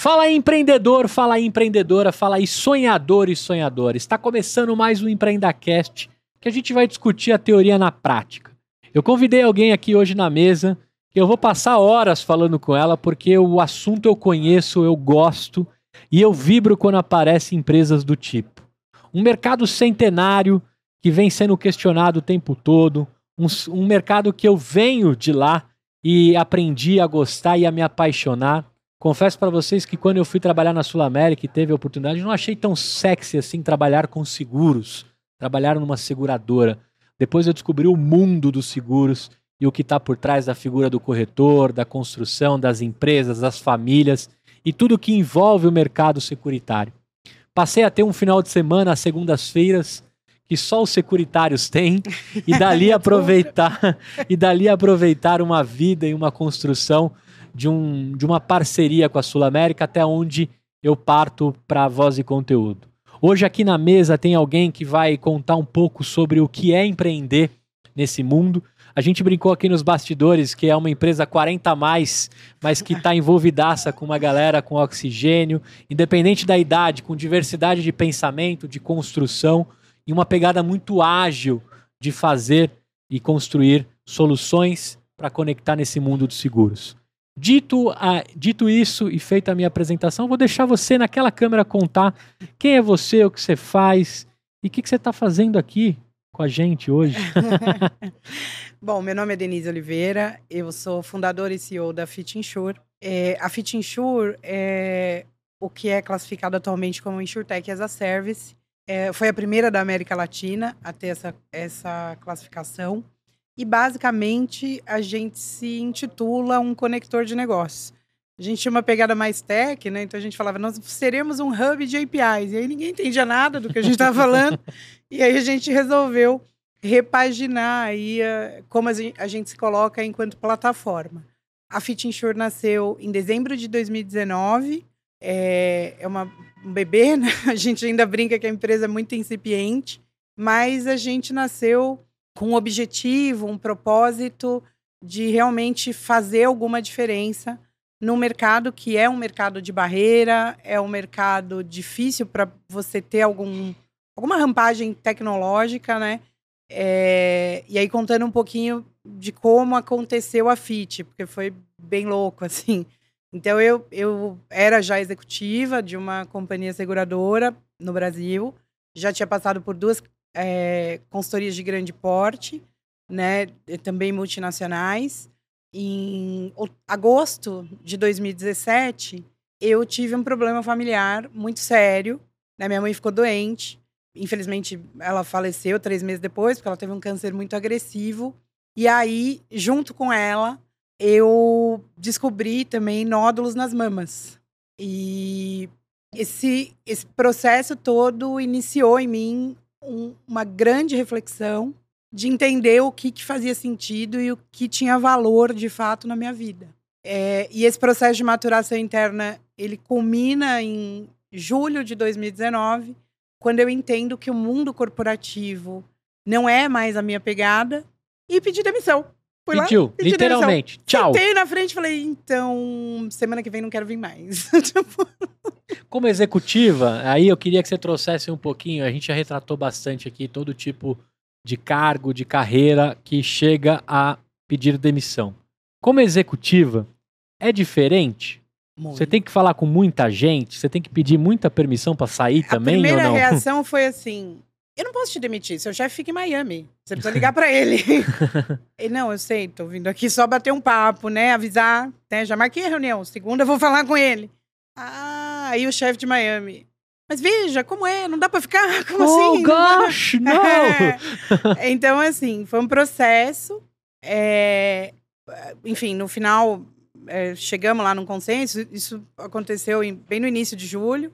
Fala aí, empreendedor, fala aí, empreendedora, fala aí, sonhador e sonhadora. Está começando mais um Empreendacast, que a gente vai discutir a teoria na prática. Eu convidei alguém aqui hoje na mesa, que eu vou passar horas falando com ela, porque o assunto eu conheço, eu gosto, e eu vibro quando aparecem empresas do tipo. Um mercado centenário que vem sendo questionado o tempo todo, um, um mercado que eu venho de lá e aprendi a gostar e a me apaixonar Confesso para vocês que quando eu fui trabalhar na Sul América e teve a oportunidade, não achei tão sexy assim trabalhar com seguros, trabalhar numa seguradora. Depois eu descobri o mundo dos seguros e o que está por trás da figura do corretor, da construção, das empresas, das famílias e tudo que envolve o mercado securitário. Passei a ter um final de semana às segundas-feiras que só os securitários têm e dali aproveitar e dali aproveitar uma vida e uma construção de, um, de uma parceria com a Sul América até onde eu parto para voz e conteúdo. Hoje aqui na mesa tem alguém que vai contar um pouco sobre o que é empreender nesse mundo. A gente brincou aqui nos bastidores que é uma empresa 40 a mais, mas que está envolvidaça com uma galera com oxigênio, independente da idade, com diversidade de pensamento, de construção e uma pegada muito ágil de fazer e construir soluções para conectar nesse mundo dos seguros. Dito, a, dito isso e feita a minha apresentação, vou deixar você naquela câmera contar quem é você, o que você faz e o que, que você está fazendo aqui com a gente hoje. Bom, meu nome é Denise Oliveira, eu sou fundadora e CEO da Fit Insure. É, a Fit Insure é o que é classificado atualmente como InsurTech as a Service. É, foi a primeira da América Latina a ter essa, essa classificação. E basicamente a gente se intitula um conector de negócios. A gente tinha uma pegada mais tech, né? Então a gente falava, nós seremos um hub de APIs. E aí ninguém entendia nada do que a gente estava falando. e aí a gente resolveu repaginar aí a, como a gente, se coloca enquanto plataforma. A Fit Insure nasceu em dezembro de 2019. É, é uma, um bebê, né? A gente ainda brinca que a empresa é muito incipiente, mas a gente nasceu com um objetivo, um propósito de realmente fazer alguma diferença no mercado que é um mercado de barreira, é um mercado difícil para você ter algum, alguma rampagem tecnológica, né? É, e aí contando um pouquinho de como aconteceu a FIT, porque foi bem louco, assim. Então eu, eu era já executiva de uma companhia seguradora no Brasil, já tinha passado por duas é, consultorias de grande porte, né, também multinacionais. Em agosto de 2017, eu tive um problema familiar muito sério. Né? Minha mãe ficou doente. Infelizmente, ela faleceu três meses depois, porque ela teve um câncer muito agressivo. E aí, junto com ela, eu descobri também nódulos nas mamas. E esse, esse processo todo iniciou em mim um, uma grande reflexão de entender o que, que, fazia sentido e o que tinha valor de fato na minha vida. É, e esse processo de maturação interna ele culmina em julho de 2019, quando eu entendo que o mundo corporativo não é mais a minha pegada e pedi demissão. Fui Pediu, lá, pedi literalmente. Demissão. Tchau. Sentei na frente e falei, então, semana que vem não quero vir mais. tipo... Como executiva, aí eu queria que você trouxesse um pouquinho, a gente já retratou bastante aqui todo tipo de cargo, de carreira que chega a pedir demissão. Como executiva, é diferente? Muito. Você tem que falar com muita gente? Você tem que pedir muita permissão para sair a também ou não? A primeira reação foi assim: eu não posso te demitir, seu chefe fica em Miami. Você precisa ligar para ele. ele. Não, eu sei, tô vindo aqui só bater um papo, né? Avisar, né? Já marquei a reunião. Segunda eu vou falar com ele. Ah, aí o chefe de Miami. Mas veja, como é? Não dá para ficar? Como oh, assim? gosh, não! É. Então, assim, foi um processo. É... Enfim, no final, é, chegamos lá num consenso. Isso aconteceu em, bem no início de julho.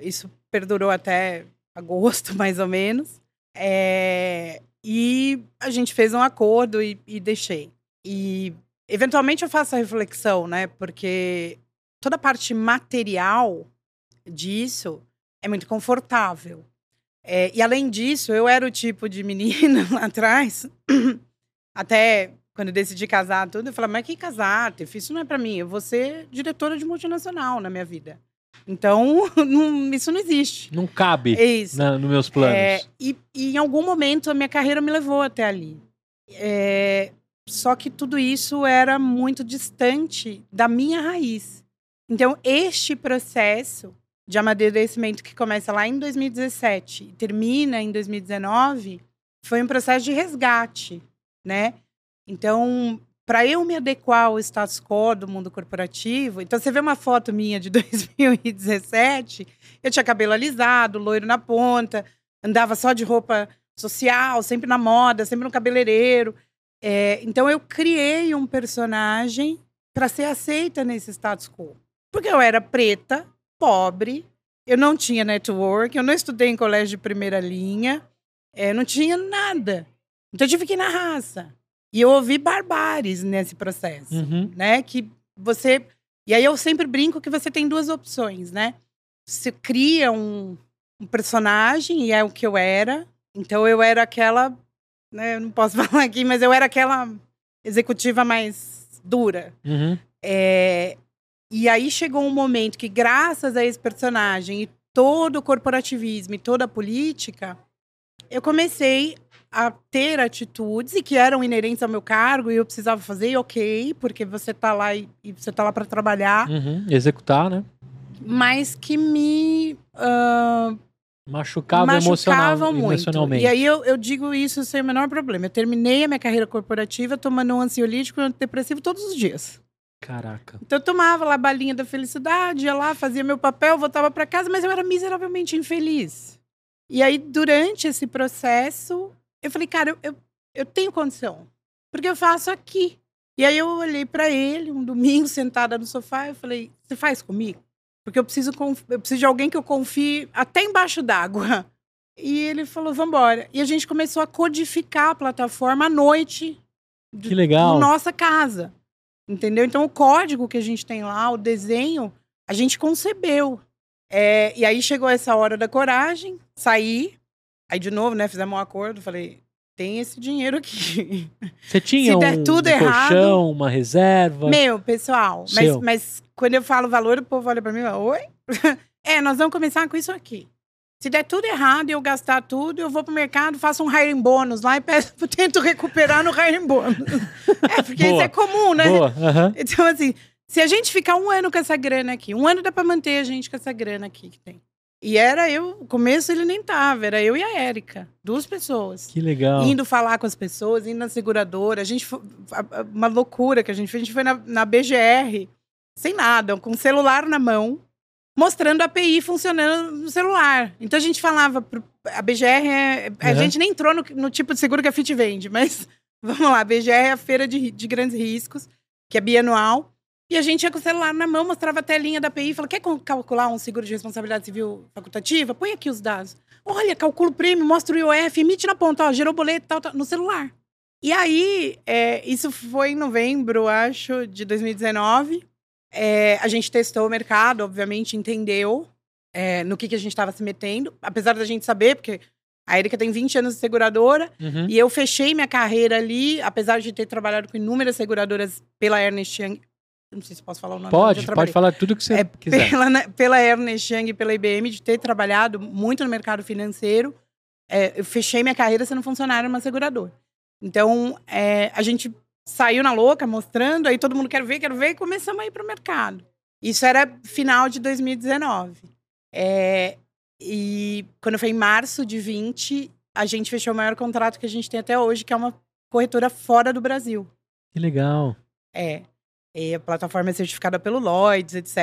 Isso perdurou até agosto, mais ou menos. É, e a gente fez um acordo e, e, deixei. E eventualmente eu faço a reflexão, né? Porque toda a parte material disso é muito confortável. É, e além disso, eu era o tipo de menina lá atrás, até quando eu decidi casar, tudo, eu falava, mas que casar, Tef? Isso não é para mim. Eu vou ser diretora de multinacional na minha vida. Então, não, isso não existe. Não cabe É na, nos meus planos. É, e, e em algum momento a minha carreira me levou até ali. É, só que tudo isso era muito distante da minha raiz. Então, este processo de amadurecimento que começa lá em 2017 e termina em 2019 foi um processo de resgate, né? Então, para eu me adequar ao status quo do mundo corporativo, então você vê uma foto minha de 2017, eu tinha cabelo alisado, loiro na ponta, andava só de roupa social, sempre na moda, sempre no cabeleireiro. É, então eu criei um personagem para ser aceita nesse status quo. Porque eu era preta, pobre, eu não tinha network, eu não estudei em colégio de primeira linha, é, não tinha nada. Então eu tive que ir na raça. E eu ouvi barbáries nesse processo, Uhum. né? Que você. E aí eu sempre brinco que você tem duas opções, né? Você cria um, um personagem, e é o que eu era. Então eu era aquela. Né, eu não posso falar aqui, mas eu era aquela executiva mais dura. Uhum. É, e aí chegou um momento que, graças a esse personagem e todo o corporativismo e toda a política, eu comecei a ter atitudes e que eram inerentes ao meu cargo e eu precisava fazer, e ok, porque você tá lá e, e você tá lá para trabalhar, Uhum. Executar, né? mas que me ah, Machucava, emocional, muito. emocionalmente. E aí eu, eu digo isso sem o menor problema. Eu terminei a minha carreira corporativa tomando um ansiolítico e um antidepressivo todos os dias. Caraca. Então eu tomava lá a balinha da felicidade, ia lá, fazia meu papel, voltava para casa, mas eu era miseravelmente infeliz. E aí, durante esse processo, eu falei, cara, eu, eu, eu tenho condição. Porque eu faço aqui. E aí eu olhei para ele, um domingo, sentada no sofá, eu falei, você faz comigo? Porque eu preciso, eu preciso de alguém que eu confie até embaixo d'água. E ele falou, vambora. E a gente começou a codificar a plataforma à noite do- Que legal. na nossa casa. Entendeu? Então, o código que a gente tem lá, o desenho, a gente concebeu. É, e aí chegou essa hora da coragem, saí. Aí, de novo, né, fizemos um acordo. Falei, tem esse dinheiro aqui. Você tinha Se der um, tudo um errado- colchão, uma reserva? Meu, pessoal, mas, mas quando eu falo valor, o povo olha pra mim e fala, oi? é, nós vamos começar com isso aqui. Se der tudo errado e eu gastar tudo, eu vou pro mercado, faço um hiring bônus lá e peço, tento recuperar no hiring bônus. é, porque Boa. isso é comum, né? Aham. Então, assim, se a gente ficar um ano com essa grana aqui, um ano dá pra manter a gente com essa grana aqui que tem. E era eu, no começo ele nem tava, era eu e a Érica, duas pessoas. Que legal. Indo falar com as pessoas, indo na seguradora. A gente foi. Uma loucura que a gente fez. A gente foi na, na BGR, sem nada, com o celular na mão, mostrando a API funcionando no celular. Então a gente falava. Pro, a BGR é. A Uhum. gente nem entrou no, no tipo de seguro que a FIT vende, mas vamos lá. A BGR é a feira de, de grandes riscos, que é bianual. E a gente ia com o celular na mão, mostrava a telinha da API e falava: quer cal- calcular um seguro de responsabilidade civil facultativa? Põe aqui os dados. Olha, calcula o prêmio, mostra o IOF, emite na ponta, ó, gerou boleto, tal, tal, no celular. E aí, é, isso foi em novembro, acho, de 2019. É, a gente testou o mercado, obviamente, entendeu é, no que, que a gente estava se metendo, apesar da gente saber, porque a Erika tem 20 anos de seguradora, Uhum. e eu fechei minha carreira ali, apesar de ter trabalhado com inúmeras seguradoras pela Ernest Young. Não sei se posso falar o nome. Pode, pode falar tudo que você É, quiser. Pela, né, pela Ernest Young e pela IBM, de ter trabalhado muito no mercado financeiro. É, eu fechei minha carreira sendo funcionária numa seguradora. Então, é, a gente saiu na louca, mostrando, aí todo mundo quer ver, quero ver, e começamos a ir para o mercado. Isso era final de 2019. É, e quando foi em março de 20, a gente fechou o maior contrato que a gente tem até hoje, que é uma corretora fora do Brasil. Que legal. É. E a plataforma é certificada pelo Lloyds, etc.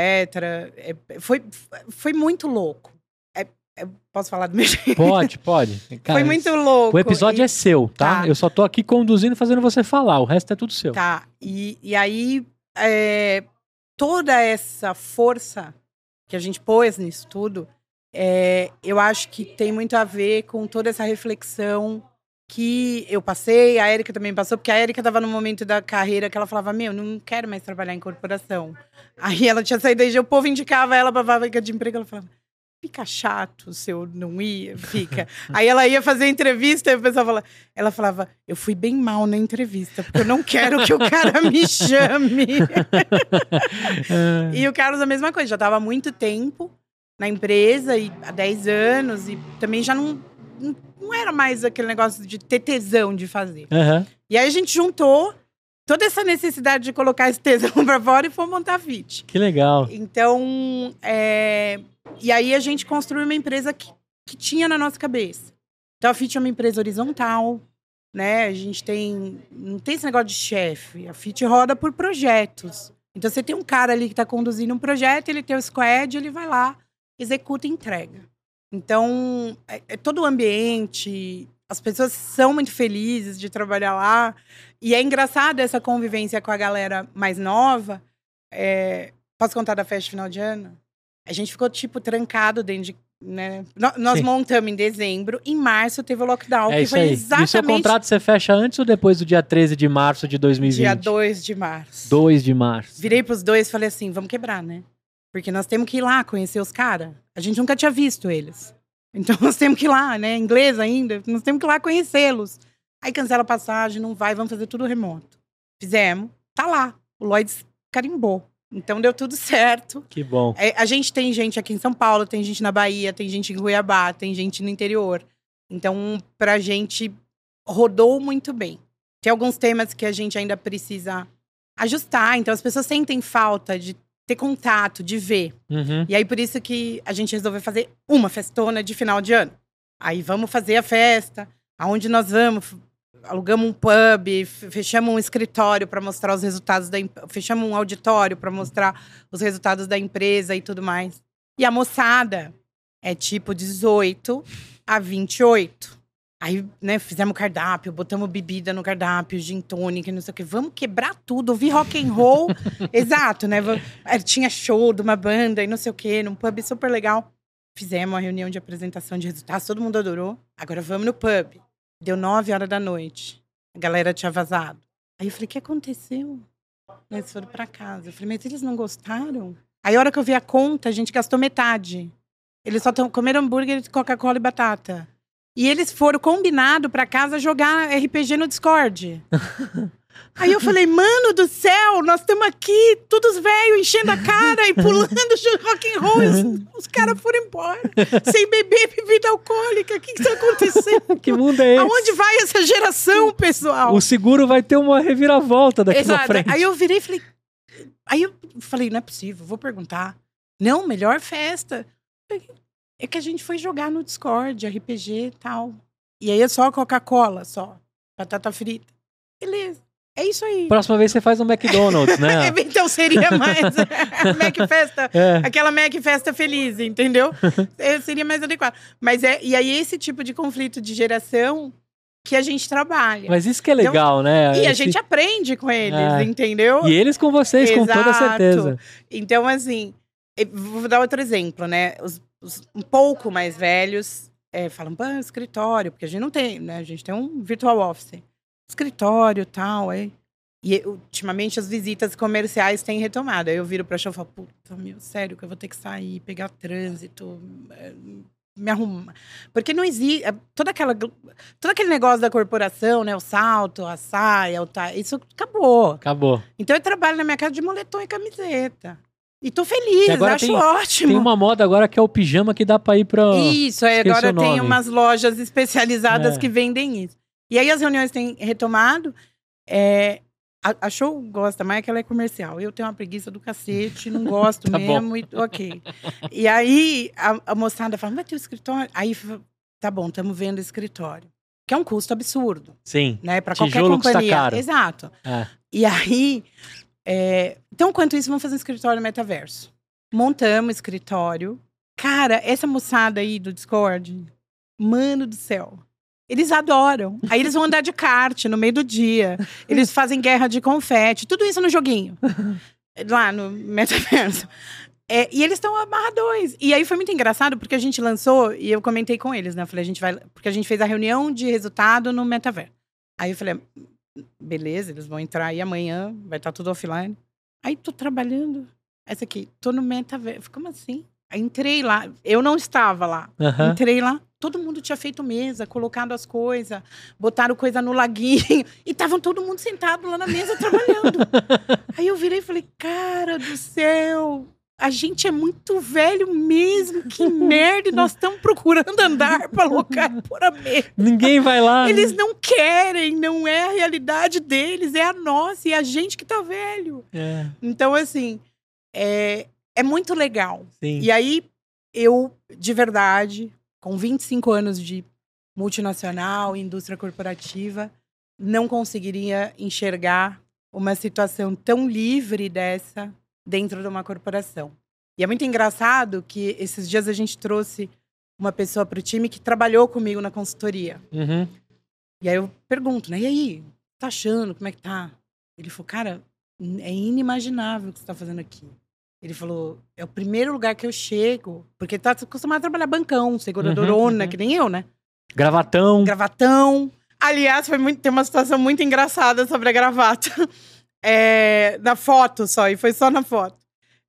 É, foi, foi muito louco. É, é, posso falar do meu jeito? Pode, pode. Cara, foi muito louco. O episódio e, é seu, tá? Tá. Eu só tô aqui conduzindo e fazendo você falar. O resto é tudo seu. Tá. E, e aí, é, toda essa força que a gente pôs nisso tudo, é, eu acho que tem muito a ver com toda essa reflexão que eu passei, a Érica também passou, porque a Érica estava num momento da carreira que ela falava: Meu, não quero mais trabalhar em corporação. Aí ela tinha saído IG, o povo indicava ela para vaga de emprego, ela falava: fica chato se eu não ia, fica. Aí ela ia fazer entrevista e o pessoal falava, ela falava, eu fui bem mal na entrevista, porque eu não quero que o cara me chame. e o Carlos a mesma coisa, já estava há muito tempo na empresa, e há 10 anos, e também já não, não era mais aquele negócio de ter tesão de fazer. Uhum. E aí a gente juntou toda essa necessidade de colocar esse tesão para fora e foi montar a FIT. Que legal. Então, é, e aí a gente construiu uma empresa que, que tinha na nossa cabeça. Então a FIT é uma empresa horizontal, né? A gente tem. Não tem esse negócio de chefe. A FIT roda por projetos. Então você tem um cara ali que está conduzindo um projeto, ele tem o squad, ele vai lá, executa e entrega. Então, é, é todo o ambiente, as pessoas são muito felizes de trabalhar lá. E é engraçado essa convivência com a galera mais nova. É... Posso contar da festa de final de ano? A gente ficou, tipo, trancado dentro de. Né? Nós Sim. montamos em dezembro, em março teve o lockdown, é que foi aí. exatamente. E o seu contrato você fecha antes ou depois do dia 13 de março de 2020? Dia 2 de março. 2 de março. Virei pros dois e falei assim: vamos quebrar, né? Porque nós temos que ir lá conhecer os caras. A gente nunca tinha visto eles. Então nós temos que ir lá, né? Inglês ainda, nós temos que ir lá conhecê-los. Aí cancela a passagem, não vai, vamos fazer tudo remoto. Fizemos, tá lá. O Lloyds carimbou. Então deu tudo certo. Que bom. É, a gente tem gente aqui em São Paulo, tem gente na Bahia, tem gente em Cuiabá, tem gente no interior. Então, pra gente, rodou muito bem. Tem alguns temas que a gente ainda precisa ajustar. Então, as pessoas sentem falta de ter contato, de ver. Uhum. E aí, por isso que a gente resolveu fazer uma festona de final de ano. Aí, vamos fazer a festa. Aonde nós vamos? alugamos um pub, fechamos um escritório para mostrar os resultados da fechamos um auditório para mostrar os resultados da empresa e tudo mais. E a moçada é tipo 18 a 28. Aí, né, fizemos cardápio, botamos bebida no cardápio, gin tônica, não sei o quê. Vamos quebrar tudo, ouvir rock and roll. Exato, né? É, tinha show de uma banda e não sei o quê, num pub super legal. Fizemos uma reunião de apresentação de resultados, todo mundo adorou. Agora vamos no pub. Deu nove horas da noite. A galera tinha vazado. Aí eu falei, o que aconteceu? Eles foram para casa. Eu falei, mas eles não gostaram? Aí a hora que eu vi a conta, a gente gastou metade. Eles só comeram hambúrguer, Coca-Cola e batata. E eles foram combinado para casa jogar RPG no Discord. Aí eu falei, mano do céu, nós estamos aqui, todos velhos, enchendo a cara e pulando rock and roll. Os, os caras foram embora, sem beber bebida alcoólica. O que está acontecendo? que mundo é esse? Aonde vai essa geração, pessoal? O seguro vai ter uma reviravolta daqui Exato. pra frente. Aí eu virei e falei... Aí eu falei, não é possível, vou perguntar. Não, melhor festa. É que a gente foi jogar no Discord, RPG e tal. E aí é só Coca-Cola, só. Batata frita. Beleza. É isso aí. Próxima vez você faz um McDonald's, né? então seria mais Mac Festa, é. aquela Mac Festa feliz, entendeu? É, seria mais adequado. Mas é, e aí esse tipo de conflito de geração que a gente trabalha. Mas isso que é então, legal, então, né? E Esse... a gente aprende com eles, é. entendeu? E eles com vocês, Exato. com toda certeza. Então, assim, vou dar outro exemplo, né? Os, os um pouco mais velhos é, falam, pô, escritório, porque a gente não tem, né? A gente tem um virtual office escritório tal. Aí. E ultimamente as visitas comerciais têm retomado. Aí eu viro pra show e falo, puta, meu, sério, que eu vou ter que sair, pegar trânsito, eh, me arrumar. Porque não existe. Eh, toda aquela, todo aquele negócio da corporação, né? O salto, a saia, o ta... isso acabou. Acabou. Então eu trabalho na minha casa de moletom e camiseta. E tô feliz, acho tem, ótimo. Tem uma moda agora que é o pijama que dá pra ir pra. Isso, aí agora tem umas lojas especializadas é. que vendem isso. E aí as reuniões têm retomado. É, a, a, show gosta mais que ela é comercial. Eu tenho uma preguiça do cacete, não gosto tá mesmo, e, ok. E aí a, a moçada fala, vai ter o escritório? Aí, tá bom, estamos vendo escritório. Que é um custo absurdo. Sim. Né? Para qualquer companhia. Exato. É. E aí. É... Então, quanto isso, vamos fazer um escritório metaverso. Montamos escritório. Cara, essa moçada aí do Discord, mano do céu. Eles adoram. Aí eles vão andar de kart no meio do dia. Eles fazem guerra de confete. Tudo isso no joguinho. Lá no metaverso. É, e eles estão amarradões. E aí foi muito engraçado, porque a gente lançou, e eu comentei com eles, né? Eu falei, a gente vai. Porque a gente fez a reunião de resultado no metaverso. Aí eu falei, beleza, eles vão entrar aí amanhã, vai estar tudo offline. Aí tô trabalhando. Essa aqui, tô no metaverso. Como assim? Entrei lá, eu não estava lá. Aham. Entrei lá, todo mundo tinha feito mesa, colocado as coisas, botaram coisa no laguinho e estavam todo mundo sentado lá na mesa trabalhando. Aí eu virei e falei, cara do céu, a gente é muito velho mesmo, que merda, e nós estamos procurando andar para alocar por a mesa. Ninguém vai lá. né? Eles não querem, não é a realidade deles, é a nossa, e a gente que tá velho. É, Então, assim, é, é muito legal. sim. E aí, eu, de verdade, com 25 anos de multinacional, indústria corporativa, não conseguiria enxergar uma situação tão livre dessa dentro de uma corporação. E é muito engraçado que esses dias a gente trouxe uma pessoa para o time que trabalhou comigo na consultoria. Uhum. E aí eu pergunto, né? E aí, tá achando? Como é que tá? Ele falou, cara, é inimaginável o que você tá fazendo aqui. Ele falou, é o primeiro lugar que eu chego, porque tá acostumado a trabalhar bancão, seguradorona, Uhum, uhum. que nem eu, né? Gravatão. Gravatão. Aliás, foi muito, tem uma situação muito engraçada sobre a gravata. É, na foto só, e foi só na foto.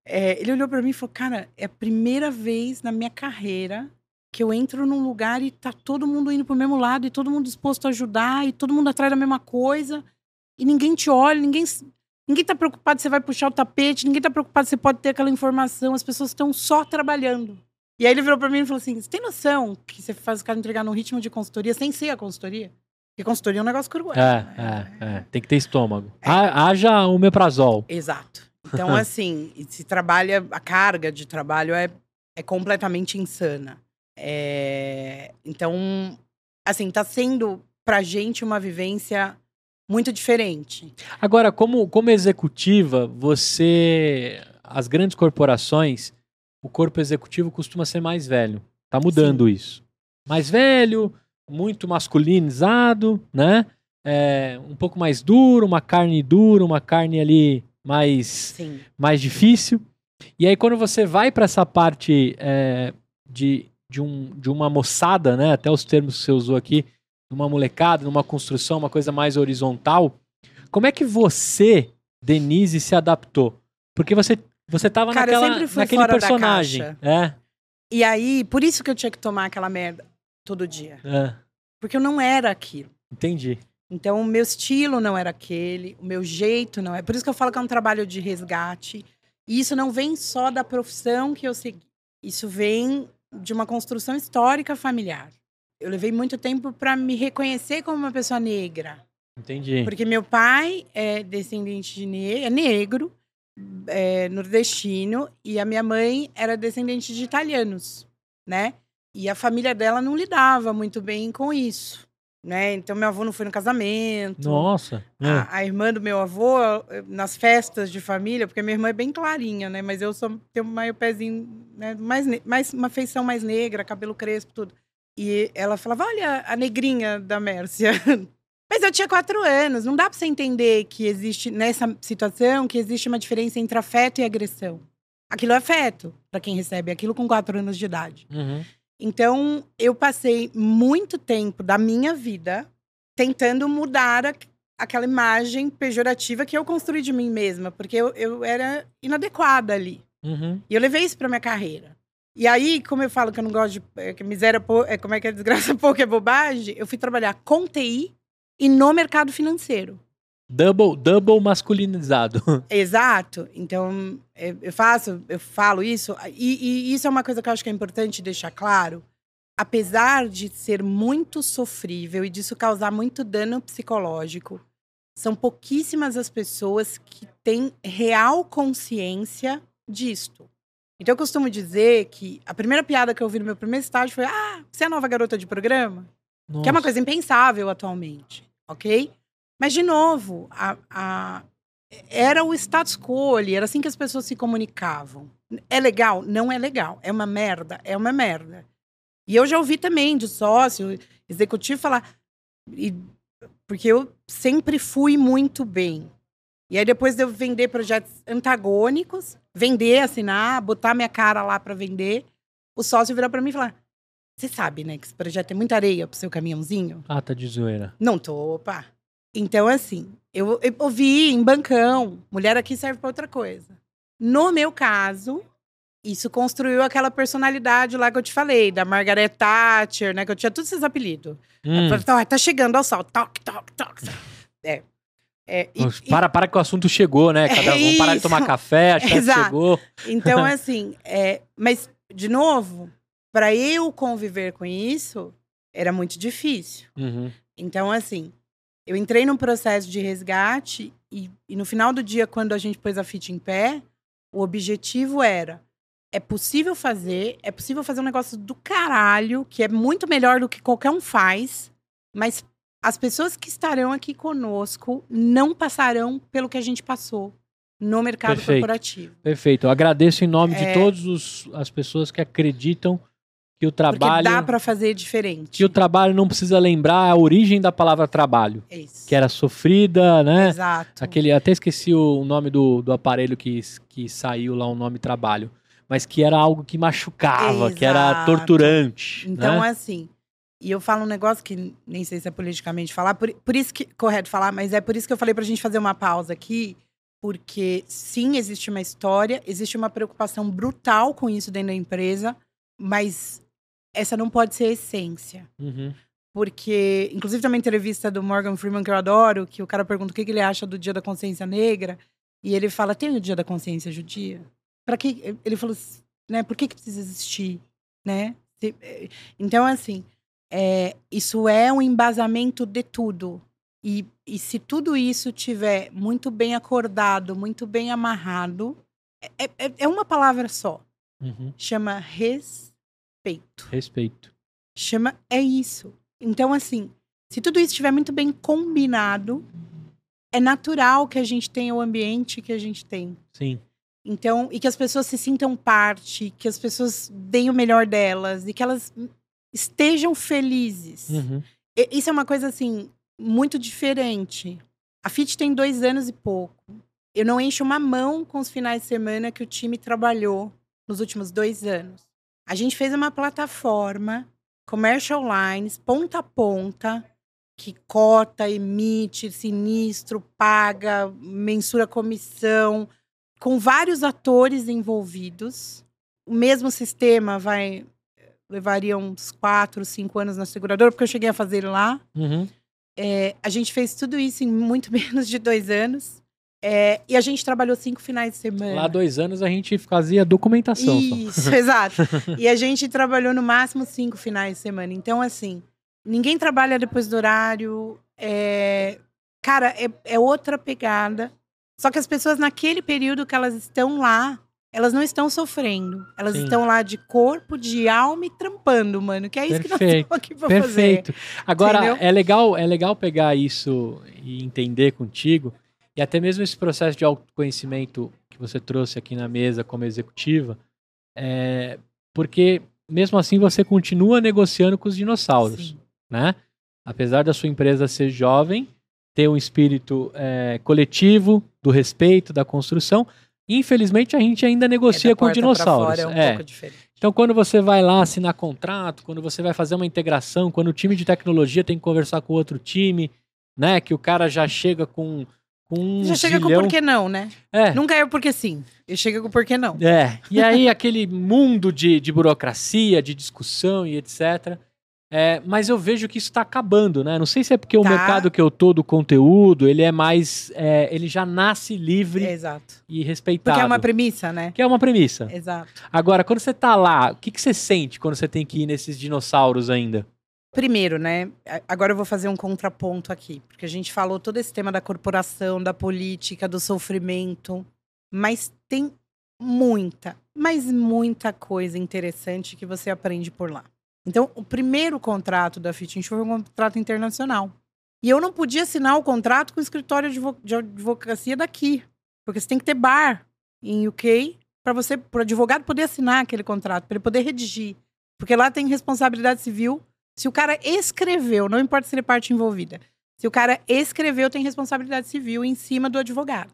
É, ele olhou pra mim e falou: Cara, é a primeira vez na minha carreira que eu entro num lugar e tá todo mundo indo pro mesmo lado, e todo mundo disposto a ajudar, e todo mundo atrás da mesma coisa, e ninguém te olha, ninguém. Ninguém tá preocupado se você vai puxar o tapete, ninguém tá preocupado se você pode ter aquela informação, as pessoas estão só trabalhando. E aí ele virou pra mim e falou assim: Você tem noção que você faz o cara entregar no ritmo de consultoria sem ser a consultoria? Porque consultoria é um negócio cruel. É, é, é. Tem que ter estômago. Ha- Haja o meprazol. Exato. Então, assim, se trabalha, a carga de trabalho é, é completamente insana. É, então, assim, tá sendo pra gente uma vivência muito diferente. Agora, como, como executiva, você. As grandes corporações, o corpo executivo costuma ser mais velho. Tá mudando isso. Mais velho, muito masculinizado, né? É, um pouco mais duro, uma carne dura, uma carne ali mais, Sim. mais difícil. E aí, quando você vai para essa parte é, de, de, um, de uma moçada, né? Até os termos que você usou aqui, numa molecada, numa construção, uma coisa mais horizontal. Como é que você, Denise, se adaptou? Porque você você tava Cara, naquela, naquele personagem. É, E aí, por isso que eu tinha que tomar aquela merda todo dia. é, Porque eu não era aquilo. entendi. Então, o meu estilo não era aquele, o meu jeito não é. Por isso que eu falo que é um trabalho de resgate. E isso não vem só da profissão que eu segui. Isso vem de uma construção histórica familiar. Eu levei muito tempo para me reconhecer como uma pessoa negra. Entendi. Porque meu pai é descendente de ne é negro, é, nordestino, e a minha mãe era descendente de italianos, né? E a família dela não lidava muito bem com isso, né? Então meu avô não foi no casamento. Nossa. é. A, a irmã do meu avô, eh, nas festas de família, porque minha irmã é bem clarinha, né? Mas eu sou, tenho mais pezinho, né? mais, mais uma feição mais negra, cabelo crespo, tudo. E ela falava, olha a negrinha da Mércia. Mas eu tinha quatro anos, não dá pra você entender que existe, nessa situação, que existe uma diferença entre afeto e agressão. Aquilo é afeto, pra quem recebe aquilo com quatro anos de idade. Uhum. Então, eu passei muito tempo da minha vida tentando mudar a- aquela imagem pejorativa que eu construí de mim mesma, porque eu, eu era inadequada ali. Uhum. E eu levei isso pra minha carreira. E aí, como eu falo que eu não gosto de. é, que miséria, é, como é que é desgraça pouco é bobagem, eu fui trabalhar com TI e no mercado financeiro. Double, double masculinizado. Exato. Então, eu eu faço, eu falo isso, e, e isso é uma coisa que eu acho que é importante deixar claro. Apesar de ser muito sofrível e disso causar muito dano psicológico, são pouquíssimas as pessoas que têm real consciência disto. Então, eu costumo dizer que a primeira piada que eu ouvi no meu primeiro estágio foi: Ah, você é a nova garota de programa? Que é uma Nossa. coisa impensável atualmente, ok? Mas, de novo, a- a- era o status quo ali, era assim que as pessoas se comunicavam. É legal? Não é legal. É uma merda? É uma merda. E eu já ouvi também de sócio, executivo falar. e- porque eu sempre fui muito bem. E aí, depois de eu vender projetos antagônicos, vender, assinar, botar minha cara lá para vender, o sócio virou para mim e falar: Você sabe, né, que esse projeto é muita areia pro seu caminhãozinho? Ah, tá de zoeira. Não tô, opa. Então, assim, eu, eu ouvi em bancão, mulher aqui serve pra outra coisa. No meu caso, isso construiu aquela personalidade lá que eu te falei, da Margaret Thatcher, né? Que eu tinha todos esses apelidos. Hum. Tá, tá chegando ao sol. Toc, toc, toc. É. é e- Para, para que o assunto chegou, né? Cada, É vamos parar de tomar café, achar que chegou. Então, assim, é, mas, de novo, para eu conviver com isso, era muito difícil. Uhum. Então, assim, eu entrei num processo de resgate e, e no final do dia, quando a gente pôs a FIT em pé, o objetivo era: é possível fazer, é possível fazer um negócio do caralho, que é muito melhor do que qualquer um faz, mas as pessoas que estarão aqui conosco não passarão pelo que a gente passou no mercado Perfeito. corporativo. Perfeito. Eu agradeço em nome de É. todas as pessoas que acreditam que o Porque trabalho. dá para fazer diferente. Que o trabalho não precisa lembrar a origem da palavra trabalho, É isso. que era sofrida, né? Exato. Aquele, até esqueci o nome do, do aparelho que, que saiu lá, o nome trabalho. Mas que era algo que machucava, que era Exato. torturante. Então, né? é assim. E eu falo um negócio que nem sei se é politicamente falar, por, por isso que. Correto falar, mas é por isso que eu falei pra gente fazer uma pausa aqui. Porque sim, existe uma história, existe uma preocupação brutal com isso dentro da empresa, mas essa não pode ser a essência. Uhum. Porque, inclusive, tem uma entrevista do Morgan Freeman que eu adoro, que o cara pergunta o que, ele acha do Dia da Consciência Negra. E ele fala: tem o Dia da Consciência Judia? Para que. Ele falou, né? Por que, que precisa existir? Né? Eh, Então, assim, é, isso é um embasamento de tudo. E, e se tudo isso tiver muito bem acordado, muito bem amarrado, é, é, é uma palavra só. Uhum. Chama respeito Respeito. chama é isso. Então, assim, se tudo isso estiver muito bem combinado, é natural que a gente tenha o ambiente que a gente tem. Sim. Então, e que as pessoas se sintam parte, que as pessoas deem o melhor delas e que elas estejam felizes. Uhum. Isso é uma coisa, assim, muito diferente. A FIT tem dois anos e pouco. Eu não encho uma mão com os finais de semana que o time trabalhou nos últimos dois anos. A gente fez uma plataforma, commercial lines, ponta a ponta, que cota, emite, sinistro, paga, mensura comissão, com vários atores envolvidos. O mesmo sistema vai levaria uns quatro, cinco anos na seguradora, porque eu cheguei a fazer lá. Uhum. É, a gente fez tudo isso em muito menos de dois anos. É, e a gente trabalhou cinco finais de semana. Lá dois anos a gente fazia documentação só. Isso, exato. E a gente trabalhou no máximo cinco finais de semana. Então, assim, ninguém trabalha depois do horário. É... Cara, é, é outra pegada. Só que as pessoas, naquele período que elas estão lá, elas não estão sofrendo. Elas Sim. estão lá de corpo, de alma e trampando, mano. Que é isso que nós Perfeito, estamos aqui pra fazer. Perfeito. Agora, Entendeu? é legal, é legal pegar isso e entender contigo, e até mesmo esse processo de autoconhecimento que você trouxe aqui na mesa como executiva, é, porque mesmo assim você continua negociando com os dinossauros, Sim. né? Apesar da sua empresa ser jovem, ter um espírito é, coletivo, do respeito, da construção, infelizmente a gente ainda É negocia da com dinossauros. é um É. pouco diferente. Então, quando você vai lá assinar contrato, quando você vai fazer uma integração, quando o time de tecnologia tem que conversar com outro time, né? Que o cara já chega com um Já chega com zilhão- por que não, né? É, Nunca é o porque sim. Ele chega com por que não. é. E aí, aquele mundo de, de burocracia, de discussão e etc. É, mas eu vejo que isso está acabando, né? Não sei se é porque o Tá. mercado que eu tô do conteúdo, ele é mais. é, ele já nasce livre É, exato. e respeitado. Porque é uma premissa, né? Que é uma premissa. Exato. Agora, quando você tá lá, o que, que você sente quando você tem que ir nesses dinossauros ainda? Primeiro, né? Agora eu vou fazer um contraponto aqui, porque a gente falou todo esse tema da corporação, da política, do sofrimento, mas tem muita, mas muita coisa interessante que você aprende por lá. Então, o primeiro contrato da Fit Insure foi um contrato internacional. E eu não podia assinar o contrato com o escritório de advocacia daqui, porque você tem que ter bar em UK para você, para o advogado poder assinar aquele contrato, para ele poder redigir, porque lá tem responsabilidade civil se o cara escreveu, não importa se ele é parte envolvida, se o cara escreveu, tem responsabilidade civil em cima do advogado.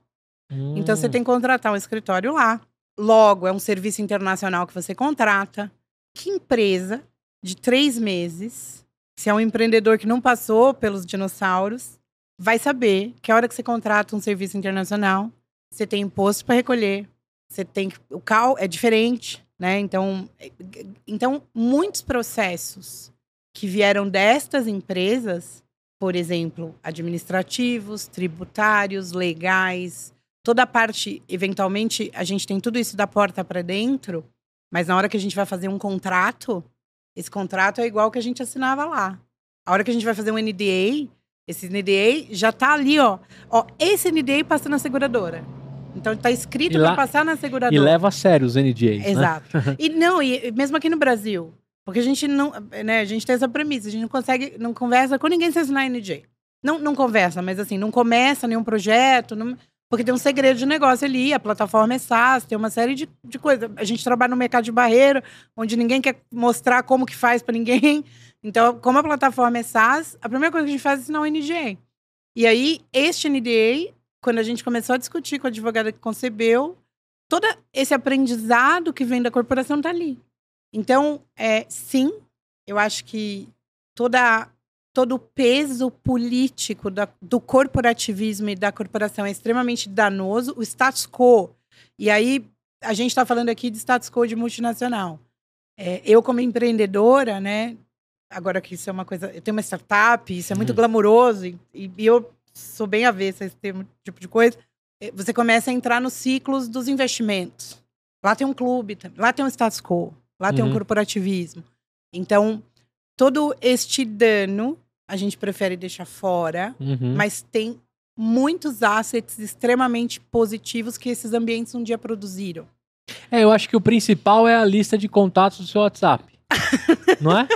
Então você Hum, tem que contratar um escritório lá. Logo, é um serviço internacional que você contrata. Que empresa de três meses, se é um empreendedor que não passou pelos dinossauros, vai saber que a hora que você contrata um serviço internacional, você tem imposto para recolher, você tem. O cal é diferente, né? Então, então, muitos processos que vieram destas empresas, por exemplo, administrativos, tributários, legais, toda a parte, eventualmente, a gente tem tudo isso da porta para dentro, mas na hora que a gente vai fazer um contrato, esse contrato é igual que a gente assinava lá. A hora que a gente vai fazer um NDA, esse NDA já tá ali, ó. Ó, esse NDA passa na seguradora. Então está escrito para passar na seguradora. E leva a sério os NDAs. Né? Exato. Né? e não, e mesmo aqui no Brasil. Porque a gente não. Né, a gente tem essa premissa, a gente não consegue, não conversa com ninguém sem assinar NDA. Não, não conversa, mas assim, não começa nenhum projeto, não, porque tem um segredo de negócio ali, a plataforma é SaaS, tem uma série de, de coisas. A gente trabalha no mercado de barreira, onde ninguém quer mostrar como que faz para ninguém. Então, como a plataforma é SaaS, a primeira coisa que a gente faz é assinar um NDA. E aí, este NDA quando a gente começou a discutir com a advogada que concebeu, todo esse aprendizado que vem da corporação está ali. Então, é, sim, eu acho que toda, todo o peso político da, do corporativismo e da corporação é extremamente danoso. O status quo, e aí a gente está falando aqui de status quo de multinacional. É, eu, como empreendedora, né, agora que isso é uma coisa. Eu tenho uma startup, isso é muito uhum. glamouroso, e, e eu sou bem avessa a esse tipo de coisa. É, você começa a entrar nos ciclos dos investimentos. Lá tem um clube, lá tem um status quo, lá uhum. tem um uhum. corporativismo. Então, todo este dano a gente prefere deixar fora, uhum. mas tem muitos assets extremamente positivos que esses ambientes um dia produziram. É, eu acho que o principal é a lista de contatos do seu WhatsApp. não é?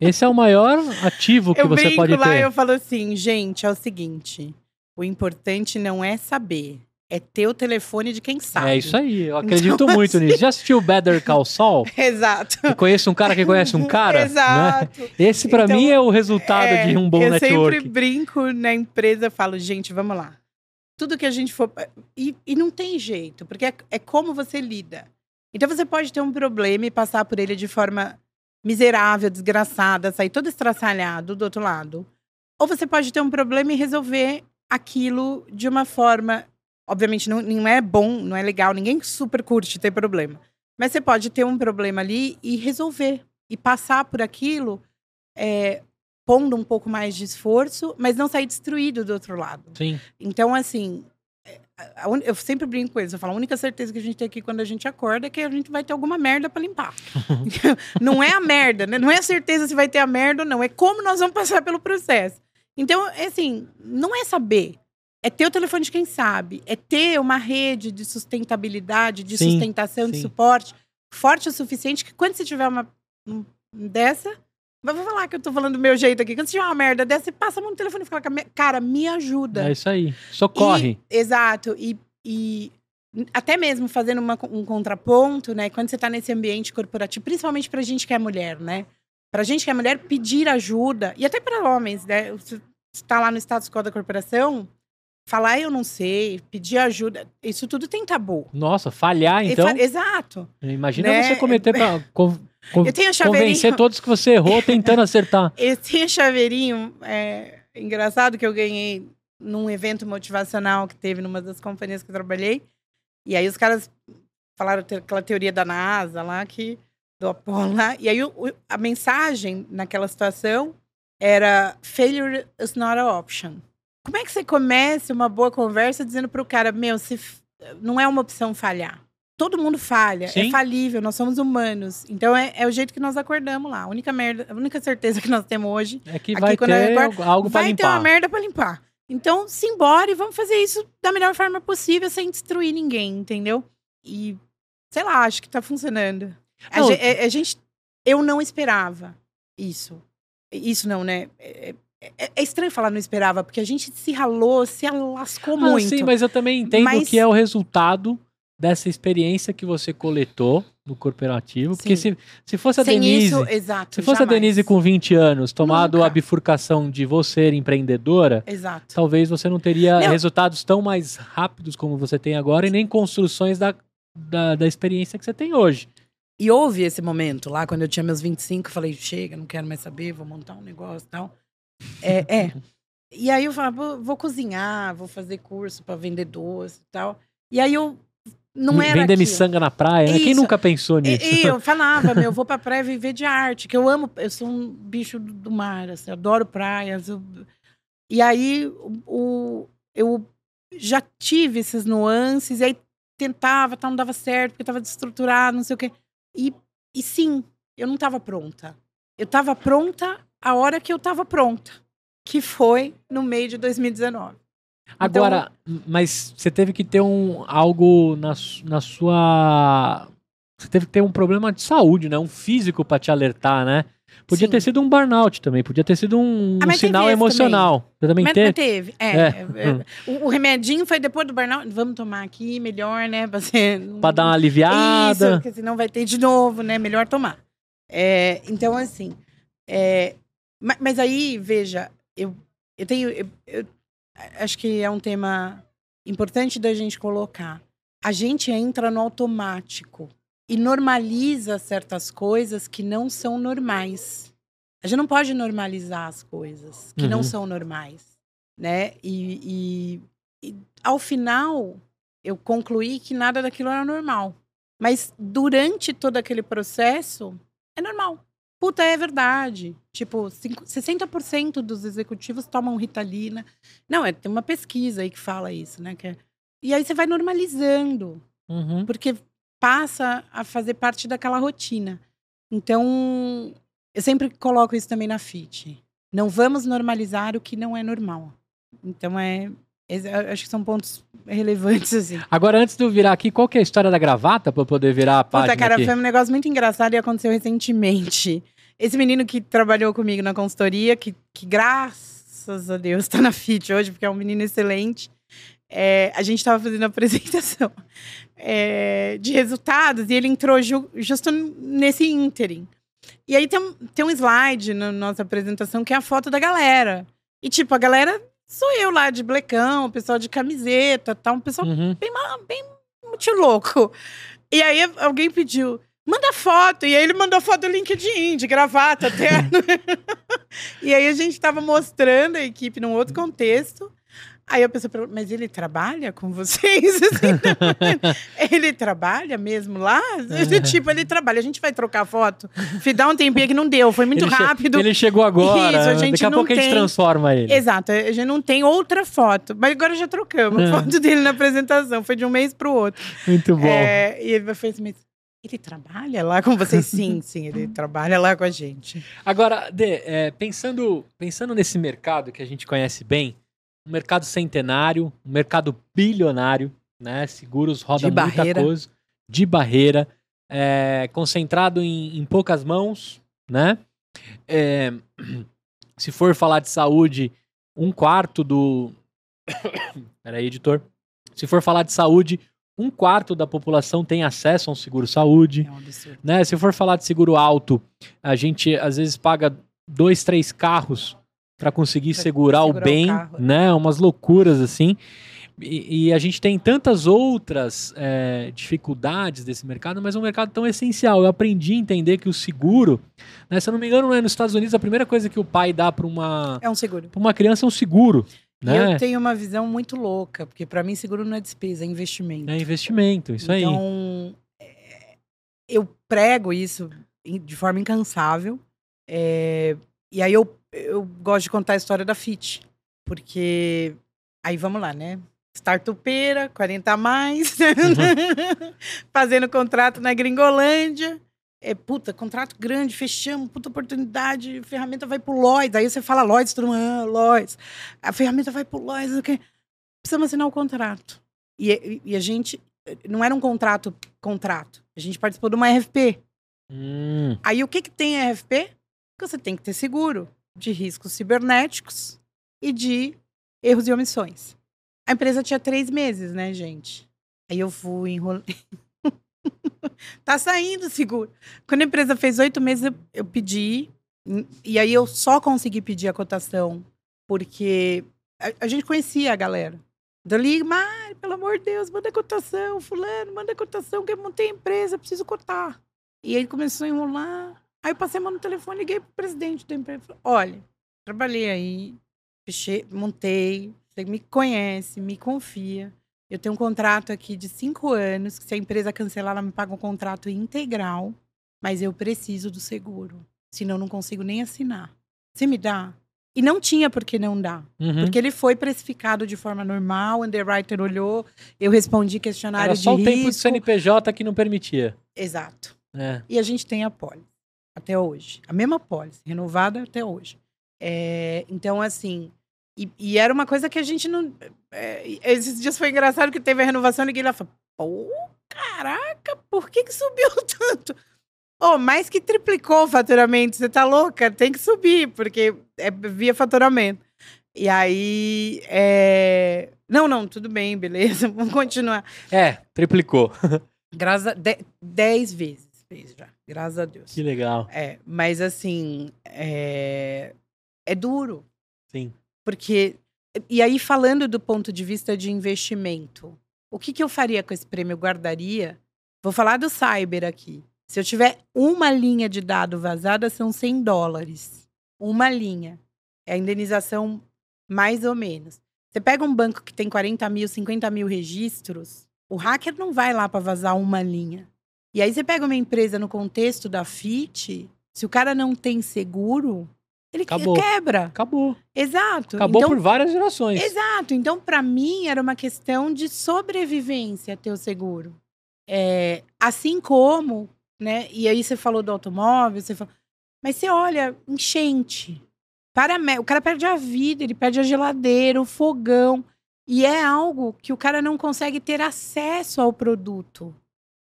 Esse é o maior ativo que eu você pode lá, ter. Eu falo assim, gente, é o seguinte: o importante não é saber, é ter o telefone de quem sabe. É isso aí, eu acredito então, muito assim... nisso. Já assistiu Better Call Saul? Exato. Eu conheço um cara que conhece um cara? Né? Exato. Né? Esse para então, mim é o resultado é, de um bom eu network. Eu sempre brinco na empresa, falo, gente, vamos lá. Tudo que a gente for. E, e não tem jeito, porque é, é como você lida. Então você pode ter um problema e passar por ele de forma miserável, desgraçada, sair todo estraçalhado do outro lado. Ou você pode ter um problema e resolver aquilo de uma forma. Obviamente, não, não é bom, não é legal, ninguém super curte ter problema. Mas você pode ter um problema ali e resolver. E passar por aquilo é, pondo um pouco mais de esforço, mas não sair destruído do outro lado. Sim. Então, assim, eu sempre brinco com eles, eu falo, a única certeza que a gente tem aqui quando a gente acorda é que a gente vai ter alguma merda para limpar. não é a merda, né? Não é a certeza se vai ter a merda ou não, é como nós vamos passar pelo processo. Então, é assim, não é saber, é ter o telefone de quem sabe, é ter uma rede de sustentabilidade, de sim, sustentação, sim. de suporte forte o suficiente que quando você tiver uma dessa, mas vou falar que eu tô falando do meu jeito aqui. Quando você tiver uma merda dessa, você passa a mão no telefone e fala, cara, me ajuda. É isso aí. Socorre. E, exato. E, e até mesmo fazendo uma, um contraponto, né? Quando você tá nesse ambiente corporativo, principalmente pra gente que é mulher, né? Pra gente que é mulher, pedir ajuda, e até para homens, né? Você está lá no status quo da corporação, falar eu não sei, pedir ajuda, isso tudo tem tabu. Nossa, falhar então. Fa exato. Imagina né? você cometer pra, eu tenho chaveirinho. Convencer todos que você errou tentando acertar. Eu tenho chaveirinho é, engraçado que eu ganhei num evento motivacional que teve numa das companhias que eu trabalhei. E aí os caras falaram aquela teoria da NASA lá, que, do Apollo lá. E aí o, a mensagem naquela situação era failure is not an option. Como é que você começa uma boa conversa dizendo para o cara, meu, se, não é uma opção falhar? todo mundo falha, é Sim. é falível, nós somos humanos. Então é, é, o jeito que nós acordamos lá. A única merda, a única certeza que nós temos hoje é que vai ter acordo, algo para limpar. Vai ter uma merda para limpar. Então, simbora e vamos fazer isso da melhor forma possível, sem destruir ninguém, entendeu? E, sei lá, acho que tá funcionando. A, é, a, gente, eu não esperava isso. Isso não, né? É, é, estranho falar não esperava, porque a gente se ralou, se lascou ah, muito. Sim, mas eu também entendo mas... que é o resultado dessa experiência que você coletou no corporativo. Porque se, se fosse a Sem Denise. Isso, exato, se fosse jamais. a Denise com 20 anos, tomado Nunca. a bifurcação de você empreendedora, exato. talvez você não teria não. resultados tão mais rápidos como você tem agora e nem construções da, da, da experiência que você tem hoje. E houve esse momento lá, quando eu tinha meus 25, eu falei, chega, não quero mais saber, vou montar um negócio e tal. É, é. E aí eu falava, vou, vou cozinhar, vou fazer curso para vender doce e tal. E aí eu não era Vender miçanga na praia, né? Quem nunca pensou nisso? E, e eu falava, meu, eu vou pra praia viver de arte, que eu amo, eu sou um bicho do, do mar, assim, eu adoro praias. eu- e aí o, eu já tive esses nuances, e aí tentava, tal, não dava certo, porque tava desestruturado, não sei o quê. E, e sim, eu não tava pronta. Eu tava pronta a hora que eu tava pronta, que foi no meio de 2019. Agora, mas você teve que ter um algo na, na sua. Você teve que ter um problema de saúde, né? Um físico pra te alertar, né? Podia Sim. ter sido um burnout também, podia ter sido um, Ah, sinal emocional. Você também Mas, teve? mas teve. É, É. é, é. O, o remedinho foi depois do burnout. Vamos tomar aqui, melhor, né? Pra, ser, Pra dar uma Isso, aliviada. porque senão vai ter de novo, né? Melhor tomar. É, então, assim. é, ma- mas, aí, veja, eu, eu tenho. eu- eu acho que é um tema importante da gente colocar. A gente entra no automático e normaliza certas coisas que não são normais. A gente não pode normalizar as coisas que não Uhum. são normais, né? E, e- e, ao final eu concluí que nada daquilo era normal. Mas durante todo aquele processo é normal. Puta, é verdade. Tipo, cinco- 60% dos executivos tomam Ritalina. Não, é, tem uma pesquisa aí que fala isso, né? que é- E aí você vai normalizando Uhum. porque passa a fazer parte daquela rotina. Então, eu sempre coloco isso também na FIT. Não vamos normalizar o que não é normal. Então, é, eu acho que são pontos relevantes, assim. Agora, antes de eu virar aqui, qual que é a história da gravata eu poder virar a página Puta, cara, aqui? foi um negócio muito engraçado e aconteceu recentemente. Esse menino que trabalhou comigo na consultoria, que, que graças a Deus tá na FIT hoje, porque é um menino excelente. é, a gente estava fazendo a apresentação é, de resultados e ele entrou ju- justo nesse ínterim. E aí tem, um- tem um slide na nossa apresentação que é a foto da galera. E, tipo, a galera sou eu lá de blecão, o pessoal de camiseta, tal, um pessoal Uhum. muito louco. E aí alguém pediu, manda foto. E aí ele mandou foto do LinkedIn, de gravata, terno. e aí a gente tava mostrando a equipe num outro contexto. Aí a pessoa perguntou, mas ele trabalha com vocês? Assim, não. ele trabalha mesmo lá? tipo, ele trabalha. A gente vai trocar foto? Fih, Dá um tempinho que não deu, foi muito ele che- rápido. Ele chegou agora. Isso, a gente Daqui a não pouco a gente tem- transforma ele. Exato, a gente não tem outra foto. Mas agora já trocamos É. a foto dele na apresentação. Foi de um mês pro outro. Muito bom. É, e ele fez assim, mas ele trabalha lá com vocês? Sim, sim, ele trabalha lá com a gente. Agora, Dê, é, pensando, pensando nesse mercado que a gente conhece bem, um mercado centenário, um mercado bilionário, né? Seguros roda De muita barreira. coisa, de barreira, é, concentrado em, em poucas mãos, né? É, se for falar de saúde, um quarto do. Peraí, editor. Se for falar de saúde, um quarto da população tem acesso a um seguro saúde É um absurdo. né? Se for falar de seguro alto, a gente às vezes paga dois, três carros para conseguir Pra segurar, o segurar o bem, carro. né? Umas loucuras assim. E, e a gente tem tantas outras é, dificuldades desse mercado, mas é um mercado tão essencial. Eu aprendi a entender que o seguro, né, se eu não me engano, né, nos Estados Unidos, a primeira coisa que o pai dá para uma, É um seguro. uma criança é um seguro. Né? eu tenho uma visão muito louca, porque para mim seguro não é despesa, é investimento. É investimento, isso aí. então, é, eu prego isso de forma incansável. é, e aí eu, eu gosto de contar a história da FIT. Porque aí vamos lá, né? Startupeira, 40 a mais, fazendo contrato na Gringolândia. É, puta, contrato grande, fechamos, puta oportunidade, ferramenta vai pro Lloyds. Aí você fala Lloyds, todo mundo, ah, Lloyds. A ferramenta vai pro Lloyds, o quê? Precisamos assinar o contrato. E, e a gente, não era um contrato, contrato. A gente participou de uma RFP. Hum, Aí o que, que tem a RFP? Que você tem que ter seguro de riscos cibernéticos e de erros e omissões. A empresa tinha três meses, né, gente? Aí eu fui enrolando. tá saindo seguro. Quando a empresa fez oito meses, eu, pedi. e- E aí eu só consegui pedir a cotação porque a, a gente conhecia a galera. Então eu ligo, Mari, pelo amor de Deus, manda cotação, fulano, manda cotação, que eu montei a empresa, preciso cotar. E aí começou a enrolar. Aí eu passei a mão no telefone, liguei pro presidente da empresa. Falei, Olha, trabalhei aí, fechei, montei, você me conhece, me confia. Eu tenho um contrato aqui de cinco anos, que se a empresa cancelar, ela me paga um contrato integral, mas eu preciso do seguro. Senão eu não consigo nem assinar. Você me dá? E não tinha por que não dar. Uhum. Porque ele foi precificado de forma normal, o underwriter olhou, eu respondi questionário Era só de o tempo risco. do CNPJ que não permitia. Exato. É. E a gente tem a pólice até hoje. A mesma pólice, renovada até hoje. É, então, assim, e, e era uma coisa que a gente não. é, esses dias foi engraçado que teve a renovação, liguei lá e falei, pô, caraca, por que, que subiu tanto? Oh, mais que triplicou o faturamento, você tá louca? Tem que subir, porque é via faturamento. E aí. é, Não, não, tudo bem, beleza, vamos continuar. É, triplicou. Graças a... de- Dez vezes fez já, graças a Deus. Que legal. É, mas assim, é, é duro. Sim. Porque. E aí, falando do ponto de vista de investimento, o que, que eu faria com esse prêmio? Eu guardaria. Vou falar do cyber aqui. Se eu tiver uma linha de dado vazada, são 100 dólares. Uma linha. É a indenização mais ou menos. Você pega um banco que tem 40 mil, 50 mil registros, o hacker não vai lá para vazar uma linha. E aí você pega uma empresa no contexto da FIT, se o cara não tem seguro, ele Acabou. quebra. Acabou. Exato. Acabou então, por várias gerações. Exato. Então, para mim, era uma questão de sobrevivência ter o seguro. É, assim como, né? E aí você falou do automóvel, você falou. Mas você olha, enchente. Para, o cara perde a vida, ele perde a geladeira, o fogão. E é algo que o cara não consegue ter acesso ao produto.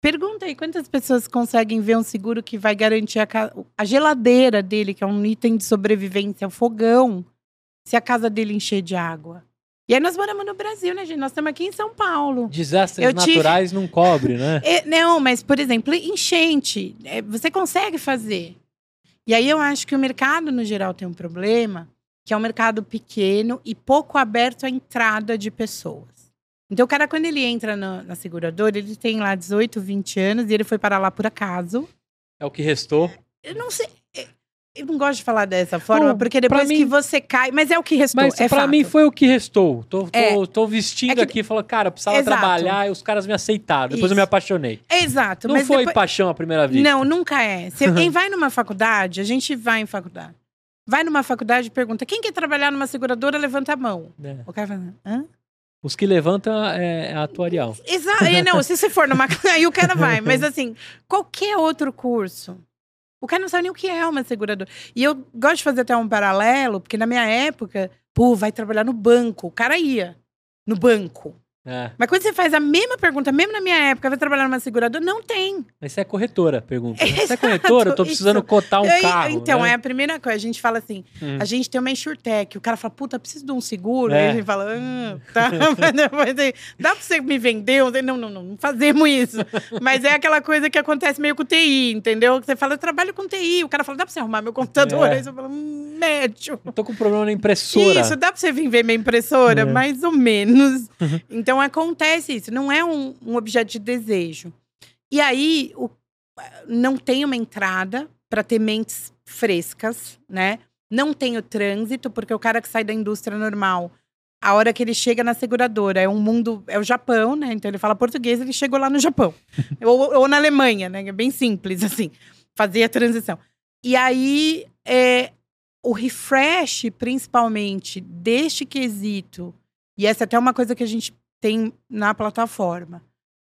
Pergunta aí, quantas pessoas conseguem ver um seguro que vai garantir a, a geladeira dele, que é um item de sobrevivência, o fogão, se a casa dele encher de água? E aí nós moramos no Brasil, né, gente? Nós estamos aqui em São Paulo. Desastres Eu naturais não cobre, né? É, não, mas, por exemplo, enchente, é, você consegue fazer. E aí eu acho que o mercado, no geral, tem um problema, que é um mercado pequeno e pouco aberto à entrada de pessoas. Então, o cara, quando ele entra na, na seguradora, ele tem lá 18, 20 anos e ele foi parar lá por acaso. É o que restou. Eu não sei. é, Eu não gosto de falar dessa forma, Não, porque depois pra que mim- você cai. Mas é o que restou. Mas é pra fato. mim foi o que restou. Tô, tô, É. tô vestindo É que- aqui e falou, cara, eu precisava Exato. trabalhar e os caras me aceitaram. Depois eu Isso. me apaixonei. Exato. Não mas foi depois- paixão à primeira vista. Não, nunca é. Você, quem vai numa faculdade, a gente vai em faculdade. Vai numa faculdade e pergunta: quem quer trabalhar numa seguradora, levanta a mão. É. O cara fala, hã? Os que levantam é, é atuarial. Exato. É, Não, se você for numa. Aí o cara vai. Mas assim, qualquer outro curso. O cara não sabe nem o que é uma seguradora. E eu gosto de fazer até um paralelo, porque na minha época, pô, vai trabalhar no banco. O cara ia no banco. É. Mas quando você faz a mesma pergunta, mesmo na minha época, vai trabalhar numa seguradora, não tem. Mas você é corretora, pergunta. né? Você é Exato, corretora? Eu tô precisando isso. cotar um Aí, carro. então, né? é a primeira coisa. A gente fala assim, Hum. a gente tem uma insurtech. O cara fala, puta, preciso de um seguro. É. Aí a gente fala, ah, tá. Mas dá pra você me vender? Eu Não, não, não, não fazemos isso. Mas é aquela coisa que acontece meio com TI, entendeu? Você fala, eu trabalho com TI. O cara fala, dá pra você arrumar meu computador? É. Aí você fala, hum, médio. Eu tô com problema na impressora. Isso, dá pra você vir ver minha impressora? É. Mais ou menos. Então acontece isso, não é um, um objeto de desejo. E aí, o- não tem uma entrada para ter mentes frescas, né? Não tem o trânsito, porque o cara que sai da indústria normal, a hora que ele chega na seguradora, é um mundo, é o Japão, né? Então ele fala português, ele chegou lá no Japão. ou, ou na Alemanha, né? É bem simples, assim, fazer a transição. E aí, é, o refresh, principalmente, deste quesito, e essa é até uma coisa que a gente tem na plataforma,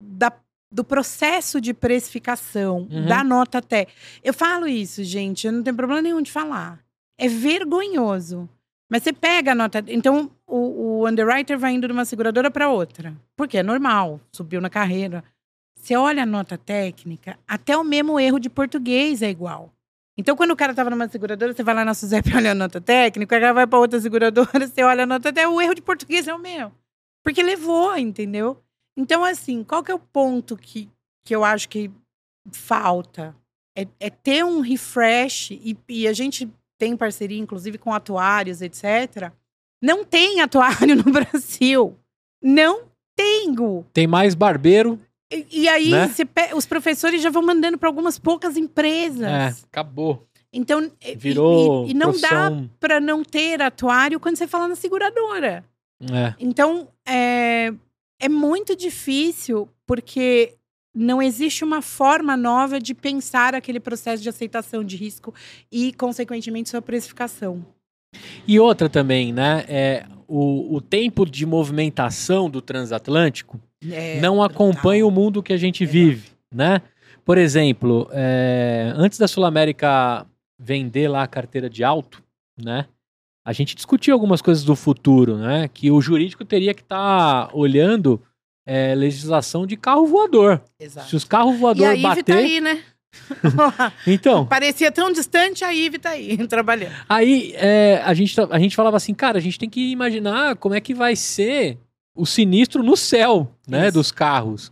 da- do processo de precificação, Uhum. da nota até. Eu falo isso, gente, eu não tenho problema nenhum de falar. É vergonhoso. Mas você pega a nota. Então, o, o underwriter vai indo de uma seguradora para outra. Porque é normal, subiu na carreira. Você olha a nota técnica, até o mesmo erro de português é igual. Então, quando o cara estava numa seguradora, você vai lá na Suzep e olha a nota técnica, o cara vai para outra seguradora, você olha a nota até o erro de português é o meu. Porque levou, entendeu? Então, assim, qual que é o ponto que, que eu acho que falta? É, é ter um refresh, e, e a gente tem parceria, inclusive, com atuários, etc. Não tem atuário no Brasil. Não tenho. Tem mais barbeiro. E, e aí, Né? pe- os professores já vão mandando para algumas poucas empresas. É, acabou. Então, Virou e, e não dá profissão... para não ter atuário quando você fala na seguradora. É. Então, é, É muito difícil porque não existe uma forma nova de pensar aquele processo de aceitação de risco e, consequentemente, sua precificação. E outra também, né? É, o, o tempo de movimentação do transatlântico É, não acompanha brutal. o mundo que a gente Exato. vive, né? Por exemplo, é, antes da Sul América vender lá a carteira de auto, né? A gente discutia algumas coisas do futuro, né? Que o jurídico teria que estar olhando é, legislação de carro voador. Exato. Se os carros voadores tá bater, aí, né? então, Parecia tão distante, a Ive tá aí, trabalhando. Aí é, a, gente, tá- a gente falava assim, cara, a gente tem que imaginar como é que vai ser o sinistro no céu, né, Isso. dos carros.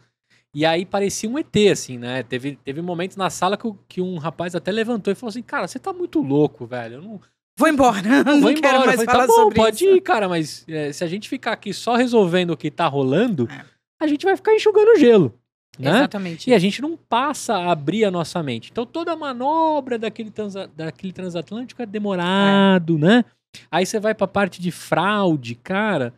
E aí parecia um ET, assim, né? Teve, teve momentos na sala que, que um rapaz até levantou e falou assim, cara, você tá muito louco, velho. Eu não, Vou embora. não vou quero embora. Mais falei, falar tá bom, sobre pode isso. ir, cara, mas é, se a gente ficar aqui só resolvendo o que tá rolando, É. a gente vai ficar enxugando gelo, né? Exatamente. E a gente não passa a abrir a nossa mente. Então toda a manobra daquele, transa- daquele transatlântico é demorado, né? Aí você vai pra parte de fraude, cara.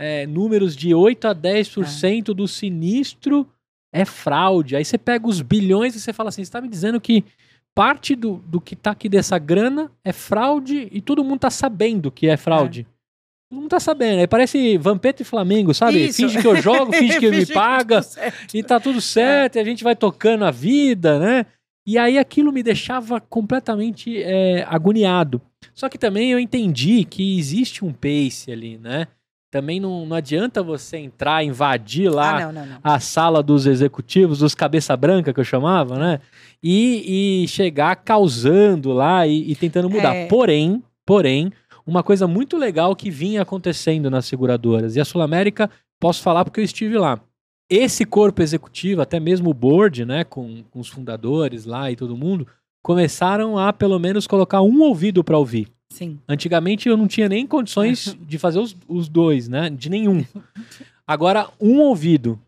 é, números de 8 a 10% do sinistro é fraude. Aí você pega os bilhões e você fala assim: você tá me dizendo que parte do, do que tá aqui dessa grana é fraude e todo mundo tá sabendo que é fraude. Todo mundo tá sabendo. Aí parece Vampeta e Flamengo, sabe? Isso. Finge que eu jogo, finge que me Finge paga tá tudo certo. e tá tudo certo, e a gente vai tocando a vida, né? E aí aquilo me deixava completamente é, agoniado. Só que também eu entendi que existe um pace ali, né? Também não, não adianta você entrar, invadir lá Ah, não, não, não. a sala dos executivos, dos cabeça branca que eu chamava, né? E, e chegar causando lá e, e tentando mudar. É. Porém, porém, uma coisa muito legal que vinha acontecendo nas seguradoras. E a Sul América, posso falar porque eu estive lá. Esse corpo executivo, até mesmo o board, né, com, com os fundadores lá e todo mundo, começaram a pelo menos colocar um ouvido para ouvir. Sim. Antigamente eu não tinha nem condições de fazer os, os dois, né? De nenhum. Agora, um ouvido.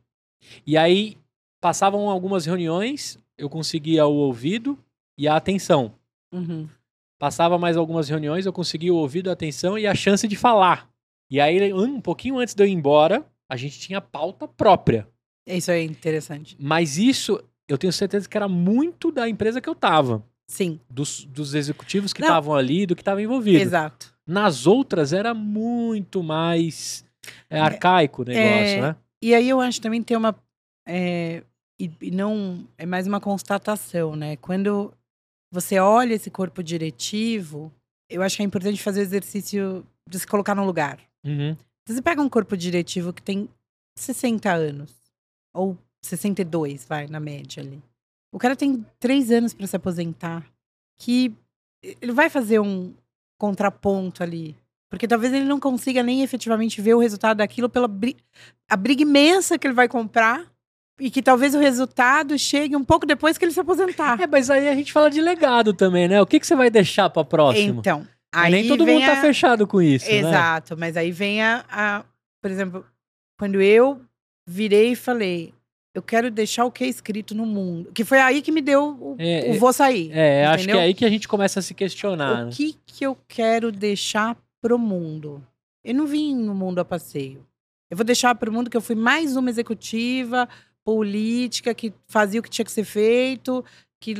E aí passavam algumas reuniões, eu conseguia o ouvido e a atenção. Uhum. Passava mais algumas reuniões, eu conseguia o ouvido, a atenção e a chance de falar. E aí, um pouquinho antes de eu ir embora, a gente tinha pauta própria. Isso é interessante. Mas isso, eu tenho certeza que era muito da empresa que eu tava. Sim, Dos, dos executivos que estavam ali, do que estava envolvido. exato. Nas outras era muito mais é, arcaico o negócio, é, né? E aí eu acho que também tem uma. é, e, e não. É mais uma constatação, né? Quando você olha esse corpo diretivo, eu acho que é importante fazer o exercício de se colocar no lugar. Uhum. Você pega um corpo diretivo que tem 60 anos, ou 62, vai, na média ali. O cara tem três anos para se aposentar, que ele vai fazer um contraponto ali. Porque talvez ele não consiga nem efetivamente ver o resultado daquilo pela bri a briga imensa que ele vai comprar. E que talvez o resultado chegue um pouco depois que ele se aposentar. É, mas aí a gente fala de legado também, né? O que, que você vai deixar pra próximo? Então, aí Nem todo mundo tá a- fechado com isso, né? Exato, mas aí vem a, a- Por exemplo, quando eu virei e falei, eu quero deixar o que é escrito no mundo. Que foi aí que me deu o, É, o é- vou sair. É, acho que entendeu? é aí que a gente começa a se questionar. O né? que, que eu quero deixar pro mundo? Eu não vim no mundo a passeio. Eu vou deixar pro mundo que eu fui mais uma executiva política que fazia o que tinha que ser feito. Que...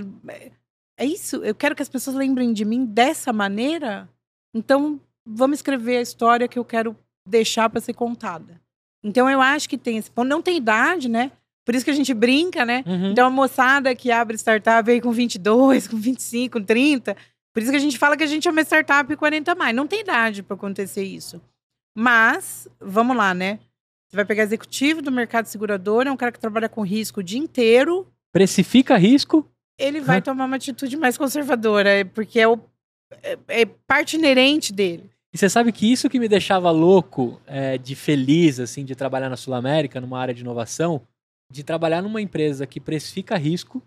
É isso. Eu quero que as pessoas lembrem de mim dessa maneira. Então, vamos escrever a história que eu quero deixar para ser contada. Então, eu acho que tem esse ponto. Não tem idade, né? Por isso que a gente brinca, né? Uhum. Então, a moçada que abre startup aí com 22, com 25, com 30. Por isso que a gente fala que a gente é uma startup 40 a mais. Não tem idade para acontecer isso. Mas, vamos lá, né? Você vai pegar executivo do mercado segurador, é um cara que trabalha com risco o dia inteiro. Precifica risco. Ele vai tomar uma atitude mais conservadora, é porque é, o, é, é parte inerente dele. E você sabe que isso que me deixava louco, é, de feliz, assim, de trabalhar na Sul América, numa área de inovação, de trabalhar numa empresa que precifica risco,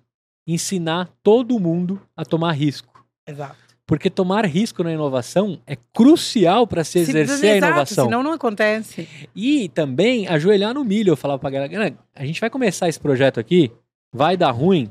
ensinar todo mundo a tomar risco. Exato. Porque tomar risco na inovação é crucial para se exercer a Exato, inovação. senão não acontece. E também ajoelhar no milho. Eu falava pra galera, "Galera, a gente vai começar esse projeto aqui, vai dar ruim,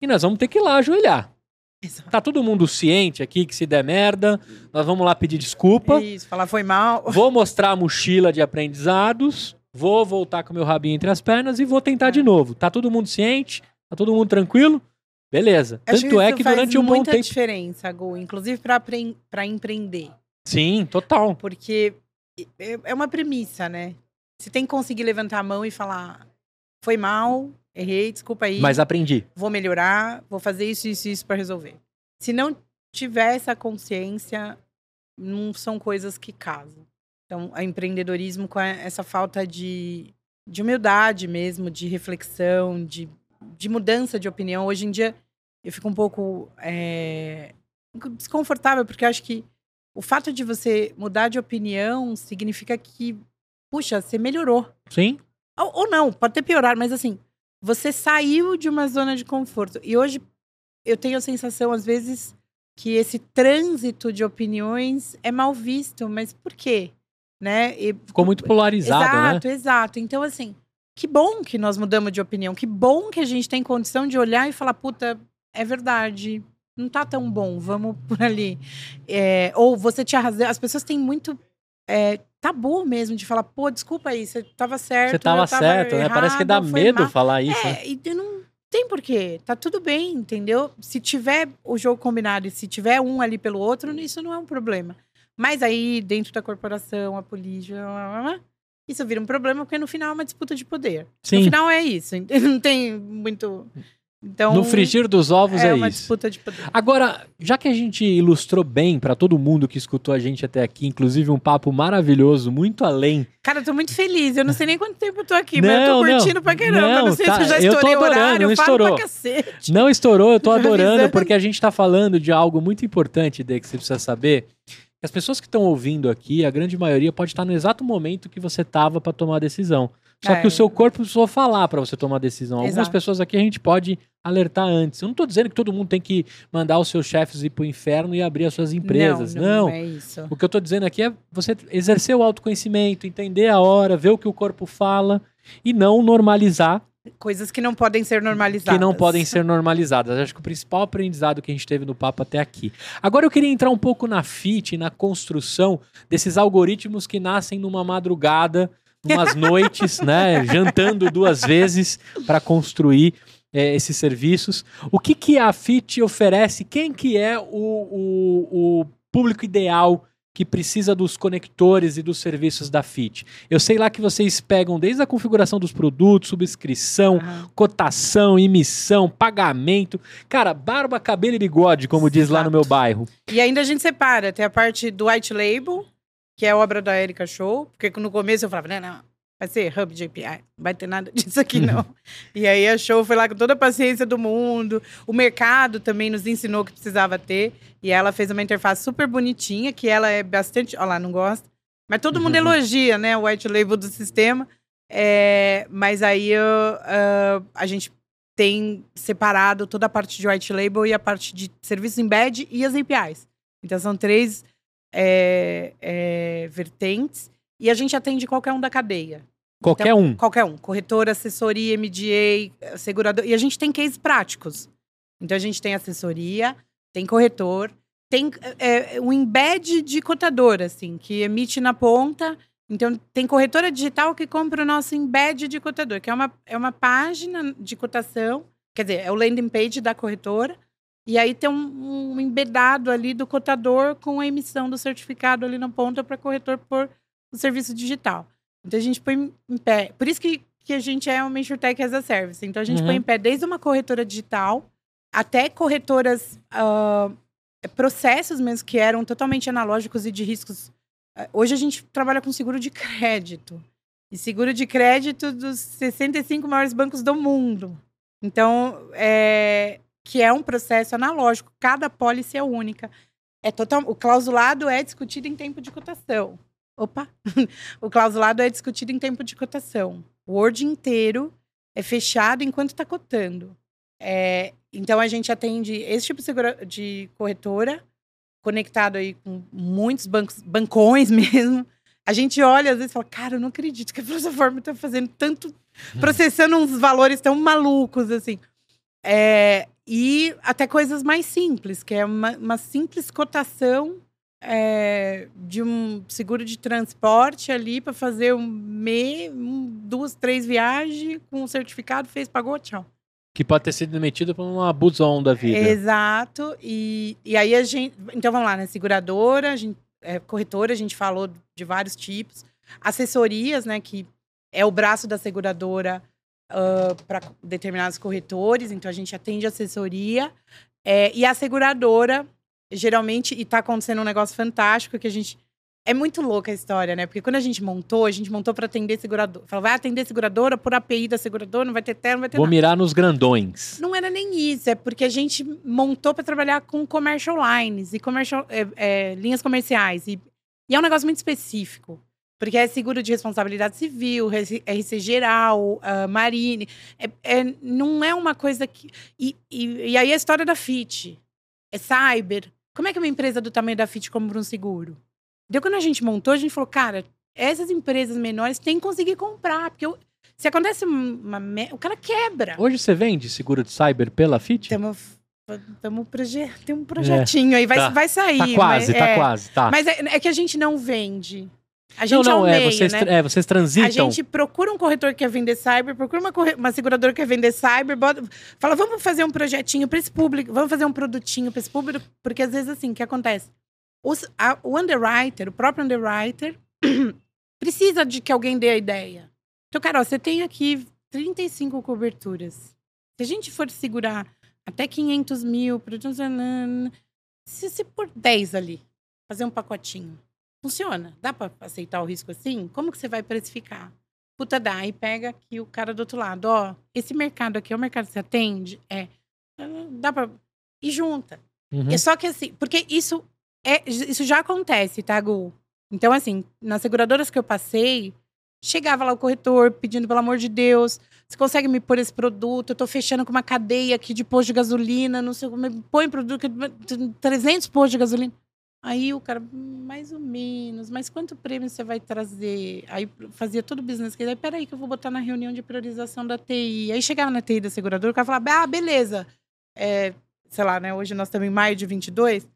e nós vamos ter que ir lá ajoelhar. Exato. Tá todo mundo ciente aqui que se der merda, nós vamos lá pedir desculpa. Isso, falar foi mal. Vou mostrar a mochila de aprendizados vou voltar com meu rabinho entre as pernas e vou tentar de novo. Tá todo mundo ciente? Tá todo mundo tranquilo? Beleza. Acho Tanto é que durante um bom muita tempo. diferença, Gu, inclusive para para empreender, Sim, total. porque é é uma premissa, né? Você tem que conseguir levantar a mão e falar: foi mal, errei, desculpa aí, Mas aprendi. vou melhorar, vou fazer isso, isso, isso para resolver. Se não tiver essa consciência, não são coisas que casam. Então, o empreendedorismo com a- essa falta de, de humildade mesmo, de reflexão, de, de mudança de opinião. Hoje em dia, eu fico um pouco é, desconfortável, porque acho que o fato de você mudar de opinião significa que, puxa, você melhorou. Sim? Ou, ou não, pode ter piorado, mas assim, você saiu de uma zona de conforto. E hoje eu tenho a sensação, às vezes, que esse trânsito de opiniões é mal visto. Mas por quê? Né? E- Ficou muito polarizado, né? exato, exato. Então, assim, que bom que nós mudamos de opinião. Que bom que a gente tem condição de olhar e falar, puta, é verdade. Não tá tão bom, vamos por ali. É, ou você tinha razão. As pessoas têm muito é, tabu mesmo de falar, pô, desculpa aí, você tava certo. Você tava tava certo, né? Parece que dá errado, medo falar isso. né? É, e não tem porquê. Tá tudo bem, entendeu? Se tiver o jogo combinado e se tiver um ali pelo outro, isso não é um problema. Mas aí, dentro da corporação, a política, blá, blá, blá, isso vira um problema, porque no final é uma disputa de poder. No Sim. final é isso. Não tem muito. Então. No frigir dos ovos é, é uma isso. disputa de poder. Agora, já que a gente ilustrou bem pra todo mundo que escutou a gente até aqui, inclusive um papo maravilhoso, muito além. Cara, eu tô muito feliz. Eu não sei nem quanto tempo eu tô aqui, mas eu Não, tô não. curtindo pra caramba. Não, eu não sei tá, se eu já eu tô estourei adorando, horário. não estourou. Não estourou, eu tô adorando, porque a gente tá falando de algo muito importante, Dê, que você precisa saber. As pessoas que estão ouvindo aqui, a grande maioria pode estar no exato momento que você tava pra tomar a decisão. Só É. que o seu corpo precisou falar pra você tomar a decisão. Algumas Exato. pessoas aqui a gente pode alertar antes. Eu não tô dizendo que todo mundo tem que mandar os seus chefes ir pro inferno e abrir as suas empresas. Não, não. não é isso. O que eu tô dizendo aqui é você exercer o autoconhecimento, entender a hora, ver o que o corpo fala e não normalizar Coisas que não podem ser normalizadas. que não podem ser normalizadas. Acho que o principal aprendizado que a gente teve no papo até aqui. Agora eu queria entrar um pouco na fit, na construção desses algoritmos que nascem numa madrugada, umas noites, né, jantando duas vezes para construir é, esses serviços. O que que a fit oferece? Quem que é o, o, o público ideal que precisa dos conectores e dos serviços da FIT. Eu sei lá que vocês pegam desde a configuração dos produtos, subscrição, Aham. cotação, emissão, pagamento. Cara, barba, cabelo e bigode, como diz lá no Exato. meu bairro. E ainda a gente separa. Tem a parte do white label, que é a obra da Erika Show. Porque no começo eu falava, não, não, vai ser hub de API. Não vai ter nada disso aqui, não. e aí a Show foi lá com toda a paciência do mundo. O mercado também nos ensinou que precisava ter. E ela fez uma interface super bonitinha, que ela é bastante... Olha lá, não gosta. Mas todo mundo elogia, né? O white label do sistema. É, mas aí eu, ah, a gente tem separado toda a parte de white label e a parte de serviço embed e as APIs. Então são três é, é, vertentes e a gente atende qualquer um da cadeia. Qualquer Então, um. Qualquer um. Corretora, assessoria, MDA, segurador. E a gente tem cases práticos. Então a gente tem assessoria, tem corretor, tem é, um embed de cotador, assim, que emite na ponta. Então tem corretora digital que compra o nosso embed de cotador, que é uma, é uma página de cotação, quer dizer, é o landing page da corretora. E aí tem um, um embedado ali do cotador com a emissão do certificado ali na ponta para corretor por o serviço digital. Então a gente põe em pé. Por isso que, que a gente é uma InsurTech as a Service. Então a gente Uhum. põe em pé desde uma corretora digital até corretoras, ah, processos mesmo que eram totalmente analógicos e de riscos. Ah, Hoje a gente trabalha com seguro de crédito. E seguro de crédito dos 65 maiores bancos do mundo. Então, é, que é um processo analógico. Cada pólice é única. É total, o clausulado é discutido em tempo de cotação. Opa! o clausulado é discutido em tempo de cotação. O Word inteiro é fechado enquanto está cotando. É, então, a gente atende esse tipo de, segura- de corretora, conectado aí com muitos bancos, bancões mesmo. A gente olha, às vezes, e fala, cara, eu não acredito que a plataforma está fazendo tanto, processando uns valores tão malucos, assim. É, e até coisas mais simples, que é uma, uma simples cotação é, de um seguro de transporte ali para fazer um, me, um, duas, três viagens com um certificado, fez, pagou, tchau. Que pode ter sido demitido por um abusão da vida. Exato. E, e aí a gente. Então vamos lá, né? Seguradora, a gente, é, corretora, a gente falou de vários tipos. Assessorias, né? Que é o braço da seguradora uh, para determinados corretores. Então a gente atende assessoria. É, e a seguradora, geralmente, e tá acontecendo um negócio fantástico que a gente é muito louca a história, né? Porque quando a gente montou, a gente montou para atender seguradora. Falou, vai atender seguradora por API da seguradora, não vai ter termo, não vai ter Vou nada. mirar nos grandões. Não era nem isso, é porque a gente montou para trabalhar com commercial lines e commercial, é, é, linhas comerciais. E, e, é um negócio muito específico. Porque é seguro de responsabilidade civil, RC geral, uh, marine. É, é, não é uma coisa que. E, e, e aí a história da FIT. É cyber. Como é que uma empresa do tamanho da FIT compra um seguro? Deu quando a gente montou, a gente falou, cara, essas empresas menores têm que conseguir comprar, porque eu, se acontece uma, o cara quebra. Hoje você vende seguro de cyber pela FIT? Temos Tamo proje tem um projetinho é, aí, vai, tá, vai sair. Tá quase, mas, tá é, quase, tá. Mas é, é, que a gente não vende. A gente não, não, é, é, meio, vocês, né? é, vocês transitam. A gente procura um corretor que quer vender cyber, procura uma, uma seguradora que quer vender cyber, bota, fala, vamos fazer um projetinho para esse público, vamos fazer um produtinho para esse público, porque às vezes assim, o que acontece? Os, a, o underwriter, o próprio underwriter, precisa de que alguém dê a ideia. Então, Carol, você tem aqui 35 coberturas. Se a gente for segurar até 500 mil, se, se por 10 ali, fazer um pacotinho, funciona? Dá para aceitar o risco assim? Como que você vai precificar? Puta, dá. E pega aqui o cara do outro lado. Ó, esse mercado aqui é o mercado que você atende? É. Dá para E junta. Uhum. É só que assim, porque isso é, isso já acontece, tá, Gu? Então, assim, nas seguradoras que eu passei, chegava lá o corretor pedindo, pelo amor de Deus, você consegue me pôr esse produto? Eu tô fechando com uma cadeia aqui de posto de gasolina, não sei como, põe produto, 300 postos de gasolina. Aí o cara, mais ou menos, mas quanto prêmio você vai trazer? Aí fazia todo o business case. Aí, peraí, que eu vou botar na reunião de priorização da TI. Aí chegava na TI da seguradora, o cara falava, ah, beleza. É, sei lá, né? Hoje nós estamos em maio de 22.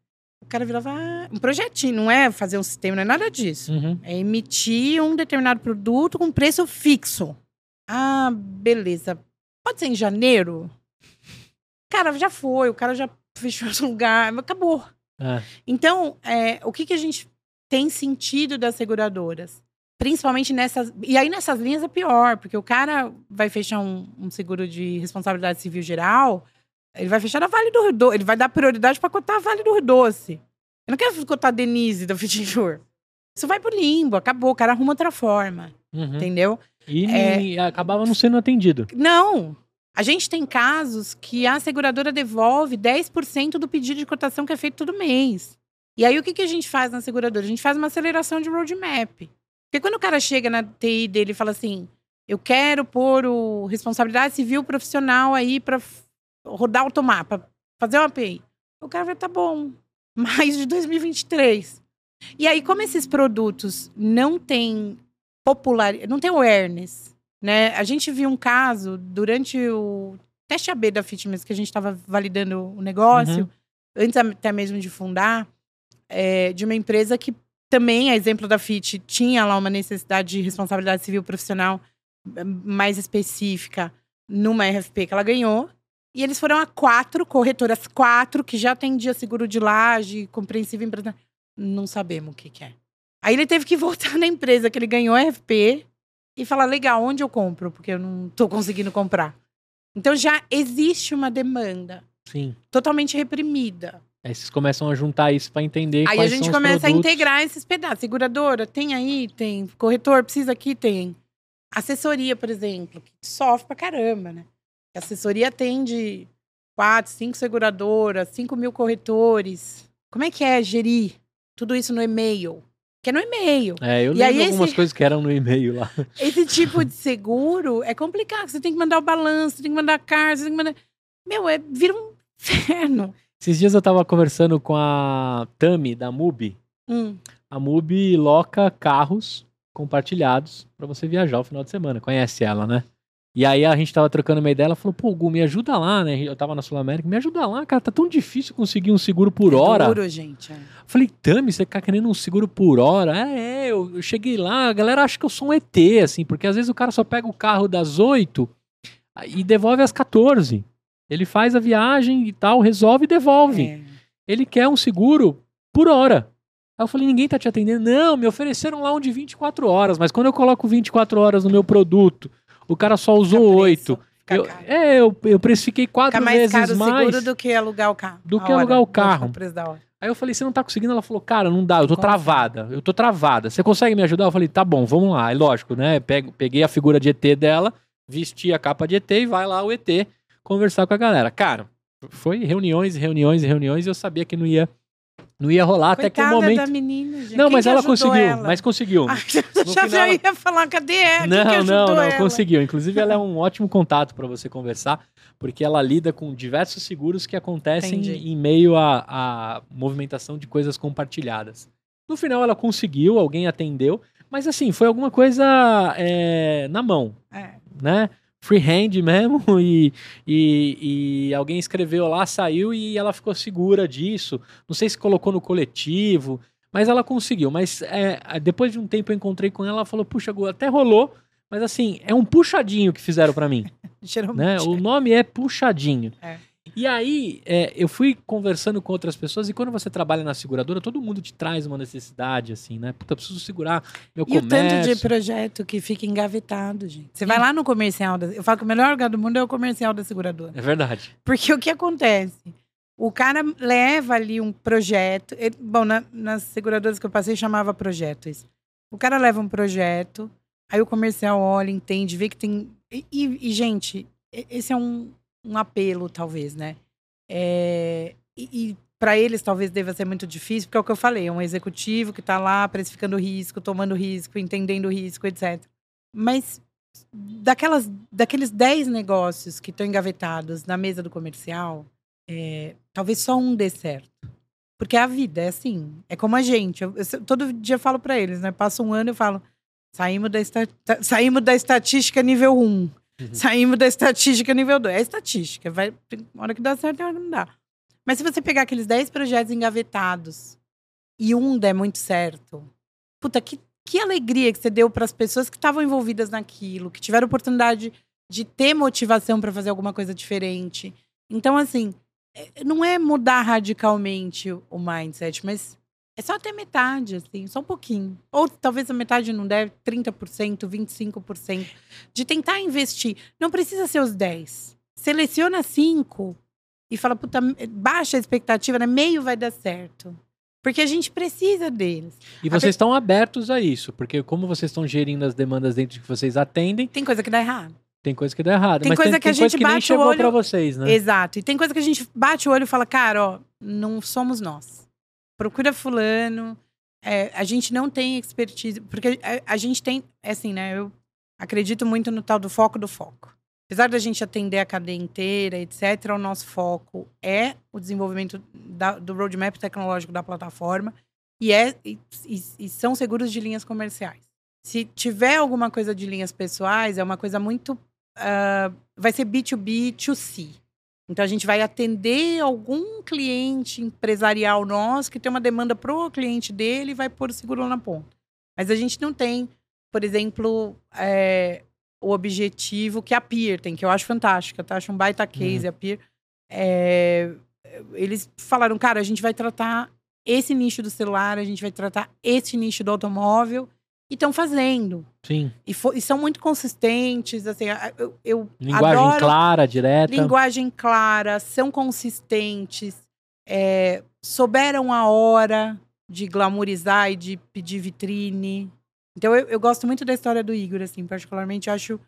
O cara virava ah, um projetinho, não é fazer um sistema, não é nada disso. Uhum. É emitir um determinado produto com preço fixo. Ah, beleza. Pode ser em janeiro? Cara, já foi, o cara já fechou o lugar, acabou. É. Então, é, o que, que a gente tem sentido das seguradoras? Principalmente nessas. E aí, nessas linhas é pior, porque o cara vai fechar um, um seguro de responsabilidade civil geral ele vai fechar a Vale do Rio Doce. Ele vai dar prioridade para cotar a Vale do Rio Doce. Eu não quero cotar a Denise da Fitinjur. Isso vai pro limbo, acabou. O cara arruma outra forma. Uhum. Entendeu? E é... acabava não sendo atendido. Não. A gente tem casos que a seguradora devolve 10% do pedido de cotação que é feito todo mês. E aí, o que, que a gente faz na seguradora? A gente faz uma aceleração de roadmap. Porque quando o cara chega na TI dele e fala assim: eu quero pôr o responsabilidade civil profissional aí para rodar automapa, fazer uma API. O cara vai, tá bom, mais de 2023. E aí, como esses produtos não têm popular, não tem awareness, né? A gente viu um caso durante o teste AB da Fitness, que a gente estava validando o negócio, uhum. antes até mesmo de fundar, é, de uma empresa que também, a exemplo da FIT, tinha lá uma necessidade de responsabilidade civil profissional mais específica numa RFP que ela ganhou. E eles foram a quatro corretoras, quatro que já atendia seguro de laje, compreensível empresa. Não sabemos o que, que é. Aí ele teve que voltar na empresa que ele ganhou RFP e falar: legal, onde eu compro? Porque eu não estou conseguindo comprar. Então já existe uma demanda. Sim. Totalmente reprimida. Aí vocês começam a juntar isso para entender Aí a gente começa a integrar esses pedaços. Seguradora, tem aí, tem. Corretor, precisa aqui, tem. Assessoria, por exemplo, que sofre pra caramba, né? A assessoria atende quatro, cinco seguradoras, cinco mil corretores. Como é que é gerir tudo isso no e-mail? Que é no e-mail. É, eu e lembro algumas esse, coisas que eram no e-mail lá. Esse tipo de seguro é complicado. Você tem que mandar o balanço, tem que mandar a carta, você tem que mandar. Meu, é, vira um inferno. Esses dias eu tava conversando com a Tami, da MUBI. Hum. A MUBI loca carros compartilhados para você viajar o final de semana. Conhece ela, né? E aí a gente tava trocando uma ideia, ela falou, pô, Gu, me ajuda lá, né? Eu tava na Sul América, me ajuda lá, cara, tá tão difícil conseguir um seguro por é hora. Duro, gente. É. Falei, Tami, você tá querendo um seguro por hora? É, é, eu, eu cheguei lá, a galera acha que eu sou um ET, assim, porque às vezes o cara só pega o carro das 8 e devolve às 14. Ele faz a viagem e tal, resolve e devolve. É. Ele quer um seguro por hora. Aí eu falei, ninguém tá te atendendo. Não, me ofereceram lá um de 24 horas, mas quando eu coloco 24 horas no meu produto, o cara só usou Fica preço, 8. fica Eu, é, eu, eu precifiquei quatro Fica mais vezes caro o mais. seguro do que alugar o carro. do que hora, alugar o carro. Aí eu falei, você não tá conseguindo? Ela falou, cara, não dá, eu tô Consegue. travada, eu tô travada. Você consegue me ajudar? Eu falei, tá bom, vamos lá. É lógico, né? Peguei a figura de ET dela, vesti a capa de ET e vai lá o ET conversar com a galera. Cara, foi reuniões, reuniões, reuniões e eu sabia que não ia, não ia rolar até que o Coitada momento. da menina, gente. Não, Quem mas ela conseguiu, ela? mas conseguiu. Ah, eu já, final- ia falar, cadê ela? Quem que Não, não, não, ela? conseguiu. Inclusive, ela é um ótimo contato para você conversar, porque ela lida com diversos seguros que acontecem Entendi. em meio à, à movimentação de coisas compartilhadas. No final, ela conseguiu, alguém atendeu, mas assim, foi alguma coisa é, na mão, É. né? Freehand mesmo, e, e, e alguém escreveu lá, saiu e ela ficou segura disso. Não sei se colocou no coletivo, mas ela conseguiu. Mas é, depois de um tempo eu encontrei com ela, ela falou: Puxa, até rolou, mas assim, é um puxadinho que fizeram pra mim, né? Geralmente. O nome é puxadinho. É. E aí, é, eu fui conversando com outras pessoas, e quando você trabalha na seguradora, todo mundo te traz uma necessidade, assim, né? Puta, eu preciso segurar meu E o comércio. tanto de projeto que fica engavetado, gente. Você vai lá no comercial. Da, eu falo que o melhor lugar do mundo é o comercial da seguradora. É verdade. Porque o que acontece? O cara leva ali um projeto. ele- bom, na- nas seguradoras que eu passei chamava projeto isso. O cara leva um projeto, aí o comercial olha, entende, vê que tem. E, e- e, gente, e- esse é um, um apelo, talvez, né? É, e e para eles talvez deva ser muito difícil, porque é o que eu falei, é um executivo que está lá precificando risco, tomando risco, entendendo risco, etc. Mas daquelas, daqueles 10 negócios que estão engavetados na mesa do comercial, é, talvez só um dê certo. Porque a vida é assim, é como a gente. Eu, eu todo dia falo para eles, né? Passa um ano eu falo, saímos da, esta- ta- saímos da estatística nível 1. Uhum. Saímos da estatística nível 2. É estatística, vai, tem hora que dá certo e hora que não dá. Mas se você pegar aqueles 10 projetos engavetados e um der muito certo, puta, que, que alegria que você deu para as pessoas que estavam envolvidas naquilo, que tiveram oportunidade de ter motivação para fazer alguma coisa diferente. Então, assim, é- não é mudar radicalmente o mindset, mas é só até metade, assim, só um pouquinho. Ou talvez a metade não der, 30%, 25%. De tentar investir. Não precisa ser os 10. Seleciona 5 e fala, puta, baixa a expectativa, né? Meio vai dar certo. Porque a gente precisa deles. E vocês estão abertos a isso, porque como vocês estão gerindo as demandas dentro de que vocês atendem, Tem coisa que dá errado. tem coisa que dá errado. Tem mas coisa tem, que a tem coisa gente que nem bate o chegou olho- pra vocês, né? Exato. E tem coisa que a gente bate o olho e fala, cara, ó, não somos nós. Procura fulano. É, a gente não tem expertise. Porque a, a gente tem, é assim, né? Eu acredito muito no tal do foco do foco. Apesar da gente atender a cadeia inteira, etc., o nosso foco é o desenvolvimento da- do roadmap tecnológico da plataforma e, é, e, e- são seguros de linhas comerciais. Se tiver alguma coisa de linhas pessoais, é uma coisa muito. ah, vai ser B2B, 2C. Então a gente vai atender algum cliente empresarial nosso que tem uma demanda pro cliente dele e vai pôr o seguro lá na ponta. Mas a gente não tem, por exemplo, é, o objetivo que a Peer tem, que eu acho fantástica, tá? Acho um baita case a Peer. É, eles falaram, cara, a gente vai tratar esse nicho do celular, a gente vai tratar esse nicho do automóvel e estão fazendo. Sim. E, e são muito consistentes, assim, eu, eu Linguagem adoro clara, direta. linguagem clara, são consistentes, é, souberam a hora de glamourizar e de pedir vitrine. Então eu, eu gosto muito da história do Igor, assim, particularmente eu acho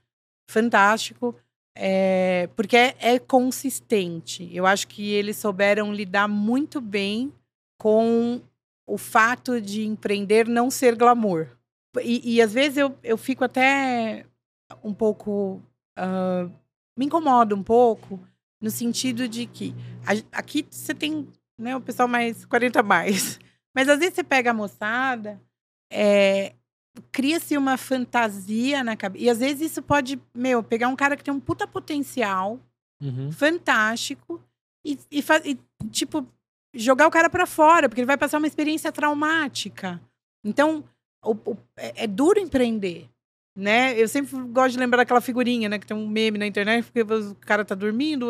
fantástico, é, porque é, é consistente. Eu acho que eles souberam lidar muito bem com o fato de empreender não ser glamour. E, e às vezes eu, eu fico até um pouco. ah, me incomoda um pouco, no sentido de que a- aqui você tem né, o pessoal mais 40 mais. Mas às vezes você pega a moçada, é, cria-se uma fantasia na cabeça. E às vezes isso pode, meu, pegar um cara que tem um puta potencial, Uhum. fantástico, e, e, e, tipo, jogar o cara pra fora, porque ele vai passar uma experiência traumática. Então, o- o- é, é duro empreender. Né? Eu sempre gosto de lembrar daquela figurinha, né? Que tem um meme na internet, porque o cara tá dormindo,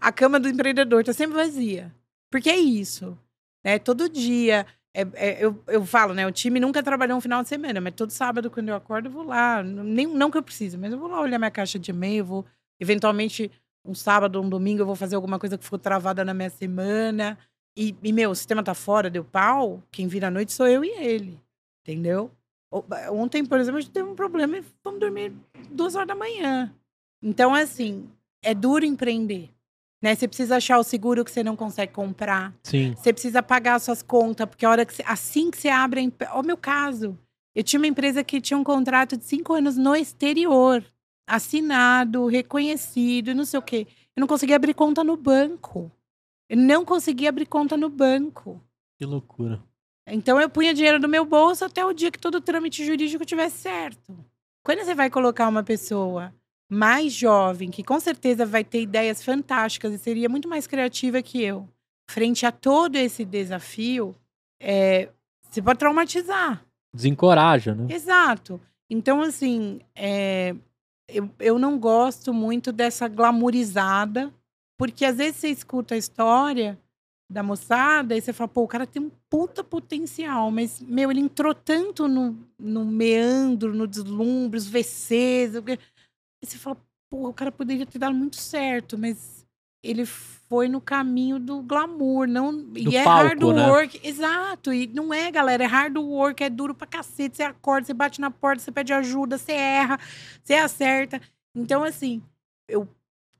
a cama do empreendedor tá sempre vazia. Porque é isso. Né? Todo dia. é- é- eu, eu falo, né? O time nunca trabalhou um final de semana, mas todo sábado, quando eu acordo, eu vou lá. Nem, não que eu precise, mas eu vou lá olhar minha caixa de e-mail, vou, eventualmente, um sábado, um domingo, eu vou fazer alguma coisa que ficou travada na minha semana. E, e, meu, o sistema tá fora, deu pau, quem vira a noite sou eu e ele. Entendeu? Ontem, por exemplo, a gente teve um problema e fomos dormir duas horas da manhã. Então, assim, é duro empreender. Né? Você precisa achar o seguro que você não consegue comprar. Sim. Você precisa pagar suas contas, porque a hora que você- assim que você abre. a empre- Ó, o meu caso. Eu tinha uma empresa que tinha um contrato de cinco anos no exterior, assinado, reconhecido, não sei o quê. Eu não conseguia abrir conta no banco. Eu não conseguia abrir conta no banco. Que loucura. Então eu punha dinheiro no meu bolso até o dia que todo o trâmite jurídico tivesse certo. Quando você vai colocar uma pessoa mais jovem, que com certeza vai ter ideias fantásticas e seria muito mais criativa que eu, frente a todo esse desafio, é, você pode traumatizar. Desencoraja, né? Exato. Então, assim, é, eu, eu não gosto muito dessa glamourizada, porque às vezes você escuta a história da moçada e você fala, pô, o cara tem um puta potencial, mas, meu, ele entrou tanto no, no meandro, no deslumbre, os VCs. E você fala, pô, o cara poderia ter dado muito certo, mas ele foi no caminho do glamour, não. e é palco, hard né? work. Exato. E não é, galera, é hard work, é duro pra cacete. Você acorda, você bate na porta, você pede ajuda, você erra, você acerta. Então, assim, eu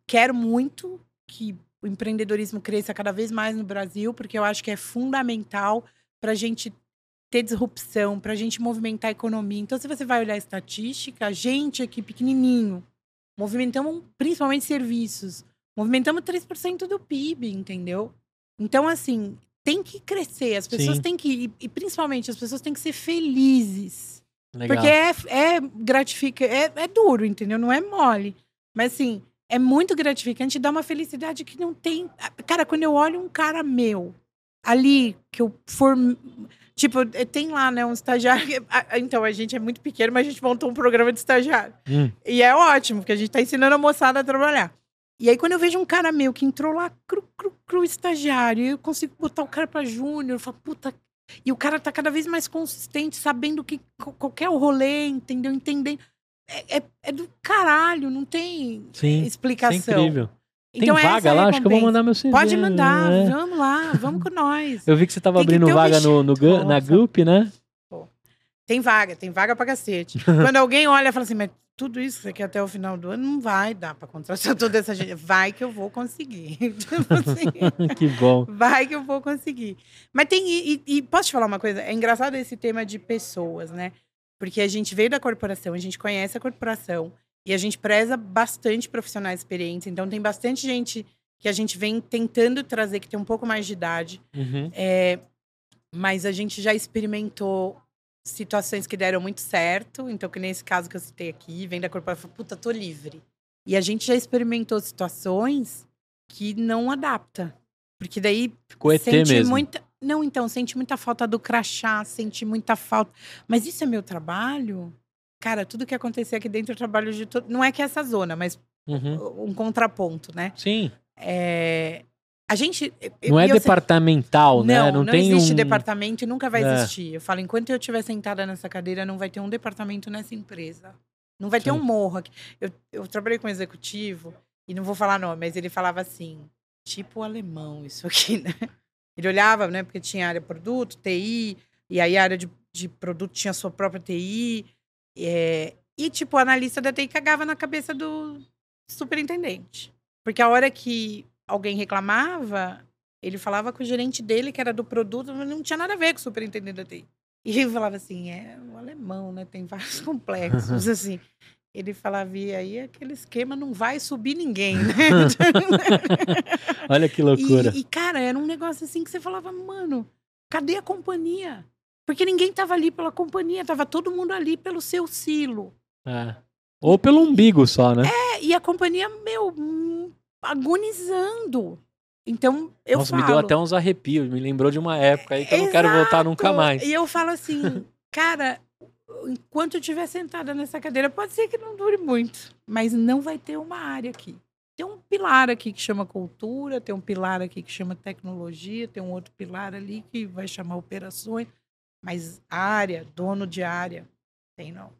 quero muito que o empreendedorismo cresça cada vez mais no Brasil, porque eu acho que é fundamental para a gente ter disrupção, para a gente movimentar a economia. Então, se você vai olhar a estatística, a gente aqui pequenininho, movimentamos principalmente serviços, movimentamos 3% do PIB, entendeu? Então, assim, tem que crescer, as pessoas Sim. têm que, e, principalmente as pessoas têm que ser felizes. Legal. Porque é, é gratificante, é, é duro, entendeu? Não é mole. Mas assim, é muito gratificante, dá uma felicidade que não tem. Cara, quando eu olho um cara meu ali, que eu for. Tipo, eh, tem lá, né, um estagiário. que- a- Então, a gente é muito pequeno, mas a gente montou um programa de estagiário. Hum. E é ótimo, porque a gente tá ensinando a moçada a trabalhar. E aí, quando eu vejo um cara meu que entrou lá, cru, cru, cru, estagiário, e eu consigo botar o cara pra júnior, eu falo, puta. E o cara tá cada vez mais consistente, sabendo que qualquer rolê, entendeu? Entendendo. É, é, é do caralho, não tem Sim. Isso é explicação. incrível. Tem Então, essa vaga é lá? Acho que eu vou mandar meu CV. Pode mandar, né? vamos lá, vamos com nós. Eu vi que você tava Tem que abrindo um vaga no, no na. Gup, né? Tem vaga, tem vaga pra cacete. Quando alguém olha e fala assim, mas tudo isso quer até o final do ano, não vai dar pra contratar toda essa gente. Vai que eu vou conseguir. Tipo assim, que bom. vai que eu vou conseguir. Mas tem. E- e posso te falar uma coisa? É engraçado esse tema de pessoas, né? Porque a gente veio da corporação, a gente conhece a corporação e a gente preza bastante profissionais experientes. Então tem bastante gente que a gente vem tentando trazer que tem um pouco mais de idade. Uhum. É, mas a gente já experimentou situações que deram muito certo. Então, que nesse caso que eu citei aqui, vem da corporação, puta, tô livre. E a gente já experimentou situações que não adapta. Porque daí Ficou sente mesmo. muita. Não, então, sente muita falta do crachá, sente muita falta. Mas isso é meu trabalho? Cara, tudo que acontecer aqui dentro é trabalho de todo. Não é que é essa zona, mas Uhum. um contraponto, né? Sim. É... A gente. Não é eu sei- departamental, né? não, Não, não, tem existe um... departamento e nunca vai É. existir. Eu falo, enquanto eu estiver sentada nessa cadeira, não vai ter um departamento nessa empresa. Não vai ter Sim. um morro aqui. Eu, eu trabalhei com um executivo, e não vou falar nome, mas ele falava assim, tipo alemão isso aqui, né? Ele olhava, né? Porque tinha área produto, TI, e aí a área de, de produto tinha sua própria TI. é, e, tipo, o analista da TI cagava na cabeça do superintendente. Porque a hora que alguém reclamava, ele falava com o gerente dele, que era do produto, mas não tinha nada a ver com o superintendente da TI. E ele falava assim, é o alemão, né? Tem vários complexos, assim. Ele falava, e aí aquele esquema não vai subir ninguém, né? Olha que loucura. E, e, cara, era um negócio assim que você falava, mano, cadê a companhia? Porque ninguém tava ali pela companhia, tava todo mundo ali pelo seu silo. É. Ou pelo umbigo só, né? É, e a companhia, meu, hum, agonizando. Então, eu Nossa, falo... me deu até uns arrepios. Me lembrou de uma época aí que eu não quero voltar nunca mais. E eu falo assim, cara, enquanto eu estiver sentada nessa cadeira, pode ser que não dure muito, mas não vai ter uma área aqui. Tem um pilar aqui que chama cultura, tem um pilar aqui que chama tecnologia, tem um outro pilar ali que vai chamar operações, mas área, dono de área, tem não.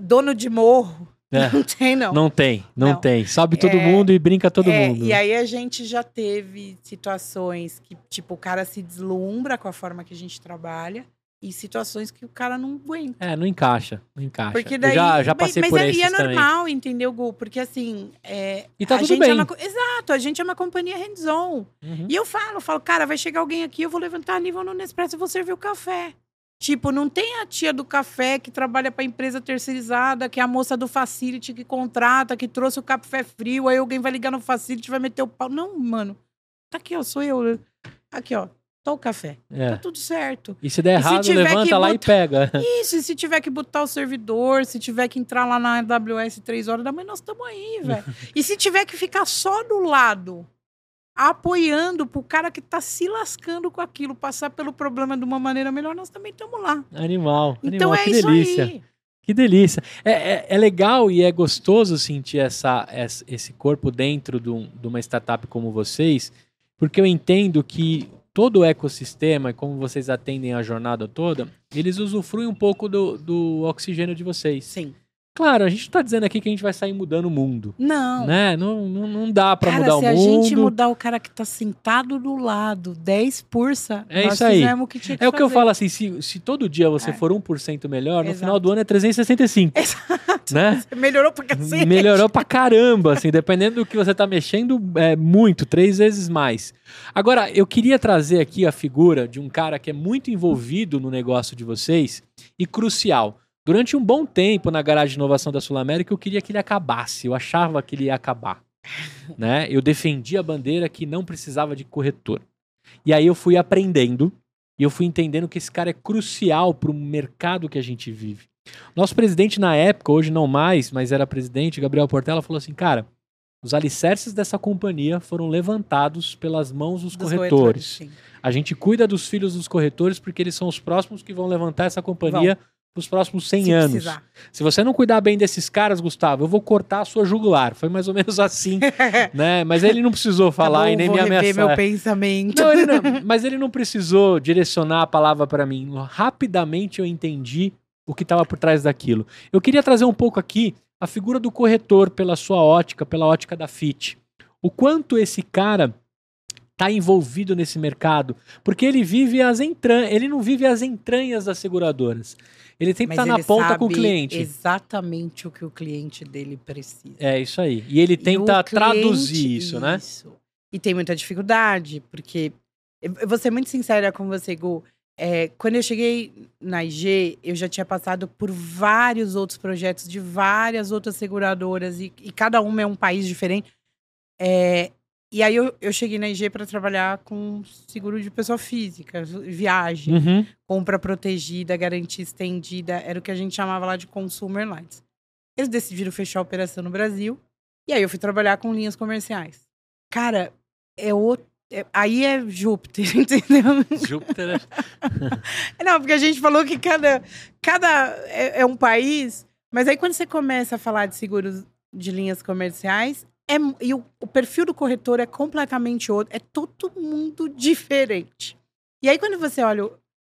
Dono de morro, É. não tem não. Não tem, não, Não. tem. Sobe todo É, mundo e brinca todo É, mundo. E aí a gente já teve situações que, tipo, o cara se deslumbra com a forma que a gente trabalha e situações que o cara não aguenta. É, não encaixa, não encaixa. Porque Eu daí, já, já mas- passei mas por é, esses é também. normal, entendeu, Gu? Porque assim, é, E tá a tudo gente bem. é uma, exato, a gente é uma companhia hands-on. Uhum. E eu falo, falo, cara, vai chegar alguém aqui, eu vou levantar nível no Nespresso e vou servir o café. Tipo, não tem a tia do café que trabalha para empresa terceirizada, que é a moça do facility que contrata, que trouxe o café frio, aí alguém vai ligar no facility e vai meter o pau. Não, mano. Tá aqui, ó, sou eu. Aqui, ó. Tô o café. Tá É. tudo certo. E se der E se errado, tiver levanta lá e pega. Isso, e se tiver que botar o servidor, se tiver que entrar lá na AWS três horas da manhã, nós estamos aí, velho. e se tiver que ficar só do lado, apoiando pro cara que tá se lascando com aquilo, passar pelo problema de uma maneira melhor, nós também estamos lá. Animal, Então animal, é que isso delícia. aí. Que delícia. É, é, é legal e é gostoso sentir essa, essa- esse corpo dentro de, um- de uma startup como vocês, porque eu entendo que todo o ecossistema e como vocês atendem a jornada toda, eles usufruem um pouco do, do oxigênio de vocês. Sim. Claro, a gente não tá dizendo aqui que a gente vai sair mudando o mundo. Não. Né? Não, não, não dá pra Cara, mudar o se a mundo. gente mudar o cara que tá sentado do lado, 10 pursa, É isso aí. fizemos o que tinha que É o que eu fazer. falo assim, se, se todo dia você É. for 1% melhor, no Exato. final do ano é 365, Exato. né? Melhorou pra cacete. Melhorou pra caramba, assim, dependendo do que você tá mexendo, é muito, três vezes mais. Agora, eu queria trazer aqui a figura de um cara que é muito envolvido no negócio de vocês e crucial. Durante um bom tempo na garagem de inovação da Sul América, eu queria que ele acabasse, eu achava que ele ia acabar. né? Eu defendi a bandeira que não precisava de corretor. E aí eu fui aprendendo e eu fui entendendo que esse cara é crucial para o mercado que a gente vive. Nosso presidente na época, hoje não mais, mas era presidente, Gabriel Portela, falou assim, cara, os alicerces dessa companhia foram levantados pelas mãos dos, Dos corretores. sim. A gente cuida dos filhos dos corretores porque eles são os próximos que vão levantar essa companhia nos próximos 100 Se anos. precisar. Se você não cuidar bem desses caras, Gustavo, eu vou cortar a sua jugular. Foi mais ou menos assim, né? Mas ele não precisou falar Tá bom, e nem vou me ameaçar. meu pensamento. Não, ele não- mas ele não precisou direcionar a palavra para mim. Rapidamente eu entendi o que estava por trás daquilo. Eu queria trazer um pouco aqui a figura do corretor pela sua ótica, pela ótica da FIT. O quanto esse cara está envolvido nesse mercado, porque ele vive as entranhas, ele não vive as entranhas das seguradoras. Ele sempre Mas está na ponta com o cliente. Exatamente o que o cliente dele precisa. É isso aí. E ele E tenta cliente- traduzir isso, né? Isso. E tem muita dificuldade, porque eu vou ser muito sincera com você, Gu. É, quando eu cheguei na IG, eu já tinha passado por vários outros projetos de várias outras seguradoras, e, e cada uma é um país diferente. É, e aí eu, eu cheguei na IG para trabalhar com seguro de pessoa física, viagem Uhum. compra protegida, garantia estendida, era o que a gente chamava lá de consumer lines. Eles decidiram fechar a operação no Brasil, e aí eu fui trabalhar com linhas comerciais. Cara, é o é- aí é Júpiter, entendeu? Júpiter. Não, porque a gente falou que cada, cada é, é um país, mas aí quando você começa a falar de seguros de linhas comerciais, é, e o, o perfil do corretor é completamente outro, é todo mundo diferente. E aí quando você olha,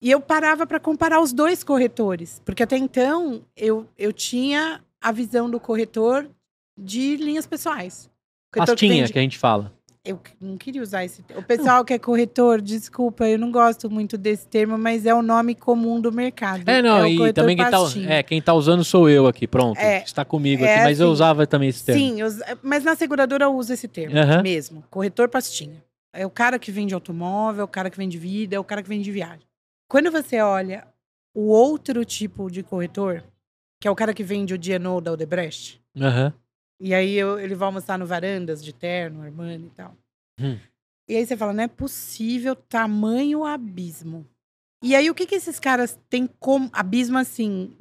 e eu parava para comparar os dois corretores, porque até então eu, eu tinha a visão do corretor de linhas pessoais. Corretor que vende- que a gente fala. Eu não queria usar esse termo. O pessoal que é corretor, desculpa, eu não gosto muito desse termo, mas é o nome comum do mercado. É, não, o e também quem tá, pastinha. é, quem tá usando sou eu aqui, pronto. É, está comigo é aqui, mas eu assim. usava também esse termo. Sim, eu mas na seguradora eu uso esse termo Aham. mesmo. Corretor pastinha. É o cara que vende automóvel, é o cara que vende vida, é o cara que vende viagem. Quando você olha o outro tipo de corretor, que é o cara que vende o DNO da Odebrecht, Aham. E aí eu- ele vai almoçar no Varandas de terno, Armani e tal. Hum. E aí você fala, não é possível tamanho abismo. E aí, o que, que esses caras têm como abismo assim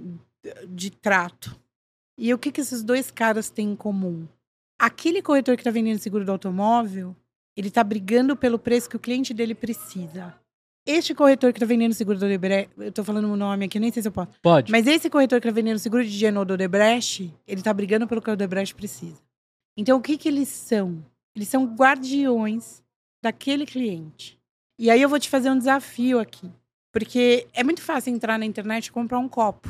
de trato? E o que, que esses dois caras têm em comum? Aquele corretor que está vendendo seguro do automóvel, ele está brigando pelo preço que o cliente dele precisa. Este corretor que está vendendo seguro do Odebrecht, eu estou falando o nome aqui, nem sei se eu posso. Pode. Mas esse corretor que está vendendo seguro de higiene do Odebrecht, ele está brigando pelo que o Odebrecht precisa. Então, o que, que eles são? Eles são guardiões daquele cliente. E aí eu vou te fazer um desafio aqui. Porque é muito fácil entrar na internet e comprar um copo.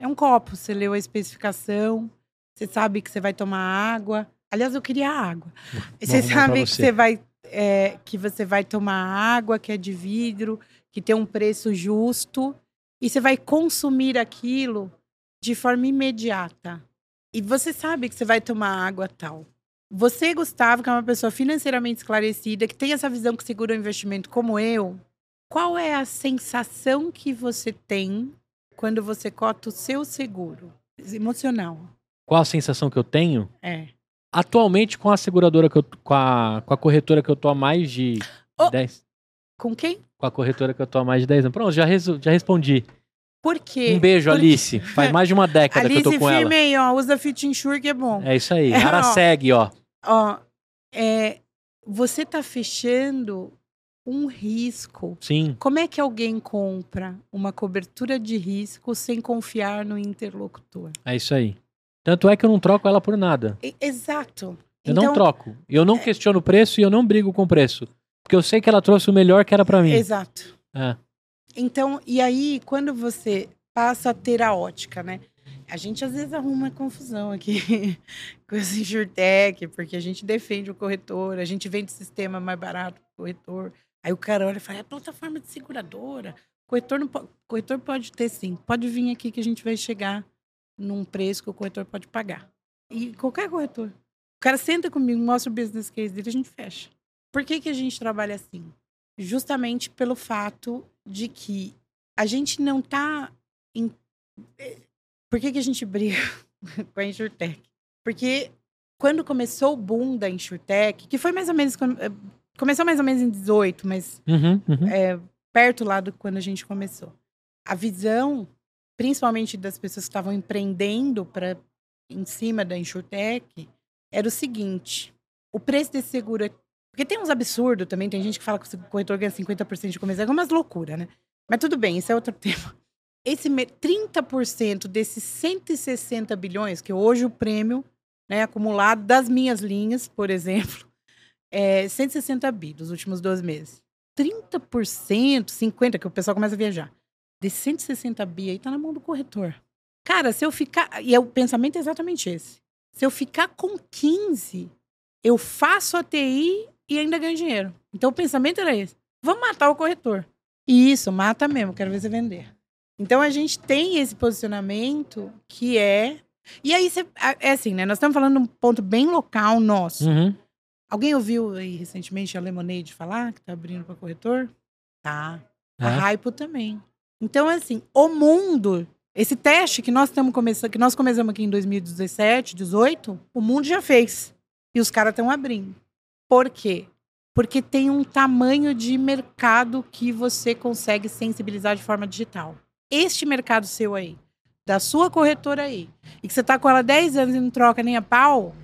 É um copo, você leu a especificação, você sabe que você vai tomar água. Aliás, eu queria água. Você sabe que você vai é, que você vai tomar água, que é de vidro, que tem um preço justo, e você vai consumir aquilo de forma imediata. E você sabe que você vai tomar água tal. Você, Gustavo, que é uma pessoa financeiramente esclarecida, que tem essa visão que segura o investimento como eu, qual é a sensação que você tem quando você cota o seu seguro? Emocional. Qual a sensação que eu tenho? É. Atualmente, com a seguradora que eu. com a, com a corretora que eu tô há mais de Oh. 10. Com quem? Com a corretora que eu tô há mais de 10 anos. Pronto, já, resu- já respondi. Por quê? Um beijo, Porque- Alice. Faz mais de uma década Alice, que eu tô com ela. firme aí, ó. Usa Fit Insure que é bom. É isso aí. É, Ara ó. segue, ó. Ó, é, você tá fechando um risco. Sim. Como é que alguém compra uma cobertura de risco sem confiar no interlocutor? É isso aí. Tanto é que eu não troco ela por nada. Exato. Eu Então, não troco. Eu não questiono o preço e eu não brigo com o preço. Porque eu sei que ela trouxe o melhor que era pra mim. Exato. É. Então, e aí, quando você passa a ter a ótica, né? A gente às vezes arruma confusão aqui com esse insurtech, porque a gente defende o corretor, a gente vende sistema mais barato pro corretor. Aí o cara olha e fala, é plataforma de seguradora. Corretor, não po- corretor pode ter sim. Pode vir aqui que a gente vai chegar num preço que o corretor pode pagar. E qualquer corretor. O cara senta comigo, mostra o business case dele, a gente fecha. Por que, que a gente trabalha assim? Justamente pelo fato de que a gente não tá. Em... Por que, que a gente briga com a Insurtech? Porque quando começou o boom da Insurtech, que foi mais ou menos. eh, Começou mais ou menos em 18, mas Uhum, uhum. é, perto lá do quando a gente começou. A visão, principalmente das pessoas que estavam empreendendo para em cima da Insurtech, era o seguinte: o preço desse seguro é. Porque tem uns absurdos também, tem gente que fala que o corretor ganha 50% de comissão, é umas loucuras, né? Mas tudo bem, isso é outro tema. Esse me- 30% desses 160 bilhões, que hoje o prêmio né, acumulado das minhas linhas, por exemplo, é 160 bi dos últimos 12 meses. 30%, 50%, que o pessoal começa a viajar. De 160 bi aí tá na mão do corretor. Cara, se eu ficar. E é o pensamento é exatamente esse. Se eu ficar com 15, eu faço a TI e ainda ganho dinheiro. Então o pensamento era esse. Vamos matar o corretor. E isso, mata mesmo, quero ver você vender. Então a gente tem esse posicionamento que é. E aí, você, é assim, né? Nós estamos falando de um ponto bem local nosso. Uhum. Alguém ouviu aí recentemente a Lemonade falar que tá abrindo para corretor? Tá. A É. Raipo também. Então, assim, o mundo, esse teste que nós estamos começando, que nós começamos aqui em 2017, 18, o mundo já fez. E os caras estão abrindo. Por quê? Porque tem um tamanho de mercado que você consegue sensibilizar de forma digital. Este mercado seu aí, da sua corretora aí, e que você tá com ela há 10 anos e não troca nem a pau,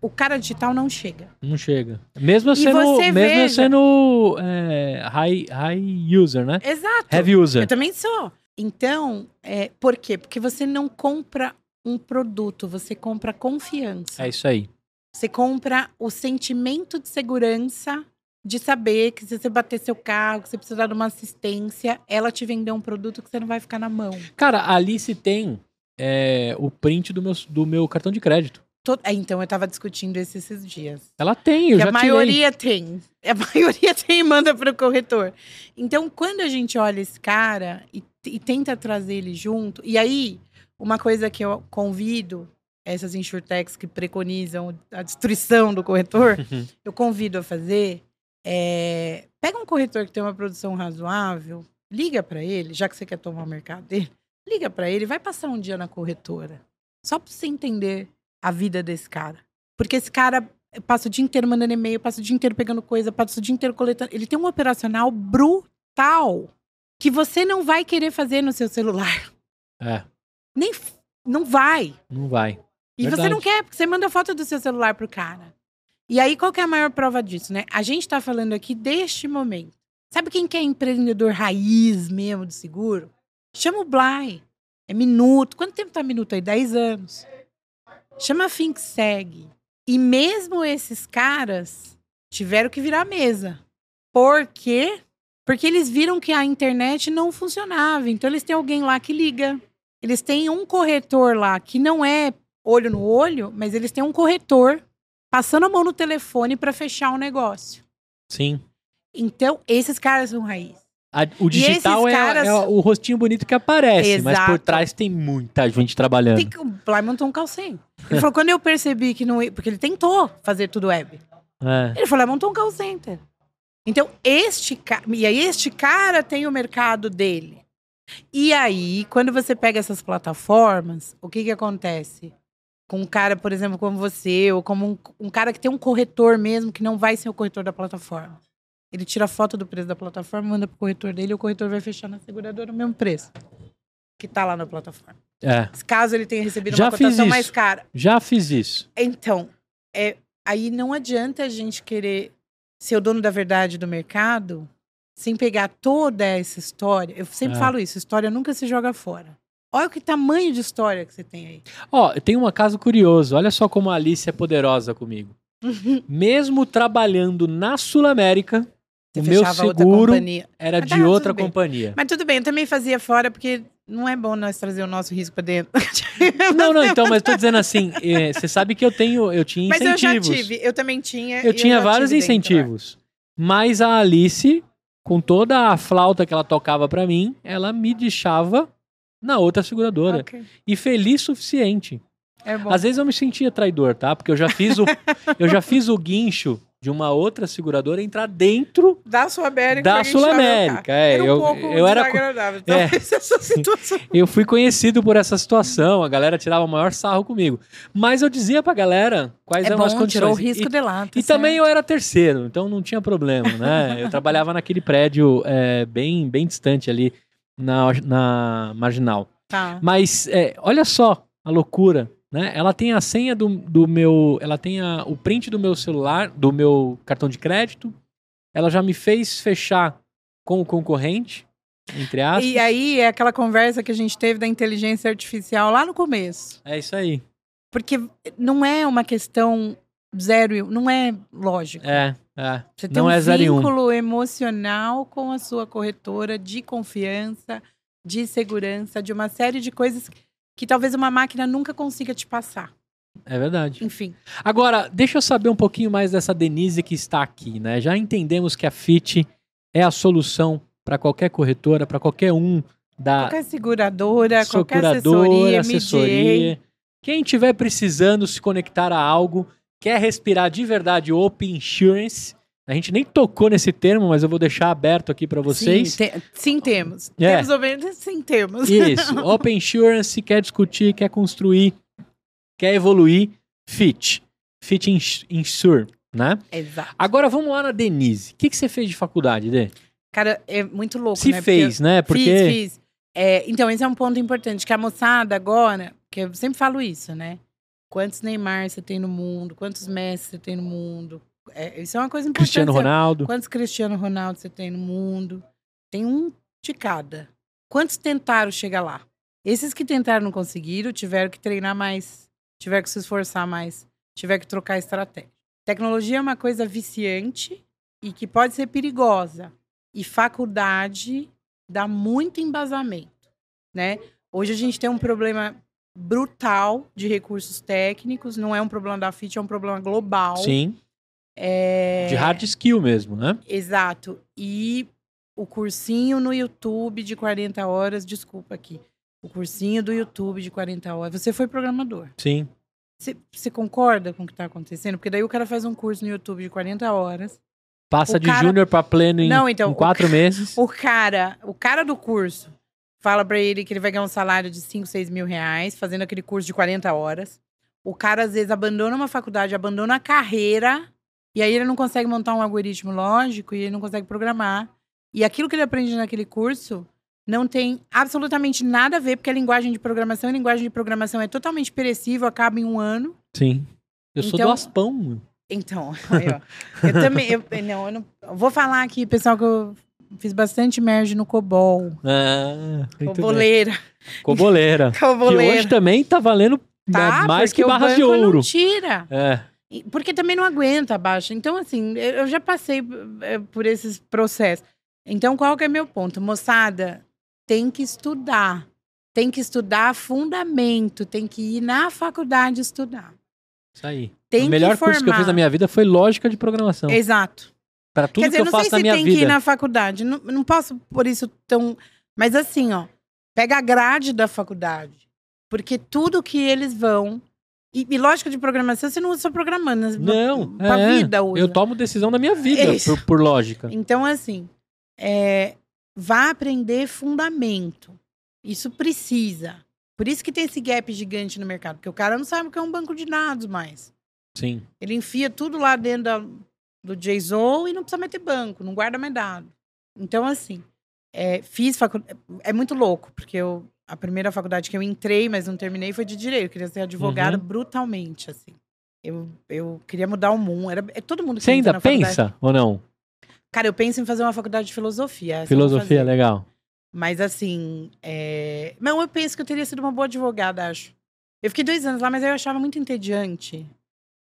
o cara digital não chega. Não chega. Mesmo sendo, mesmo veja- sendo é, high, high user, né? Exato. Heavy user. Eu também sou. Então, é, por quê? Porque você não compra um produto, você compra confiança. É isso aí. Você compra o sentimento de segurança de saber que se você bater seu carro, que você precisar de uma assistência, ela te vendeu um produto que você não vai ficar na mão. Cara, a Alice tem é, o print do meu, do meu cartão de crédito. To- é, Então, eu tava discutindo isso esses dias. Ela tem, eu que já a maioria tem. A maioria tem e manda para o corretor. Então, quando a gente olha esse cara e, e tenta trazer ele junto, e aí, uma coisa que eu convido essas insurtechs que preconizam a destruição do corretor, Uhum. eu convido a fazer. é, pega um corretor que tem uma produção razoável, liga para ele, já que você quer tomar o mercado dele, liga para ele, vai passar um dia na corretora, só para você entender a vida desse cara. Porque esse cara passa o dia inteiro mandando e-mail, passa o dia inteiro pegando coisa, passa o dia inteiro coletando. Ele tem um operacional brutal. que você não vai querer fazer no seu celular. É, Nem não vai. não vai. E você Verdade. não quer, porque você manda foto do seu celular pro cara. E aí, qual que é a maior prova disso, né? A gente tá falando aqui deste momento. Sabe quem que é empreendedor raiz mesmo do seguro? Chama o Bly. É minuto. Quanto tempo tá minuto aí? 10 anos. Chama a FinSeg. E mesmo esses caras tiveram que virar mesa. Por quê? Porque eles viram que a internet não funcionava. Então, eles têm alguém lá que liga. Eles têm um corretor lá que não é olho no olho, mas eles têm um corretor passando a mão no telefone para fechar o negócio. Sim. Então, esses caras são raiz. A- o digital é, caras- é o rostinho bonito que aparece, mas por Exato. trás tem muita gente trabalhando. Tem o Bly montou um call center. Ele falou, quando eu percebi que não ia... Porque ele tentou fazer tudo web. É. Ele falou, "Ah, montou um call center. Então, este cara... E aí, este cara tem o mercado dele. E aí, quando você pega essas plataformas, o que que acontece? Com um cara, por exemplo, como você, ou como um, um cara que tem um corretor mesmo, que não vai ser o corretor da plataforma. Ele tira a foto do preço da plataforma, manda pro corretor dele, e o corretor vai fechar na seguradora o mesmo preço. Que tá lá na plataforma. É. Caso ele tenha recebido Já uma cotação mais cara. Já fiz isso. Então, é, aí não adianta a gente querer ser o dono da verdade do mercado sem pegar toda essa história. Eu sempre É. falo isso, história nunca se joga fora. Olha que tamanho de história que você tem aí. Ó, tem um caso curioso. Olha só como a Alice é poderosa comigo. Mesmo trabalhando na Sul-América, Você o meu seguro era Mas de tá, outra companhia. Mas tudo bem, eu também fazia fora porque não é bom nós trazer o nosso risco pra dentro. Não, não, então, mas tô dizendo assim, é, você sabe que eu tenho, eu tinha Mas eu incentivos. já tive, eu também tinha. Eu tinha já vários tive dentro, incentivos. Mas a Alice, com toda a flauta que ela tocava pra mim, ela me deixava na outra seguradora. Ok, E feliz suficiente. É. Às vezes eu me sentia traidor, tá? Porque eu já fiz o, eu já fiz o guincho de uma outra seguradora entrar dentro Da da quem chama o Sul-América. carro. É, era um eu, pouco eu era desagradável. É. Essa situação. Eu fui conhecido por essa situação, a galera tirava o maior sarro comigo. Mas eu dizia pra galera quais É eram as bom, condições. tirou o risco e, de lá. tá e também certo. eu era terceiro, então não tinha problema, né? Eu trabalhava naquele prédio é, bem, bem distante ali na, na Marginal. Tá. Mas é, olha só a loucura, né? Ela tem a senha do, do meu. Ela tem a- o print do meu celular, do meu cartão de crédito. Ela já me fez fechar com o concorrente, entre aspas. E aí é aquela conversa que a gente teve da inteligência artificial lá no começo. É isso aí. Porque não é uma questão zero e não é lógico. É, é. Você tem Não um é e um. vínculo emocional com a sua corretora de confiança, de segurança, de uma série de coisas que talvez uma máquina nunca consiga te passar. É verdade. Enfim, Agora, deixa eu saber um pouquinho mais dessa Denise que está aqui, né? Já entendemos que a FIT é a solução para qualquer corretora, para qualquer um da qualquer seguradora, qualquer assessoria, assessoria. MDA, Quem estiver precisando se conectar a algo, quer respirar de verdade Open Insurance. A gente nem tocou nesse termo, mas eu vou deixar aberto aqui para vocês. Sim, te- sim temos. É. Temos ouvintes? Sim, temos. Isso, Open Insurance, quer discutir, quer construir, quer evoluir, Fit. Fit Ins- Insure, né? Exato. Agora vamos lá na Denise. O que, que você fez de faculdade, Dê? Cara, é muito louco, Se né? Porque fez, né? Porque. Fiz, fiz. É, então, esse é um ponto importante, que a moçada agora, que eu sempre falo isso, né? Quantos Neymar você tem no mundo, quantos Messi você tem no mundo. É, isso é uma coisa importante. Cristiano Ronaldo. Quantos Cristiano Ronaldo você tem no mundo? Tem um de cada. Quantos tentaram chegar lá? Esses que tentaram não conseguiram, tiveram que treinar mais, tiveram que se esforçar mais, tiveram que trocar estratégia. Tecnologia é uma coisa viciante e que pode ser perigosa. E faculdade dá muito embasamento, né? Hoje a gente tem um problema brutal de recursos técnicos, não é um problema da FIT, é um problema global. Sim. É... De hard skill mesmo, né? Exato. E o cursinho no YouTube de 40 horas, desculpa aqui. O cursinho do YouTube de 40 horas. Você foi programador. Sim. Você, você concorda com o que está acontecendo? Porque daí o cara faz um curso no YouTube de 40 horas. Passa O de cara- júnior pra pleno em, Não, então, em o quatro meses. O cara, o cara do curso fala pra ele que ele vai ganhar um salário de 5, 6 mil reais fazendo aquele curso de 40 horas. O cara, às vezes, abandona uma faculdade, abandona a carreira, e aí ele não consegue montar um algoritmo lógico e ele não consegue programar. E aquilo que ele aprende naquele curso não tem absolutamente nada a ver, porque a linguagem de programação, a linguagem de programação é totalmente perecível, acaba em um ano. Sim. Eu sou do Então- Aspão. Então, ó. eu também. Eu, não, eu não. eu Vou falar aqui, pessoal, que eu fiz bastante merge no COBOL. Ah, bem. Coboleira. Coboleira. que Coboleira. hoje também tá valendo Tá, mais que barras de ouro. Não tira. É. Porque também não aguenta a baixa. Então, assim, eu já passei eh, por esses processos. Então, qual que é meu ponto? Moçada, tem que estudar. Tem que estudar fundamento. Tem que ir na faculdade estudar. Isso aí. Tem o melhor que curso que eu fiz na minha vida foi lógica de programação. Exato. Pra tudo Quer dizer, que eu não faço sei na se minha tem vida. que ir na faculdade. Não, não posso por isso tão. Mas assim, ó. Pega a grade da faculdade. Porque tudo que eles vão. E, e lógica de programação, você não usa só programando. né? Não, Pra é, vida usa. Eu tomo decisão da minha vida Isso. por, por lógica. Então, assim, é, vá aprender fundamento. Isso precisa. Por isso que tem esse gap gigante no mercado, porque o cara não sabe o que é um banco de dados mais. Sim. Ele enfia tudo lá dentro da- do JSON e não precisa meter banco, não guarda mais dado. Então, assim, é, fiz faculdade. É muito louco, porque eu, a primeira faculdade que eu entrei, mas não terminei, foi de direito. Eu queria ser advogada Uhum. brutalmente, assim. Eu, eu queria mudar o mundo. Era, é todo mundo que Você ainda pensa ou não? Cara, eu penso em fazer uma faculdade de filosofia. Filosofia, legal. Mas assim, é... não, eu penso que eu teria sido uma boa advogada, acho. Eu fiquei dois anos lá, mas aí eu achava muito entediante.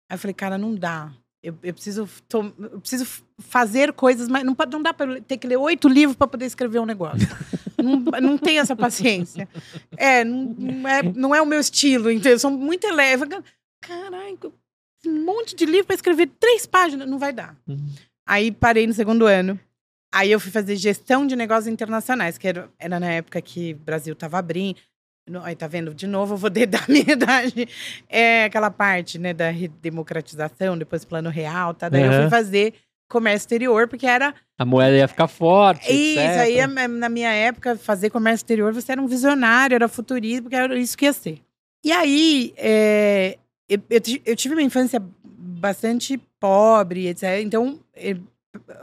Aí eu falei, cara, não dá. Eu, eu preciso, to- eu preciso fazer coisas, mas não, não dá para ter que ler oito livros para poder escrever um negócio. não, não tenho essa paciência. É não, não é, não é o meu estilo, entendeu? Eu sou muito eleva. Caralho, um monte de livro para escrever três páginas, não vai dar. Uhum. Aí parei no segundo ano. Aí eu fui fazer gestão de negócios internacionais, que era, era na época que o Brasil tava abrindo. Aí tá vendo? De novo, eu vou dedar a minha idade. É aquela parte, né, da redemocratização, depois plano real, tá? Daí eu Aham. fui fazer comércio exterior, porque era A moeda ia ficar forte. isso, etc. aí é na minha época, fazer comércio exterior, você era um visionário, era futurista, porque era isso que ia ser. E aí, é, eu, eu ti- eu tive uma infância bastante pobre, etc. Então, eh,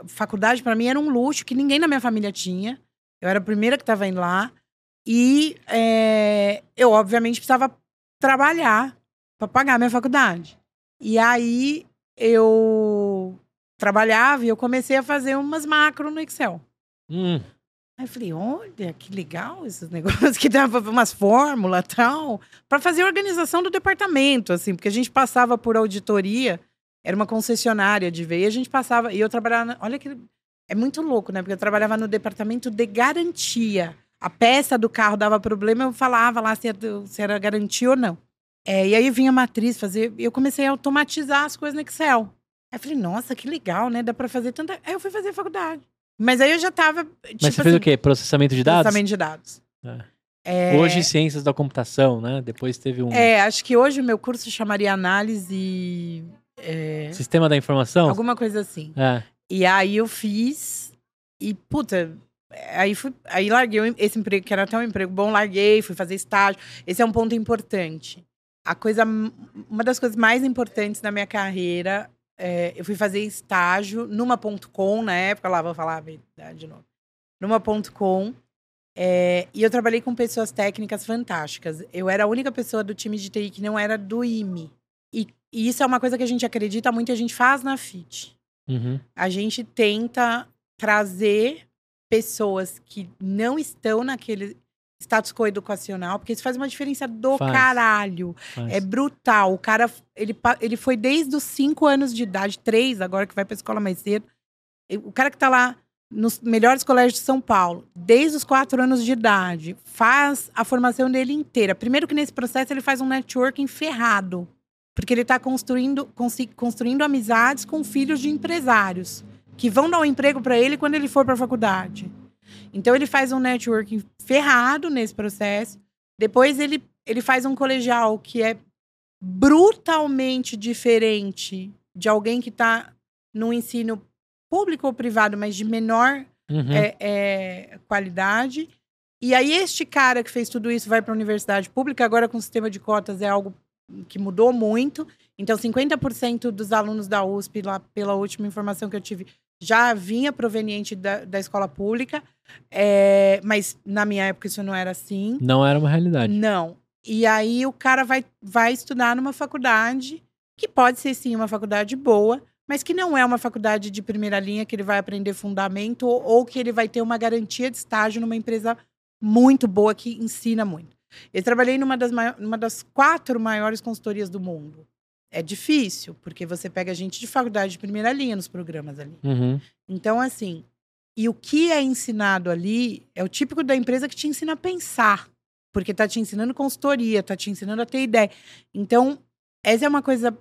faculdade para mim era um luxo que ninguém na minha família tinha. Eu era a primeira que estava indo lá. E é, eu, obviamente, precisava trabalhar para pagar a minha faculdade. E aí, eu trabalhava e eu comecei a fazer umas macro no Excel. Hum, Aí eu falei, olha, que legal esses negócios que dava umas fórmulas e tal, para fazer a organização do departamento, assim, porque a gente passava por auditoria, era uma concessionária de veio, e a gente passava, e eu trabalhava, olha que é muito louco, né? Porque eu trabalhava no departamento de garantia. A peça do carro dava problema, eu falava lá se era, se era garantia ou não. É, e aí vinha a matriz fazer, eu comecei a automatizar as coisas no Excel. Aí eu falei, nossa, que legal, né? Dá para fazer tanta. Aí eu fui fazer faculdade. Mas aí eu já tava. Tipo, Mas você fez o quê? Processamento de dados? Processamento de dados. É. É, Hoje, ciências da computação, né? Depois teve um É, acho que hoje o meu curso chamaria análise. é, sistema da informação. alguma coisa assim. É. E aí eu fiz. E, puta, aí, fui, aí larguei esse emprego, que era até um emprego bom, larguei, fui fazer estágio. Esse é um ponto importante. A coisa, uma das coisas mais importantes da minha carreira, é, eu fui fazer estágio numa ponto .com na época, lá vou falar de novo. Numa ponto .com. é, e eu trabalhei com pessoas técnicas fantásticas. Eu era a única pessoa do time de TI que não era do IME. E, e isso é uma coisa que a gente acredita muito e a gente faz na FIT Uhum. a gente tenta trazer pessoas que não estão naquele status quo educacional, porque isso faz uma diferença do Faz. caralho. Mas- É brutal. O cara, ele, ele foi desde os 5 anos de idade, três agora que vai pra escola mais cedo. O cara que tá lá nos melhores colégios de São Paulo, desde os quatro anos de idade, faz a formação dele inteira. Primeiro que nesse processo ele faz um networking ferrado. Porque ele está construindo, construindo amizades com filhos de empresários que vão dar um emprego para ele quando ele for para a faculdade. Então ele faz um networking ferrado nesse processo. Depois ele, ele faz um colegial que é brutalmente diferente de alguém que está no ensino público ou privado, mas de menor Uhum. é, é, qualidade. E aí, este cara que fez tudo isso vai para a universidade pública, agora com o sistema de cotas é algo que mudou muito. Então, 50% dos alunos da USP, lá pela última informação que eu tive, já vinha proveniente da, da escola pública, é, mas na minha época isso não era assim. Não era uma realidade. Não. E aí o cara vai, vai estudar numa faculdade, que pode ser sim uma faculdade boa, mas que não é uma faculdade de primeira linha que ele vai aprender fundamento ou, ou que ele vai ter uma garantia de estágio numa empresa muito boa que ensina muito. Eu trabalhei numa das, numa das quatro maiores consultorias do mundo. É difícil, porque você pega gente de faculdade de primeira linha nos programas ali. Uhum. Então, assim, e o que é ensinado ali é o típico da empresa que te ensina a pensar. Porque tá te ensinando consultoria, tá te ensinando a ter ideia. Então, essa é uma coisa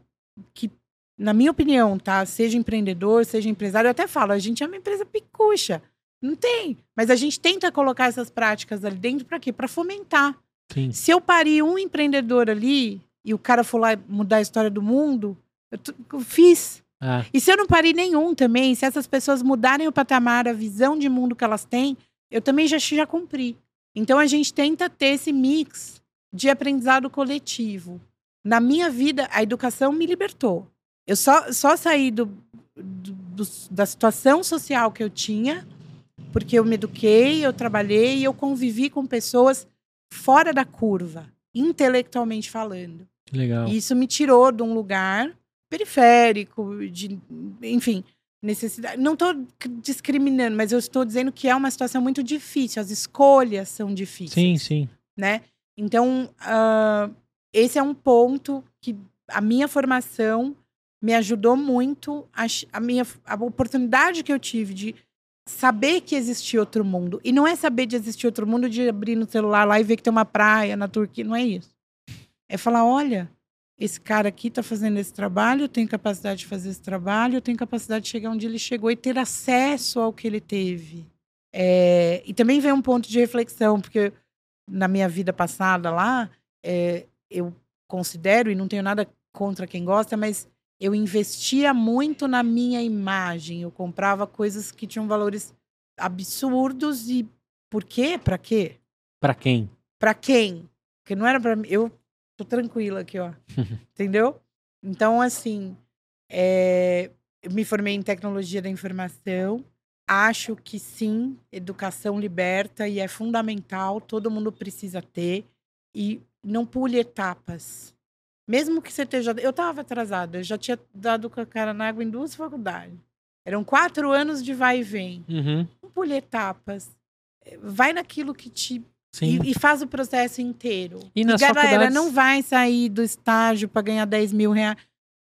que, na minha opinião, tá? Seja empreendedor, seja empresário, eu até falo, a gente é uma empresa picucha. Não tem. Mas a gente tenta colocar essas práticas ali dentro para quê? Para fomentar. Sim. Se eu parir um empreendedor ali e o cara for lá mudar a história do mundo, eu, eu fiz. Ah. E se eu não parir nenhum também, se essas pessoas mudarem o patamar, a visão de mundo que elas têm, eu também já, já cumpri. Então a gente tenta ter esse mix de aprendizado coletivo. Na minha vida, a educação me libertou. Eu só, só saí do, do, do, da situação social que eu tinha, porque eu me eduquei, eu trabalhei e eu convivi com pessoas fora da curva, intelectualmente falando. Legal. E isso me tirou de um lugar periférico, de, enfim, necessidade. Não estou discriminando, mas eu estou dizendo que é uma situação muito difícil. As escolhas são difíceis. Sim, sim. Né? Então, uh, esse é um ponto que a minha formação me ajudou muito. A, a, minha a oportunidade que eu tive de saber que existia outro mundo. E não é saber de existir outro mundo de abrir no celular lá e ver que tem uma praia na Turquia. Não é isso. É falar: olha, esse cara aqui está fazendo esse trabalho, eu tenho capacidade de fazer esse trabalho, eu tenho capacidade de chegar onde ele chegou e ter acesso ao que ele teve. É, e também vem um ponto de reflexão, porque na minha vida passada lá, é, eu considero, e não tenho nada contra quem gosta, mas eu investia muito na minha imagem. Eu comprava coisas que tinham valores absurdos e por quê? Para quê? Para quem? Para quem? Porque não era para mim. Eu tô tranquila aqui, ó. Entendeu? Então, assim, é, eu me formei em tecnologia da informação. Acho que sim, educação liberta e é fundamental, todo mundo precisa ter. E não pule etapas. Mesmo que você esteja. Eu estava atrasada, eu já tinha dado com a cara na água em duas faculdades. Eram quatro anos de vai e vem. Uhum. Não pule etapas. Vai naquilo que te. E, e, faz o processo inteiro. E nas galera, faculdades... não vai sair do estágio para ganhar 10 mil reais.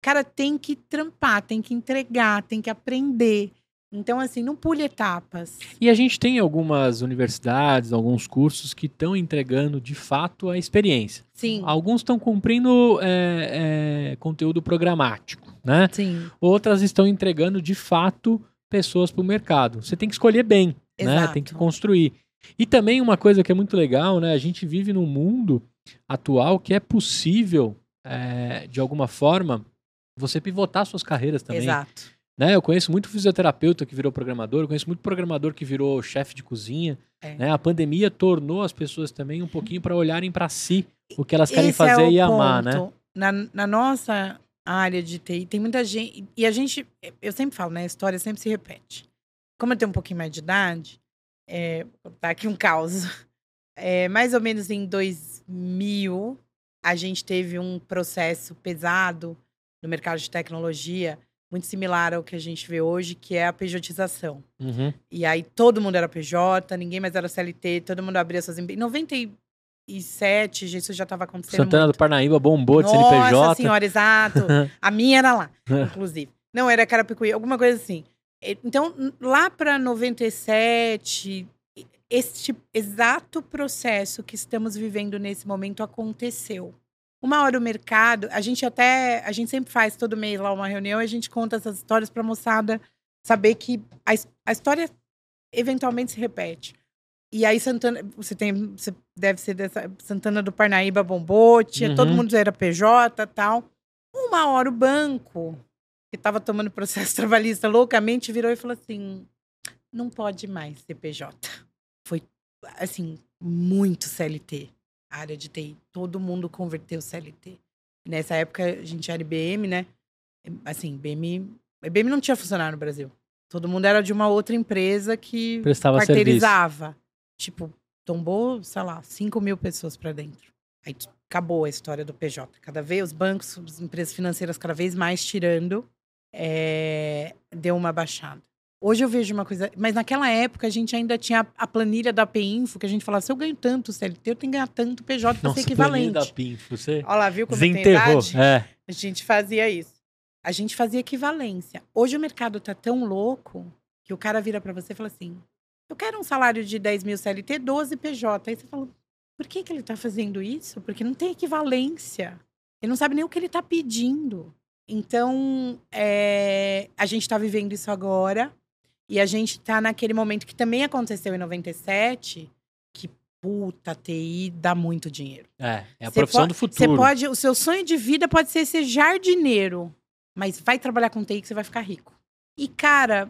Cara, tem que trampar, tem que entregar, tem que aprender. Então, assim, não pule etapas. E a gente tem algumas universidades, alguns cursos que estão entregando de fato a experiência. Sim. Alguns estão cumprindo é, é, conteúdo programático, né? Sim. Outras estão entregando de fato pessoas para o mercado. Você tem que escolher bem, Exato. né? Tem que construir. E também uma coisa que é muito legal, né? A gente vive num mundo atual que é possível, é, de alguma forma, você pivotar suas carreiras também. Exato. Né? Eu conheço muito fisioterapeuta que virou programador, eu conheço muito programador que virou chefe de cozinha. É. Né? A pandemia tornou as pessoas também um pouquinho para olharem para si, o que elas querem Esse fazer é e ponto. amar, né? Na, na nossa área de TI, tem muita gente. E a gente, eu sempre falo, né? A história sempre se repete. Como eu tenho um pouquinho mais de idade, é, vou contar aqui um caos. É, mais ou menos em 2000, a gente teve um processo pesado no mercado de tecnologia, muito similar ao que a gente vê hoje, que é a pejotização. Uhum. E aí todo mundo era PJ, ninguém mais era CLT, todo mundo abria suas empresas. Em 97, isso já estava acontecendo. Santana muito. do Parnaíba bombou de Nossa CNPJ. senhora, exato. A minha era lá, inclusive. Não, era Carapicuí, alguma coisa assim. Então, lá para 97, este exato processo que estamos vivendo nesse momento aconteceu. Uma hora o mercado, a gente até, a gente sempre faz todo mês lá uma reunião e a gente conta essas histórias para a moçada saber que a, a história eventualmente se repete. E aí Santana, você tem, você deve ser dessa Santana do Parnaíba bombou, tinha, Uhum. todo mundo era PJ, tal. Uma hora o banco que estava tomando processo trabalhista loucamente virou e falou assim: "Não pode mais ser PJ". Foi assim, muito CLT, a área de TI. Todo mundo converteu CLT. Nessa época a gente era IBM, né? Assim, IBM, IBM não tinha funcionário no Brasil. Todo mundo era de uma outra empresa que Prestava quarteirizava. Tipo, tombou, sei lá, 5 mil pessoas para dentro. Aí acabou a história do PJ. Cada vez os bancos, as empresas financeiras cada vez mais tirando, é, deu uma baixada. Hoje eu vejo uma coisa. Mas naquela época a gente ainda tinha a planilha da PINFO, que a gente falava: se eu ganho tanto CLT, eu tenho que ganhar tanto PJ para ser equivalente. da PINFO, você Olha lá, viu como desenterrou. tem idade? É. A gente fazia isso. A gente fazia equivalência. Hoje o mercado tá tão louco que o cara vira para você e fala assim: eu quero um salário de 10 mil CLT, 12 PJ. Aí você fala: por que, que ele tá fazendo isso? Porque não tem equivalência. Ele não sabe nem o que ele tá pedindo. Então, é, a gente está vivendo isso agora. E a gente está naquele momento que também aconteceu em 97, que puta, TI dá muito dinheiro. É, é a Você profissão do Você futuro. pode, o seu sonho de vida pode ser ser jardineiro, mas vai trabalhar com TI que você vai ficar rico. E cara,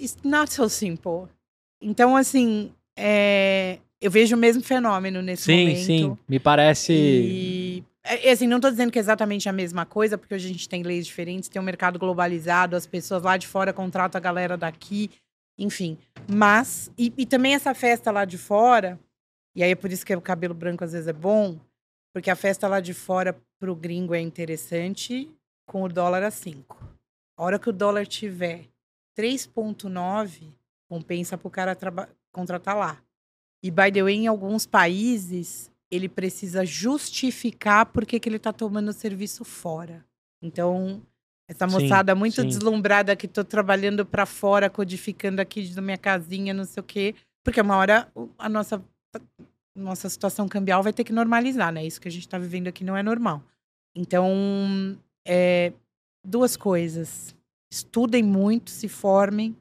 it's not so simple. Então assim, é, eu vejo o mesmo fenômeno nesse Sim, momento. sim. Me parece. E, é, assim, não tô dizendo que é exatamente a mesma coisa, porque hoje a gente tem leis diferentes, tem um mercado globalizado, as pessoas lá de fora contratam a galera daqui, enfim. Mas, e, e também essa festa lá de fora, e aí é por isso que o cabelo branco às vezes é bom, porque a festa lá de fora pro gringo é interessante com o dólar a 5. A hora que o dólar tiver 3,9, compensa pro cara contratar lá. E, by the way, em alguns países, ele precisa justificar por que ele tá tomando o serviço fora. Então, essa Sim, moçada muito sim. deslumbrada que tô trabalhando para fora, codificando aqui da minha casinha, não sei o quê. Porque uma hora a nossa, nossa situação cambial vai ter que normalizar, né? Isso que a gente tá vivendo aqui não é normal. Então, é, duas coisas. Estudem muito, se formem,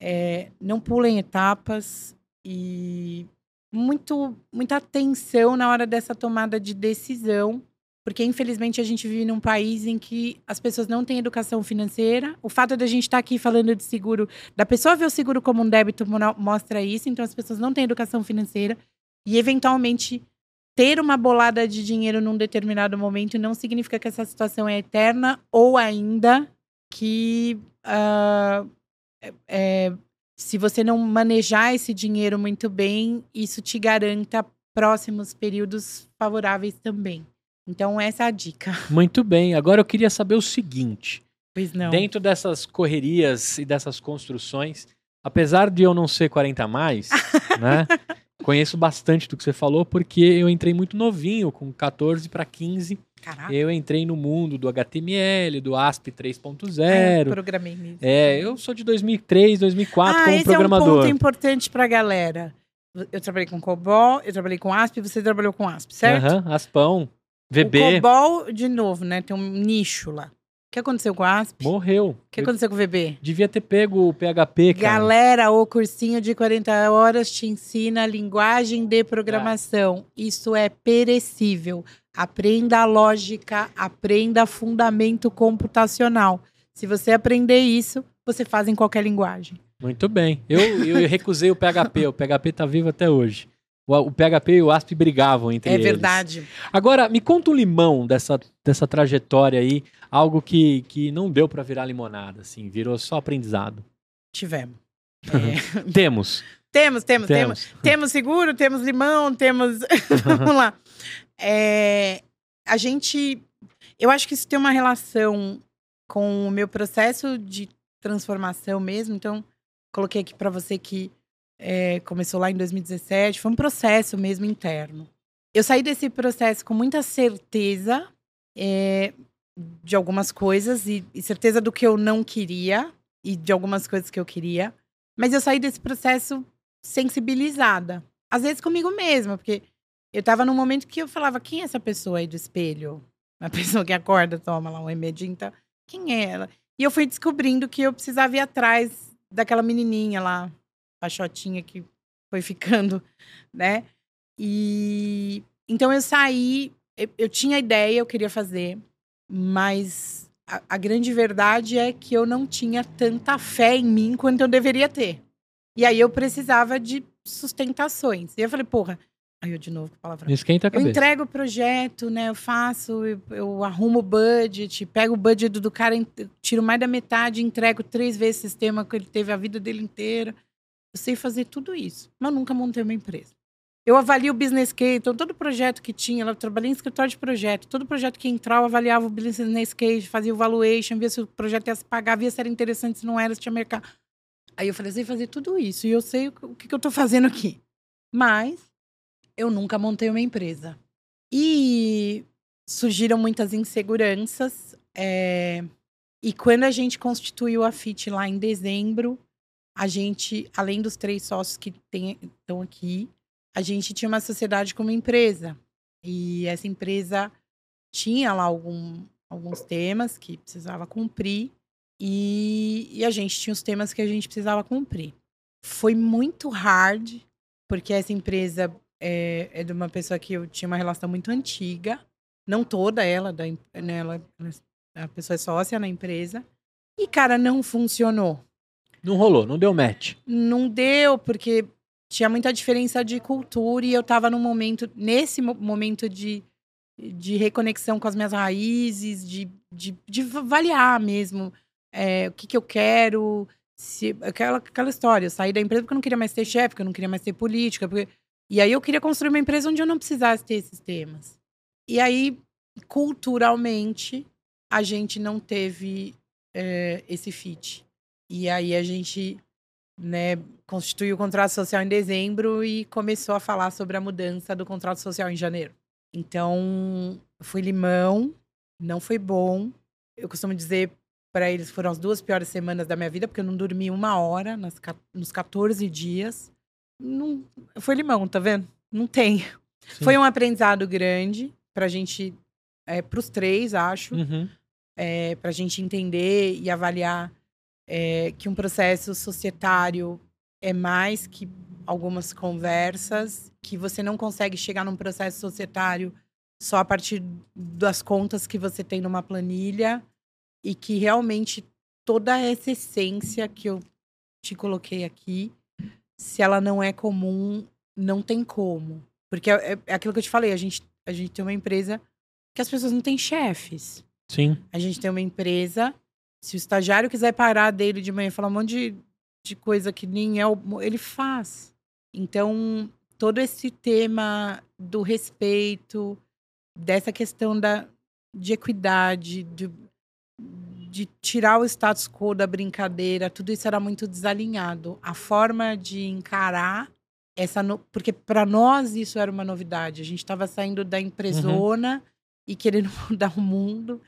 é, não pulem etapas e muito, muita atenção na hora dessa tomada de decisão, porque infelizmente a gente vive num país em que as pessoas não têm educação financeira. O fato de a gente estar aqui falando de seguro, da pessoa ver o seguro como um débito mo- mostra isso, então as pessoas não têm educação financeira e eventualmente ter uma bolada de dinheiro num determinado momento não significa que essa situação é eterna ou ainda que ah, é- é, se você não manejar esse dinheiro muito bem, isso te garanta próximos períodos favoráveis também. Então, essa é a dica. Muito bem. Agora eu queria saber o seguinte: Pois não. dentro dessas correrias e dessas construções, apesar de eu não ser 40 a mais, né? Conheço bastante do que você falou, porque eu entrei muito novinho, com 14 para 15. Caraca. Eu entrei no mundo do HTML, do ASP Ah, eu 3.0. programei mesmo. É, eu sou de 2003, 2004 ah, como esse programador. é um ponto importante pra galera. Eu trabalhei com COBOL, eu trabalhei com ASP, você trabalhou com ASP, certo? Aham, Aspão, VB, O COBOL, de novo, né? Tem um nicho lá. O que aconteceu com a ASP? O morreu. que Eu aconteceu com o VB? devia ter pego o PHP, cara. Galera, o cursinho de 40 horas te ensina a linguagem de programação. Isso é perecível. Aprenda a lógica, aprenda fundamento computacional. Se você aprender isso, você faz em qualquer linguagem. Muito bem. Eu, eu recusei o PHP. O PHP tá vivo até hoje. O, o PHP e o ASP brigavam entre é eles. verdade. Agora, me conta um limão dessa, dessa trajetória aí. Algo que, que não deu pra virar limonada, assim. Virou só aprendizado. Tivemos. É, temos, temos, temos. Temos. Temos seguro, temos limão, temos. Vamos lá. É, a gente. Eu acho que isso tem uma relação com o meu processo de transformação mesmo. Então, coloquei aqui para você que é, começou lá em 2017. Foi um processo mesmo interno. Eu saí desse processo com muita certeza é, de algumas coisas e, e certeza do que eu não queria e de algumas coisas que eu queria. Mas eu saí desse processo sensibilizada. Às vezes comigo mesma, porque eu tava num momento que eu falava, quem é essa pessoa aí do espelho? A pessoa que acorda, toma lá um remedinho, tá? Quem é ela? E eu fui descobrindo que eu precisava ir atrás daquela menininha lá, pachotinha que foi ficando, né? E então eu saí, eu, eu tinha ideia, eu queria fazer, mas a, a grande verdade é que eu não tinha tanta fé em mim quanto eu deveria ter. E aí eu precisava de sustentações. E eu falei, porra, Aí eu de novo com a palavra. Esquenta a Eu cabeça. entrego o projeto, né? Eu faço, eu, eu arrumo o budget, pego o budget do cara, eu tiro mais da metade, entrego três vezes o sistema que ele teve a vida dele inteira. Eu sei fazer tudo isso, mas nunca montei uma empresa. Eu avalio o business case, então todo projeto que tinha, eu trabalhei em escritório de projeto, todo projeto que entrava, eu avaliava o business case, fazia o valuation, via se o projeto ia se pagar, via se era interessante, se não era, se tinha mercado. Aí eu falei, eu sei fazer tudo isso, e eu sei o que, que eu tô fazendo aqui. Mas eu nunca montei uma empresa. E surgiram muitas inseguranças. é, E quando a gente constituiu a FIT lá em dezembro, a gente, além dos três sócios que estão aqui, a gente tinha uma sociedade como empresa. E essa empresa tinha lá algum- alguns temas que precisava cumprir. E, e a gente tinha os temas que a gente precisava cumprir. Foi muito hard, porque essa empresa é, é de uma pessoa que eu tinha uma relação muito antiga. Não toda ela, da, né, ela, a pessoa é sócia na empresa. E, cara, não funcionou. Não rolou, não deu match. Não deu, porque tinha muita diferença de cultura e eu tava num momento, nesse mo- momento de, de reconexão com as minhas raízes, de, de, de avaliar mesmo é, o que, que eu quero. Se, aquela, aquela história, eu saí da empresa porque eu não queria mais ter chefe, porque eu não queria mais ter política. Porque, e aí eu queria construir uma empresa onde eu não precisasse ter esses temas. E aí, culturalmente, a gente não teve é, esse fit. E aí a gente né, constituiu o contrato social em dezembro e começou a falar sobre a mudança do contrato social em janeiro. Então, foi limão, não foi bom. Eu costumo dizer para eles foram as duas piores semanas da minha vida, porque eu não dormi uma hora nas, nos 14 dias. Não, foi limão, tá vendo? Não tem. Sim. Foi um aprendizado grande pra gente, é, pros três, acho Uhum. é, para a gente entender e avaliar é, que um processo societário é mais que algumas conversas, que você não consegue chegar num processo societário só a partir das contas que você tem numa planilha e que realmente toda essa essência que eu te coloquei aqui, se ela não é comum, não tem como. Porque é, é aquilo que eu te falei, a gente, a gente tem uma empresa que as pessoas não têm chefes. Sim. A gente tem uma empresa. Se o estagiário quiser parar dele de manhã e falar um monte de, de coisa que nem é, o- ele faz. Então, todo esse tema do respeito, dessa questão da, de equidade, de, de tirar o status quo da brincadeira, tudo isso era muito desalinhado. A forma de encarar essa. no- porque para nós isso era uma novidade. A gente estava saindo da empresona e querendo mudar o mundo.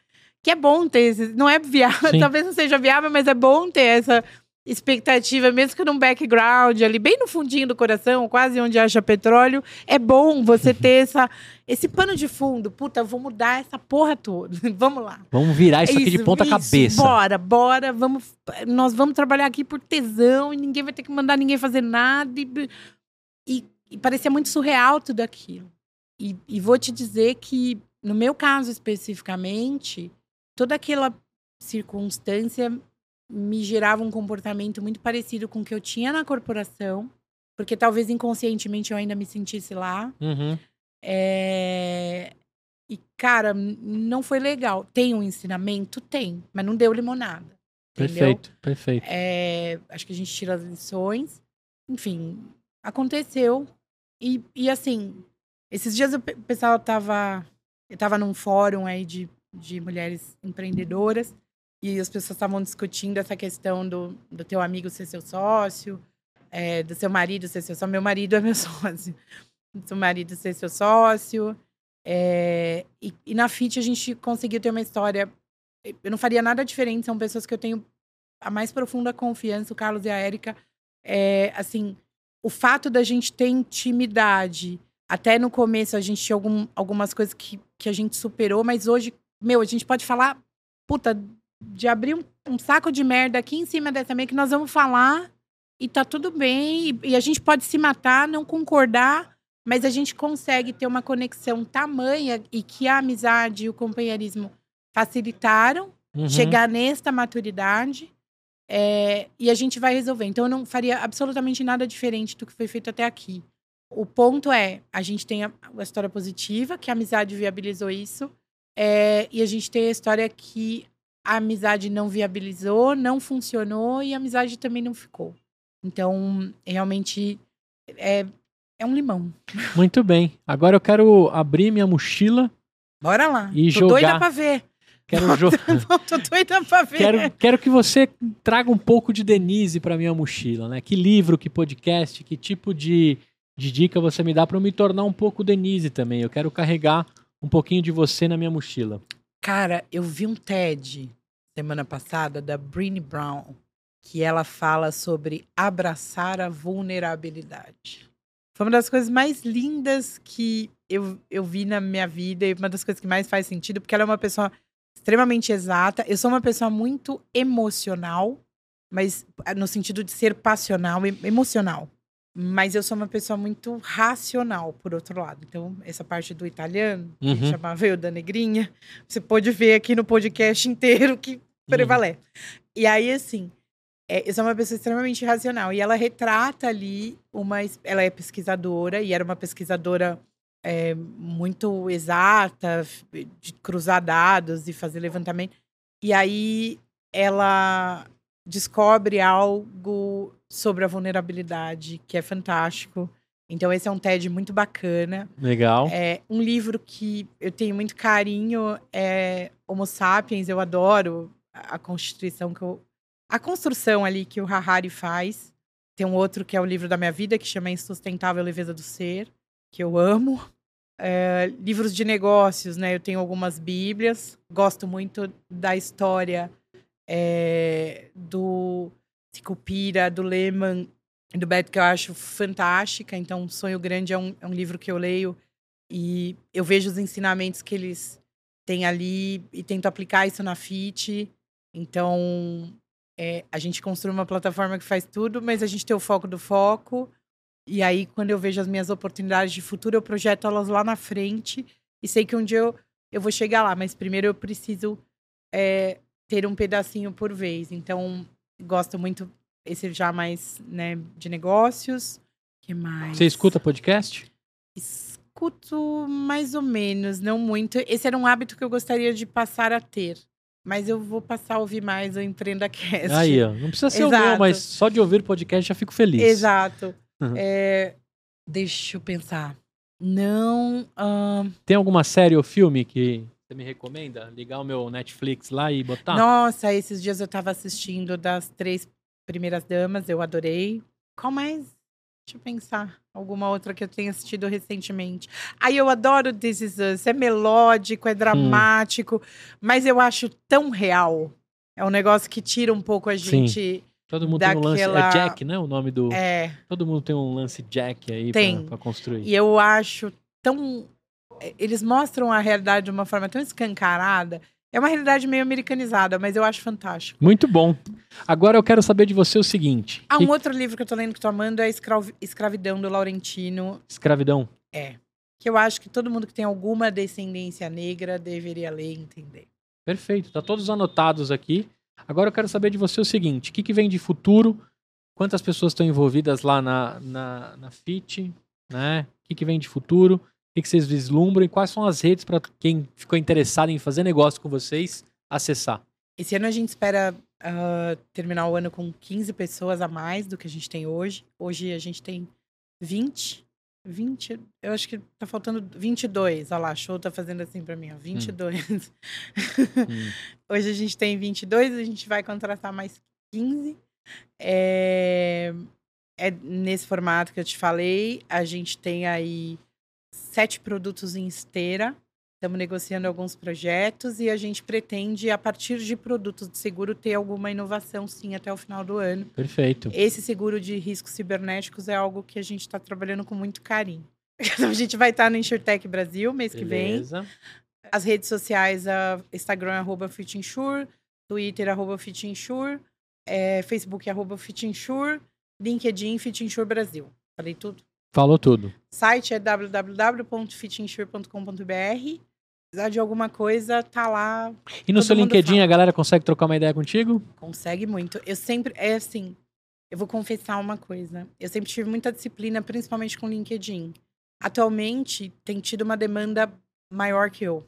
Que é bom ter esse. Não é viável, Sim. talvez não seja viável, mas é bom ter essa expectativa, mesmo que num background ali, bem no fundinho do coração, quase onde acha petróleo. É bom você ter essa, esse pano de fundo. Puta, vou mudar essa porra toda. Vamos lá. Vamos virar isso, aqui de ponta isso, cabeça. Bora, bora, vamos. Nós vamos trabalhar aqui por tesão e ninguém vai ter que mandar ninguém fazer nada. E, e, e parecia muito surreal tudo aquilo. E, e vou te dizer que, no meu caso especificamente, toda aquela circunstância me gerava um comportamento muito parecido com o que eu tinha na corporação, porque talvez inconscientemente eu ainda me sentisse lá. Uhum. É, E, cara, não foi legal. Tem um ensinamento? Tem, mas não deu limonada. Entendeu? Perfeito, perfeito. É, acho que a gente tira as lições. Enfim, aconteceu. E, e assim, esses dias o pessoal tava. Eu tava num fórum aí de, de mulheres empreendedoras. E as pessoas estavam discutindo essa questão do, do teu amigo ser seu sócio, é, do seu marido ser seu sócio. Meu marido é meu sócio. Do seu marido ser seu sócio. É, e, e na FIT a gente conseguiu ter uma história. Eu não faria nada diferente, são pessoas que eu tenho a mais profunda confiança, o Carlos e a Érica. É, assim, o fato da gente ter intimidade. Até no começo a gente tinha algum, algumas coisas que, que a gente superou, mas hoje, meu, a gente pode falar, puta, de abrir um, um saco de merda aqui em cima dessa meia que nós vamos falar e tá tudo bem. E, e a gente pode se matar, não concordar, mas a gente consegue ter uma conexão tamanha e que a amizade e o companheirismo facilitaram Uhum. chegar nesta maturidade é, e a gente vai resolver. Então, eu não faria absolutamente nada diferente do que foi feito até aqui. o ponto é, a gente tem a, a história positiva, que a amizade viabilizou isso, é, e a gente tem a história que a amizade não viabilizou, não funcionou e a amizade também não ficou. Então, realmente é, é um limão. Muito bem. Agora eu quero abrir minha mochila. Bora lá. E Tô jogar. doida pra ver. Quero jogar. Tô doida pra ver. Quero, quero que você traga um pouco de Denise para minha mochila, né? Que livro, que podcast, que tipo de, de dica você me dá para eu me tornar um pouco Denise também. Eu quero carregar um pouquinho de você na minha mochila. Cara, eu vi um TED semana passada da Brené Brown, que ela fala sobre abraçar a vulnerabilidade. Foi uma das coisas mais lindas que eu, eu vi na minha vida e uma das coisas que mais faz sentido, porque ela é uma pessoa extremamente exata. Eu sou uma pessoa muito emocional, mas ah, no sentido de ser passional emocional. Mas eu sou uma pessoa muito racional, por outro lado. Então, essa parte do italiano, que Uhum. chamava eu da negrinha, você pode ver aqui no podcast inteiro que prevalece. E aí, assim, é, eu sou uma pessoa extremamente racional. E ela retrata ali uma. Ela é pesquisadora, e era uma pesquisadora é, muito exata, de cruzar dados e fazer levantamento. E aí ela descobre algo sobre a vulnerabilidade que é fantástico. Então, esse é um TED muito bacana. Legal. É um livro que eu tenho muito carinho é Homo Sapiens, eu adoro a constituição que eu, a construção ali que o Harari faz. Tem um outro que é o livro da minha vida que chama Insustentável Leveza do Ser, que eu amo. É, livros de negócios, né? Eu tenho algumas bíblias. Gosto muito da história é, do Sicupira, do Lehman do Beto, que eu acho fantástica. Então, Sonho Grande é um, é um livro que eu leio e eu vejo os ensinamentos que eles têm ali e tento aplicar isso na FIT. Então, é, a gente construi uma plataforma que faz tudo, mas a gente tem o foco do foco. E aí, quando eu vejo as minhas oportunidades de futuro, eu projeto elas lá na frente e sei que um dia eu, eu vou chegar lá, mas primeiro eu preciso é, ter um pedacinho por vez. Então, gosto muito esse já mais né, de negócios. que mais? Você escuta podcast? Escuto mais ou menos, não muito. Esse era um hábito que eu gostaria de passar a ter. Mas eu vou passar a ouvir mais o Empreenda Cast. Aí, ó. Não precisa ser o meu, Exato. mas só de ouvir podcast já fico feliz. Exato. Uhum. É, deixa eu pensar. Não. ahn, Tem alguma série ou filme que você me recomenda? Ligar o meu Netflix lá e botar? Nossa, esses dias eu tava assistindo das três primeiras damas, eu adorei. Qual mais? Deixa eu pensar. Alguma outra que eu tenha assistido recentemente. Aí eu adoro This Is Us. É melódico, é dramático, mas eu acho tão real. É um negócio que tira um pouco a Sim. gente. Todo mundo tem um lance. É daquela- Jack, né? O nome do. É. Todo mundo tem um lance Jack aí Tem. pra, pra construir. E eu acho tão. Eles mostram a realidade de uma forma tão escancarada. É uma realidade meio americanizada, mas eu acho fantástico. Muito bom. Agora eu quero saber de você o seguinte: Ah, que- um outro livro que eu tô lendo que tô amando é Escrav- Escravidão do Laurentino. escravidão. É. Que eu acho que todo mundo que tem alguma descendência negra deveria ler e entender. Perfeito, tá todos anotados aqui. Agora eu quero saber de você o seguinte: o que, que vem de futuro? Quantas pessoas estão envolvidas lá na, na, na FIT? Né? O que, que vem de futuro? O que, vocês vislumbram? E quais são as redes para quem ficou interessado em fazer negócio com vocês acessar? Esse ano a gente espera ah, terminar o ano com 15 pessoas a mais do que a gente tem hoje. Hoje a gente tem 20. 20, eu acho que tá faltando 22. Olha lá, show tá fazendo assim pra mim, ó. 22. Hum, Hoje a gente tem 22, a gente vai contratar mais 15. É, é nesse formato que eu te falei. A gente tem aí sete produtos em esteira. Estamos negociando alguns projetos e a gente pretende, a partir de produtos de seguro, ter alguma inovação, sim, até o final do ano. perfeito. Esse seguro de riscos cibernéticos é algo que a gente está trabalhando com muito carinho. Então, a gente vai estar no InsurTech Brasil mês que vem. Beleza. As redes sociais, a Instagram, arroba FitInsure, Twitter, arroba FitInsure, é, Facebook, arroba FitInsure, LinkedIn, FitInsure Brasil. Falei tudo? Falou tudo. Site é www.fitinsure.com.br. Precisar de alguma coisa, tá lá. E no seu LinkedIn fala. a galera consegue trocar uma ideia contigo? Consegue muito. Eu sempre, é assim, eu vou confessar uma coisa. Eu sempre tive muita disciplina, principalmente com LinkedIn. Atualmente, tem tido uma demanda maior que eu.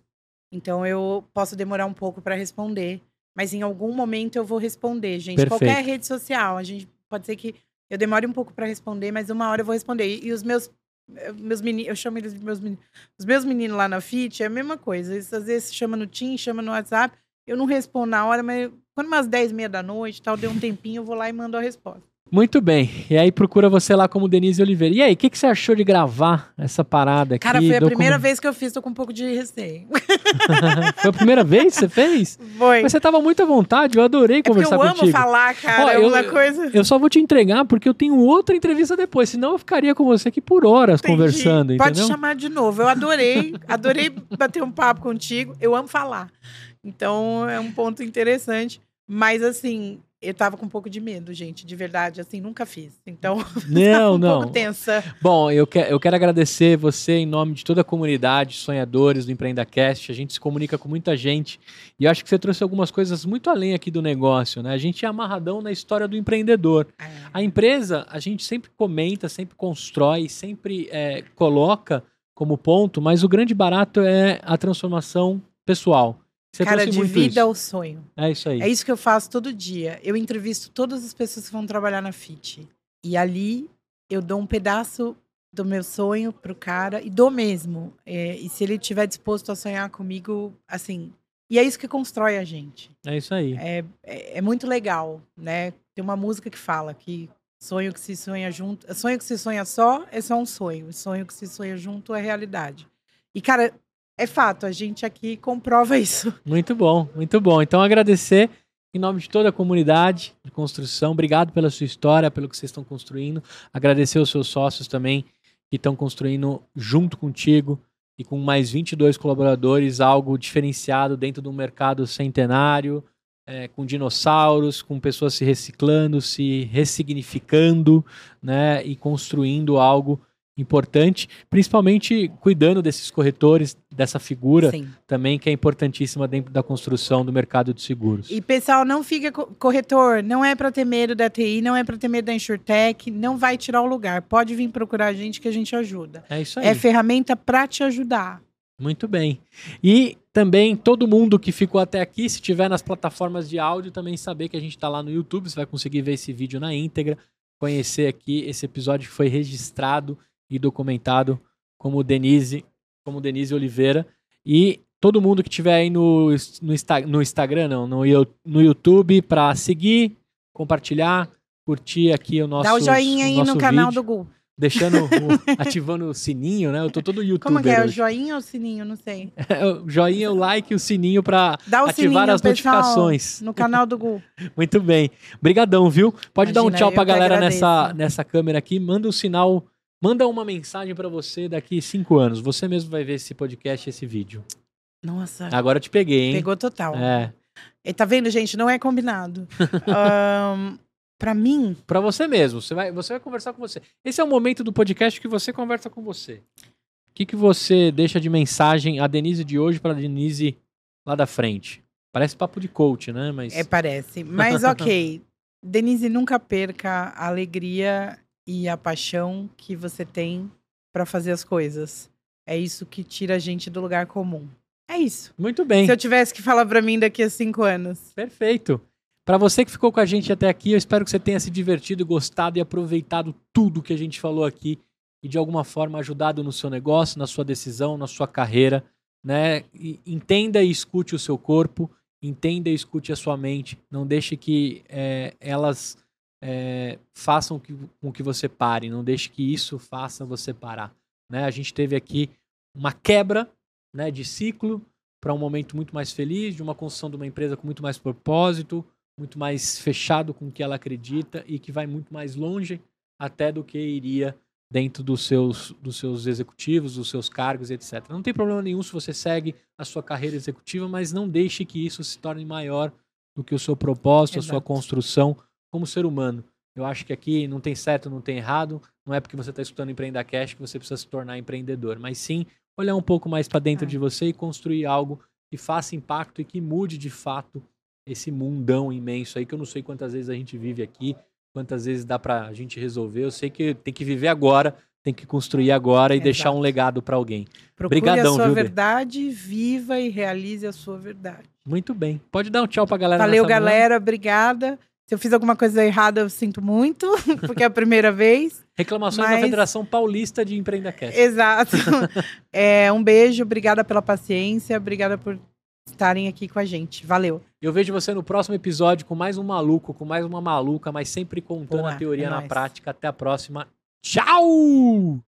Então, eu posso demorar um pouco para responder. Mas em algum momento eu vou responder, gente. Perfeito. Qualquer rede social, a gente pode ser que eu demore um pouco para responder, mas uma hora eu vou responder. E, e os meus eh, meus meninos, eu chamo eles de meus meninos. Os meus meninos lá na FIT é a mesma coisa. Eles às vezes chama no Team, chama no WhatsApp. Eu não respondo na hora, mas quando umas 10 e meia da noite, tal, deu um tempinho, eu vou lá e mando a resposta. Muito bem. E aí procura você lá como Denise Oliveira. E aí, o que, que você achou de gravar essa parada aqui? Cara, foi a Document- primeira vez que eu fiz, tô com um pouco de receio. foi a primeira vez que você fez? Foi. Mas você tava muito à vontade, eu adorei É conversar eu amo contigo. falar, cara. Ó, é eu- uma coisa. Eu só vou te entregar porque eu tenho outra entrevista depois, senão eu ficaria com você aqui por horas Entendi. conversando, Pode entendeu? chamar de novo. Eu adorei, adorei bater um papo contigo. Eu amo falar. Então é um ponto interessante. Mas assim, eu tava com um pouco de medo, gente, de verdade. Assim, nunca fiz. Então, Não, um não. pouco tensa. Bom, eu, que- eu quero agradecer você em nome de toda a comunidade, sonhadores do EmpreendaCast. A gente se comunica com muita gente e acho que você trouxe algumas coisas muito além aqui do negócio, né? A gente é amarradão na história do empreendedor. A empresa, a gente sempre comenta, sempre constrói, sempre é, coloca como ponto, mas o grande barato é a transformação pessoal. Você Cara, de vida isso. ao sonho. É isso aí. É isso que eu faço todo dia. Eu entrevisto todas as pessoas que vão trabalhar na FIT. E ali eu dou um pedaço do meu sonho pro cara e dou mesmo. É, e se ele estiver disposto a sonhar comigo, assim. E é isso que constrói a gente. É isso aí. É, é, é muito legal, né? Tem uma música que fala que sonho que se sonha junto. Sonho que se sonha só é só um sonho. Sonho que se sonha junto é realidade. E, cara, é fato, a gente aqui comprova isso. Muito bom, muito bom. Então agradecer em nome de toda a comunidade de construção. Obrigado pela sua história, pelo que vocês estão construindo. Agradecer os seus sócios também que estão construindo junto contigo e com mais 22 colaboradores algo diferenciado dentro de um mercado centenário, é, com dinossauros, com pessoas se reciclando, se ressignificando, né, e construindo algo importante, principalmente cuidando desses corretores, dessa figura Sim. também que é importantíssima dentro da construção do mercado de seguros. E pessoal, não fica co- corretor, não é para ter medo da TI, não é para ter medo da InsurTech, não vai tirar o lugar. Pode vir procurar a gente que a gente ajuda. É isso aí. É ferramenta para te ajudar. Muito bem. E também todo mundo que ficou até aqui, se tiver nas plataformas de áudio, também saber que a gente está lá no YouTube, você vai conseguir ver esse vídeo na íntegra, conhecer aqui esse episódio que foi registrado e documentado como Denise, como Denise Oliveira. E todo mundo que tiver aí no, no, no Instagram, não, no, no YouTube, para seguir, compartilhar, curtir aqui o nosso Dá o joinha aí no canal do Gu. Deixando, o- ativando o sininho, né? Eu tô todo youtuber Como que é? O hoje. joinha ou o sininho? Não sei. o joinha, o like e o sininho para o ativar sininho, as pessoal, notificações. no canal do Gu. Muito bem. Brigadão, viu? Pode dar um Imagina, tchau pra galera nessa, nessa câmera aqui. Manda um sinal, manda uma mensagem pra você daqui cinco anos. Você mesmo vai ver esse podcast, esse vídeo. Nossa, Agora eu te peguei, hein? pegou total. É. E tá vendo, gente? Não é combinado. Ahn, pra mim, Pra você mesmo. Você vai, você vai conversar com você. Esse é o momento do podcast que você conversa com você. O que, que você deixa de mensagem a Denise de hoje pra Denise lá da frente? Parece papo de coach, né? Mas é, parece. Mas ok. Denise, nunca perca a alegria e a paixão que você tem pra fazer as coisas. É isso que tira a gente do lugar comum. É isso. muito bem. Se eu tivesse que falar pra mim daqui a cinco anos. Perfeito. Para você que ficou com a gente até aqui, eu espero que você tenha se divertido, gostado e aproveitado tudo que a gente falou aqui e de alguma forma ajudado no seu negócio, na sua decisão, na sua carreira, né? E entenda e escute o seu corpo, entenda e escute a sua mente. Não deixe que é, elas é, façam que- com que você pare, não deixe que isso faça você parar. Né? A gente teve aqui uma quebra né, de ciclo para um momento muito mais feliz, de uma construção de uma empresa com muito mais propósito, muito mais fechado com o que ela acredita e que vai muito mais longe até do que iria dentro dos seus, dos seus executivos, dos seus cargos, etc. Não tem problema nenhum se você segue a sua carreira executiva, mas não deixe que isso se torne maior do que o seu propósito, a sua Exato. construção como ser humano. Eu acho que aqui não tem certo, não tem errado. Não é porque você está escutando Empreenda Cash que você precisa se tornar empreendedor, mas sim olhar um pouco mais para dentro É. de você e construir algo que faça impacto e que mude de fato esse mundão imenso aí que eu não sei quantas vezes a gente vive aqui, quantas vezes dá pra gente resolver. Eu sei que tem que viver agora, tem que construir agora e Exato. deixar um legado pra alguém. Procure Brigadão, a sua viu, verdade, viva e realize a sua verdade. Muito bem. Pode dar um tchau pra galera. Valeu, nessa manhã? galera. Obrigada. Se eu fiz alguma coisa errada, eu sinto muito, porque é a primeira vez. Reclamações da Mas- Federação Paulista de Empreendacast. Exato. É, um beijo, obrigada pela paciência, obrigada por estarem aqui com a gente. Valeu. Eu vejo você no próximo episódio com mais um maluco, com mais uma maluca, mas sempre contando Boa, a teoria é na nóis. prática. Até a próxima. Tchau!